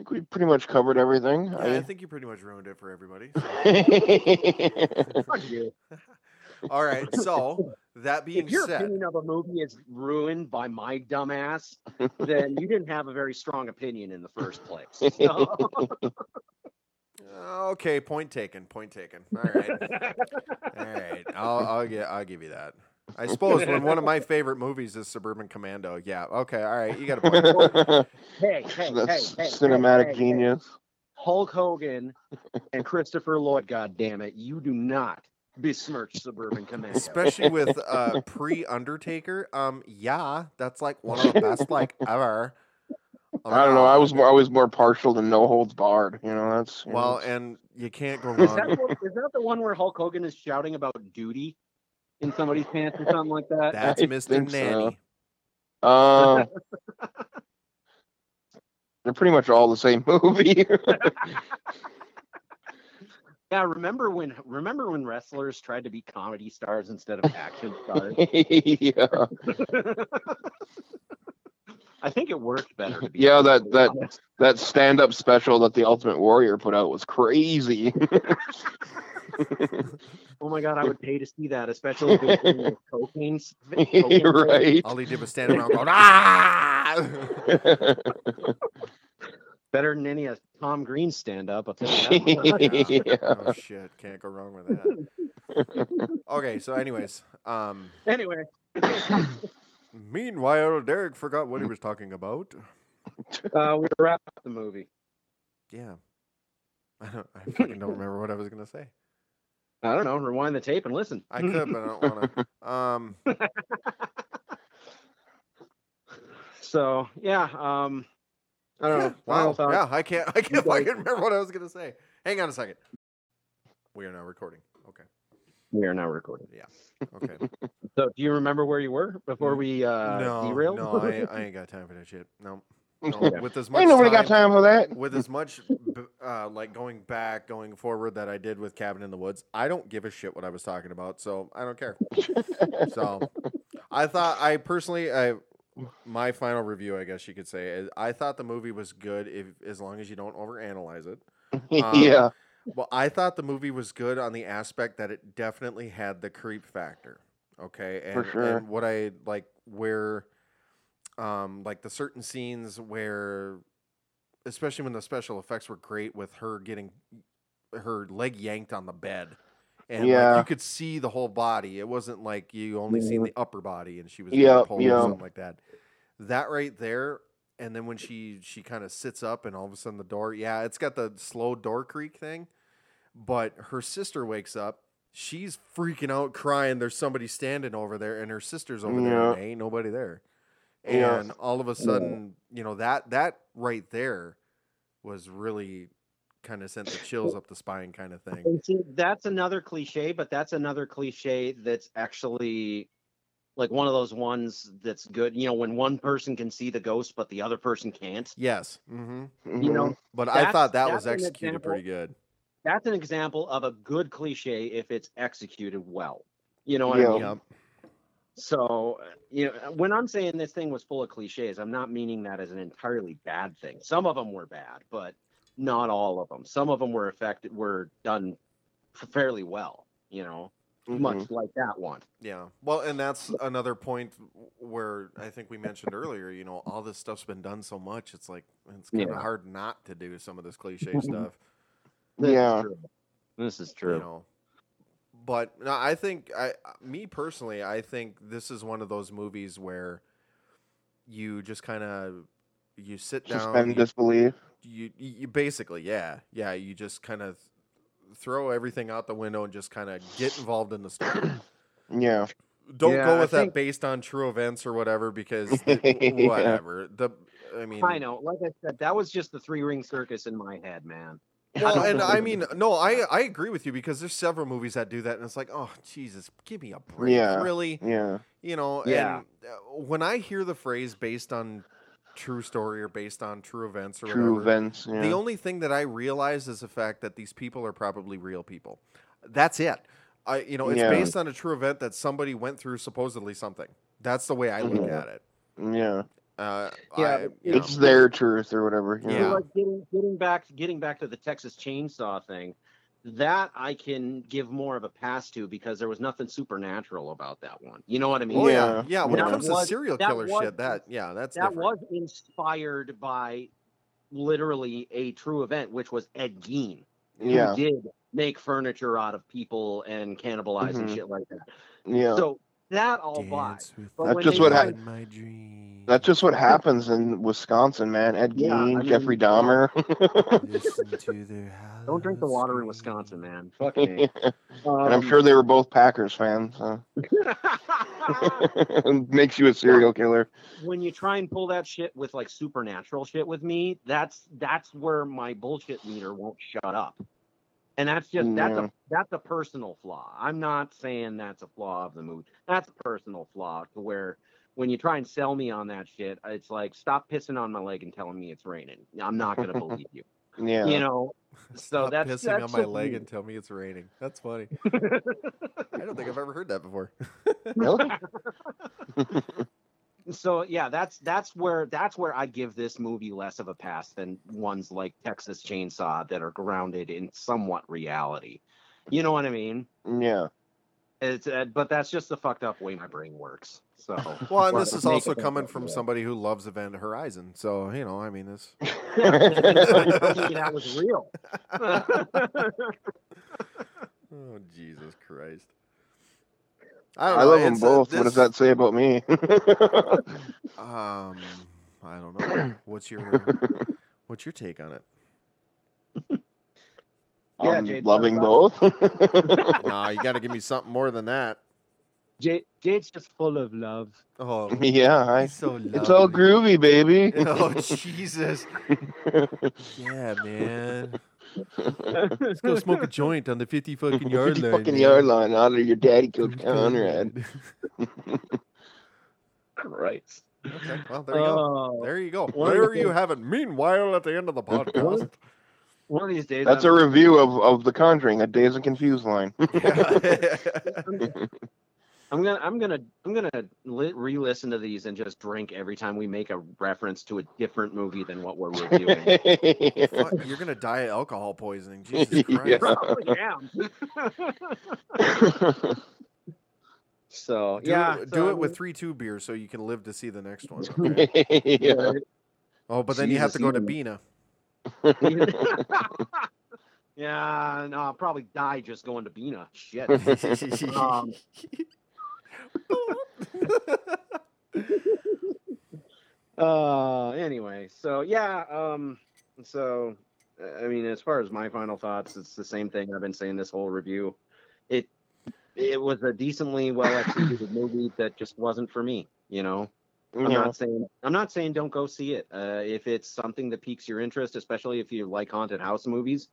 I think we pretty much covered everything. yeah, I think you pretty much ruined it for everybody. so. Fuck you. All right, so That being said. if your said, opinion of a movie is ruined by my dumbass, then you didn't have a very strong opinion in the first place. So- okay, point taken. Point taken. All right, all right. I'll I'll get I'll give you that. I suppose when one of my favorite movies is Suburban Commando. Yeah. Okay. All right. You got a point. hey, hey, That's hey, hey, cinematic hey, hey, hey. genius. Hulk Hogan and Christopher Lloyd, God damn it, you do not besmirch Suburban Commando. especially with uh pre Undertaker. Um, yeah, that's like one of the best like ever. I don't know. I was around. more, I was more partial to No Holds Barred. You know, that's you know, well, it's- and you can't go Is that, wrong. one- is that the one where Hulk Hogan is shouting about duty in somebody's pants or something like that? That's I Mr. think so. Nanny. Uh, they're pretty much all the same movie. Yeah, remember when remember when wrestlers tried to be comedy stars instead of action stars? yeah, I think it worked better. To be Yeah, that- that- honest. that stand-up special that the Ultimate Warrior put out was crazy. Oh my god, I would pay to see that, especially if it was cocaine. s- cocaine right. All he did was stand around going ah. Better than any of Tom Green stand up. I'll tell you that. yeah. oh shit! Can't go wrong with that. Okay, so anyways, um, anyway, meanwhile, Derrick forgot what he was talking about. uh, we wrap up the movie. Yeah, I don't. I fucking don't remember what I was gonna say. I don't know. Rewind the tape and listen. I could, but I don't want to. Um, So yeah, um, I don't know. wow. Thoughts? Yeah, I can't. I can't You guys- fucking remember what I was gonna say. Hang on a second. We are now recording. Okay. We are now recording. Yeah. Okay. So do you remember where you were before we uh, no, derailed? no, I, I ain't got time for that shit. No, no. Okay. With as much Ain't nobody time, got time for that. with as much uh, like going back, going forward that I did with Cabin in the Woods, I don't give a shit what I was talking about, so I don't care. so I thought I personally, I my final review, I guess you could say, is I thought the movie was good if as long as you don't overanalyze it. Um, yeah. Well, I thought the movie was good on the aspect that it definitely had the creep factor. Okay, and, For sure. and what I like where, um, like the certain scenes where, especially when the special effects were great with her getting her leg yanked on the bed, and like, you could see the whole body. It wasn't like you only seen Mhm. the upper body and she was Yep, being pulled or something like that. That right there, and then when she she kind of sits up and all of a sudden the door, yeah, it's got the slow door creak thing, but her sister wakes up. She's freaking out, crying. There's somebody standing over there, and her sister's over there, and ain't nobody there. Yeah. And all of a sudden, you know that that right there was really kind of sent the chills up the spine, kind of thing. See, that's another cliche, but that's another cliche that's actually like one of those ones that's good. You know, when one person can see the ghost, but the other person can't. Yes, hmm You know, but I thought that was executed example. pretty good. that's an example of a good cliche if it's executed well. You know what Yeah. I mean? Yep. So, you know, when I'm saying this thing was full of cliches, I'm not meaning that as an entirely bad thing. Some of them were bad, but not all of them. Some of them were affected, were done fairly well. You know, Mhm. much like that one. Yeah. Well, and that's another point where I think we mentioned earlier, you know, all this stuff's been done so much, it's like it's kind of Yeah. hard not to do some of this cliche stuff, This Yeah. is true. This is true. you know. But no, I think I me personally, I think this is one of those movies where you just kind of you sit down Suspend you, disbelief. you you basically, yeah. Yeah, you just kind of throw everything out the window and just kind of get involved in the story. Yeah. Don't Yeah, go I with that think- based on true events or whatever because Yeah. whatever. The I mean I know. Like I said, that was just the three ring circus in my head, man. Well, and I mean, no, I I agree with you because there's several movies that do that, and it's like, oh Jesus, give me a break, Yeah. really, Yeah. you know? Yeah. And when I hear the phrase based on true story or based on true events or True whatever, events. Yeah. the only thing that I realize is the fact that these people are probably real people. That's it. I, you know, it's Yeah. based on a true event that somebody went through supposedly something. That's the way I look Mhm. at it. yeah. Uh, Yeah, I, you It's know, their truth or whatever. you Yeah. Like getting getting back getting back to the Texas chainsaw thing. that I can give more of a pass to because there was nothing supernatural about that one. You know what I mean? Oh yeah, Yeah. yeah. When That it comes was- to serial that killer was- shit, that yeah, that's that different. was inspired by literally a true event, which was Ed Gein, who Yeah. did make furniture out of people and cannibalize and Mhm. shit like that. Yeah. So that I'll. Dance with But That's just what try- hap- in my dreams. That's just what happens in Wisconsin, man. Ed Yeah, Gein, I mean, Jeffrey Dahmer. To their Don't drink the water in. Wisconsin, man. Fuck me. and I'm Um, sure they were both Packers fans. So. Makes you a serial killer. when you try and pull that shit with like supernatural shit with me, that's that's where my bullshit meter won't shut up. And that's just that's a that's a personal flaw. I'm not saying that's a flaw of the movie. That's a personal flaw to where when you try and sell me on that shit, it's like stop pissing on my leg and telling me it's raining. I'm not gonna believe you. Yeah. You know. So Stop that's pissing that's on my just leg me. and tell me it's raining. That's funny. I don't think I've ever heard that before. Really? so yeah that's that's where that's where i give this movie less of a pass than ones like texas chainsaw that are grounded in somewhat reality you know what i mean yeah. it's uh, but that's just the fucked up way my brain works so Well, and this is also coming from yeah. somebody who loves Event Horizon. So, you know, I mean, this. that was real Oh, Jesus Christ. I, I don't know, love them it's, uh, both. What does that say about me? Um, I don't know. What's your What's your take on it? Yeah, I'm Jade, loving both. Nah, you got to give me something more than that. Jade, jade's just full of love Oh, yeah, I, he's so it's all groovy, baby. Oh, Jesus. Yeah, man. Let's go smoke a joint on the 50 fucking yard 50 line. fucking man. yard line out of your daddy, Coach Coach Conrad. right Okay, well, there you go. Oh, There you go. One of you things- have it. Meanwhile, at the end of the podcast. one of these days That's a I'm- review of, of The Conjuring, a Dazed and Confused line. I'm gonna, I'm gonna, I'm gonna li- re-listen to these and just drink every time we make a reference to a different movie than what we're reviewing. Fuck, You're gonna die of alcohol poisoning. Jesus Christ. Yeah. Probably am. so Do, yeah, it, so, do I it with three two beers so you can live to see the next one. okay? yeah. Oh, but then you have to go to Bina. yeah, no, I'll probably die just going to Bina. Shit. Um, uh, anyway, so yeah, um, so I mean, as far as my final thoughts, it's the same thing I've been saying this whole review. It it was a decently well executed movie that just wasn't for me. You know, I'm Yeah. not saying I'm not saying don't go see it. Uh, if it's something that piques your interest, especially if you like haunted house movies,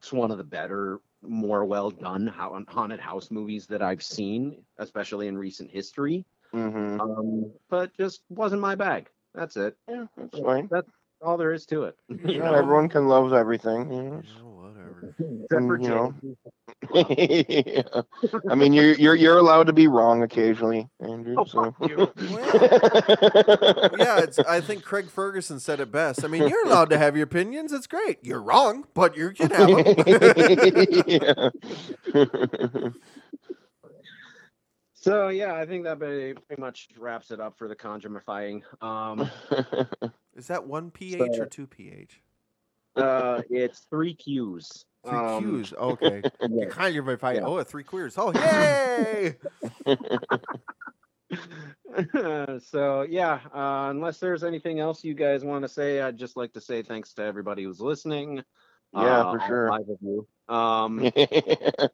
it's one of the better, more well done hau- haunted house movies that I've seen, especially in recent history. Mhm. Um, but just wasn't my bag. That's it. Yeah, that's fine. That's all there is to it. You know? everyone can love everything. you know. Yeah, whatever. Except for you know. Jay. yeah. I mean, you're you're you're allowed to be wrong occasionally, Andrew. Oh, so. fuck you. yeah, it's, I think Craig Ferguson said it best. I mean, you're allowed to have your opinions. It's great. You're wrong, but you can have them. So yeah, I think that pretty pretty much wraps it up for the conjurifying. Um, Is that one pH So- or two pH? Uh, it's three Qs. Three Um, Q's. Okay. yeah. You kind of fight. Yeah. Oh, three queers. Oh, yay! so yeah, uh, unless there's anything else you guys want to say, I'd just like to say thanks to everybody who's listening. Yeah, uh, for sure. Five of you. Um,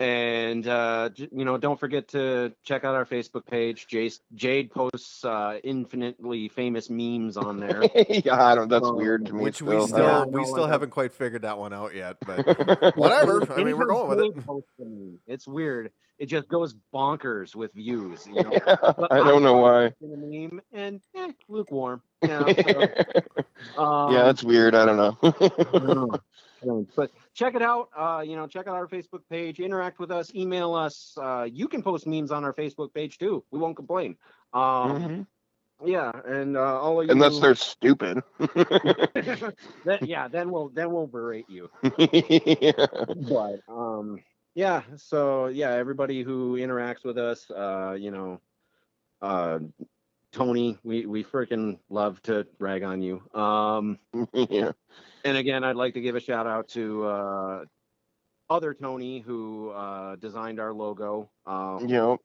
and uh, you know, don't forget to check out our Facebook page. Jade, Jade posts uh, infinitely famous memes on there. yeah, I don't. That's Um, weird to me. Which we still. still Yeah, we still haven't quite figured that one out yet. But whatever. I mean, we're going with it. Jade posts them. It's weird. It just goes bonkers with views. You know, Yeah, I don't know why. a meme and eh, lukewarm. You know, so, um, yeah, that's weird. I don't know. But check it out. Uh, you know, check out our Facebook page. Interact with us. Email us. Uh, you can post memes on our Facebook page too. We won't complain. Um, Mhm. yeah, and uh, all of you. Unless they're stupid. then, yeah, then we'll then we'll berate you. yeah. But um, yeah. So yeah, everybody who interacts with us, uh, you know, uh, Tony, we we freaking love to rag on you. Um, yeah. And again, I'd like to give a shout out to uh, other Tony who uh, designed our logo. Um, Yep.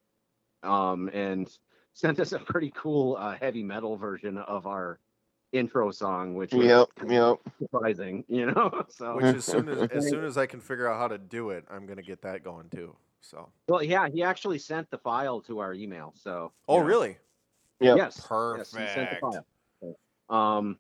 um, and sent us a pretty cool uh, heavy metal version of our intro song, which was Yep. Yep. surprising, you know. So, Which as soon as as soon as I can figure out how to do it, I'm gonna get that going too. So. well, yeah, he actually sent the file to our email. So, Oh you know, really? Yep. Yes, yes, he sent the Perfect. file. Um.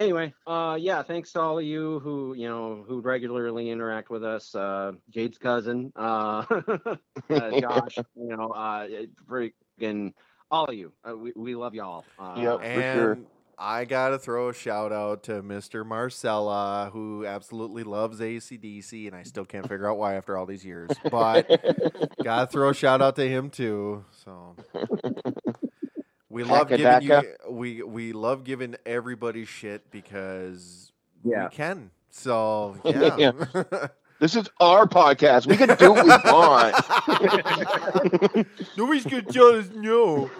Anyway, uh, yeah, thanks to all of you who you know who regularly interact with us. Uh, Jade's cousin, uh, uh Josh, you know, uh, freaking all of you. Uh, we we love y'all. Uh, Yep. For And sure. I gotta throw a shout out to Mr. Marcella, who absolutely loves ACDC, and I still can't figure out why after all these years. But gotta throw a shout out to him too. So we love giving you we we love giving everybody shit because Yeah. we can. So yeah. Yeah. This is our podcast. We can do what we want. Nobody's gonna tell us no.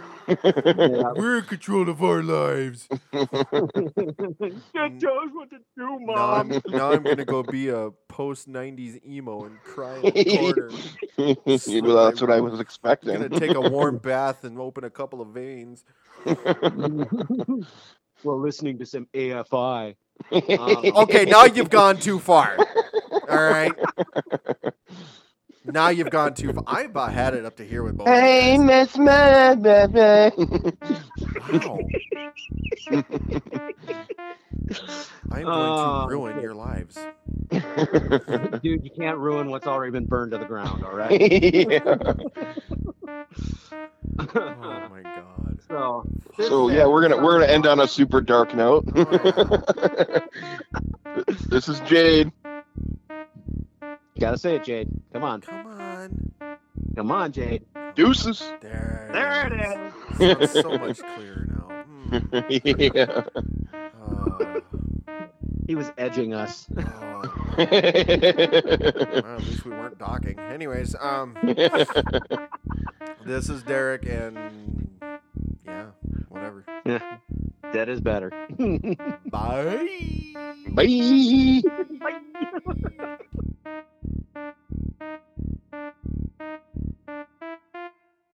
Yeah. We're in control of our lives. Can't tell us what to do, Now I'm, mom. now I'm gonna go be a post '90s emo and cry in the corner. well, that's what I was expecting. I'm gonna take a warm bath and open a couple of veins. We're listening to some AFI. Um, okay, now you've gone too far. All right. Now you've gone too far. I about had it up to here with both. of you Hey. Miss Mad Baby. Wow. I'm going to uh, ruin your lives. Dude, you can't ruin what's already been burned to the ground, all right? yeah. Oh my god. so, So yeah, we're gonna we're gonna end on a super dark note. this is Jade. Gotta say it, Jade. Come on. Come on. Come on, Jade. Deuces. There. There it is. Sounds so much clearer now. Hmm. yeah. Uh, He was edging us. oh. Well, at least we weren't docking. Anyways, um, this is Derrick, and yeah, whatever. Yeah. That is better. Bye. Bye. Bye.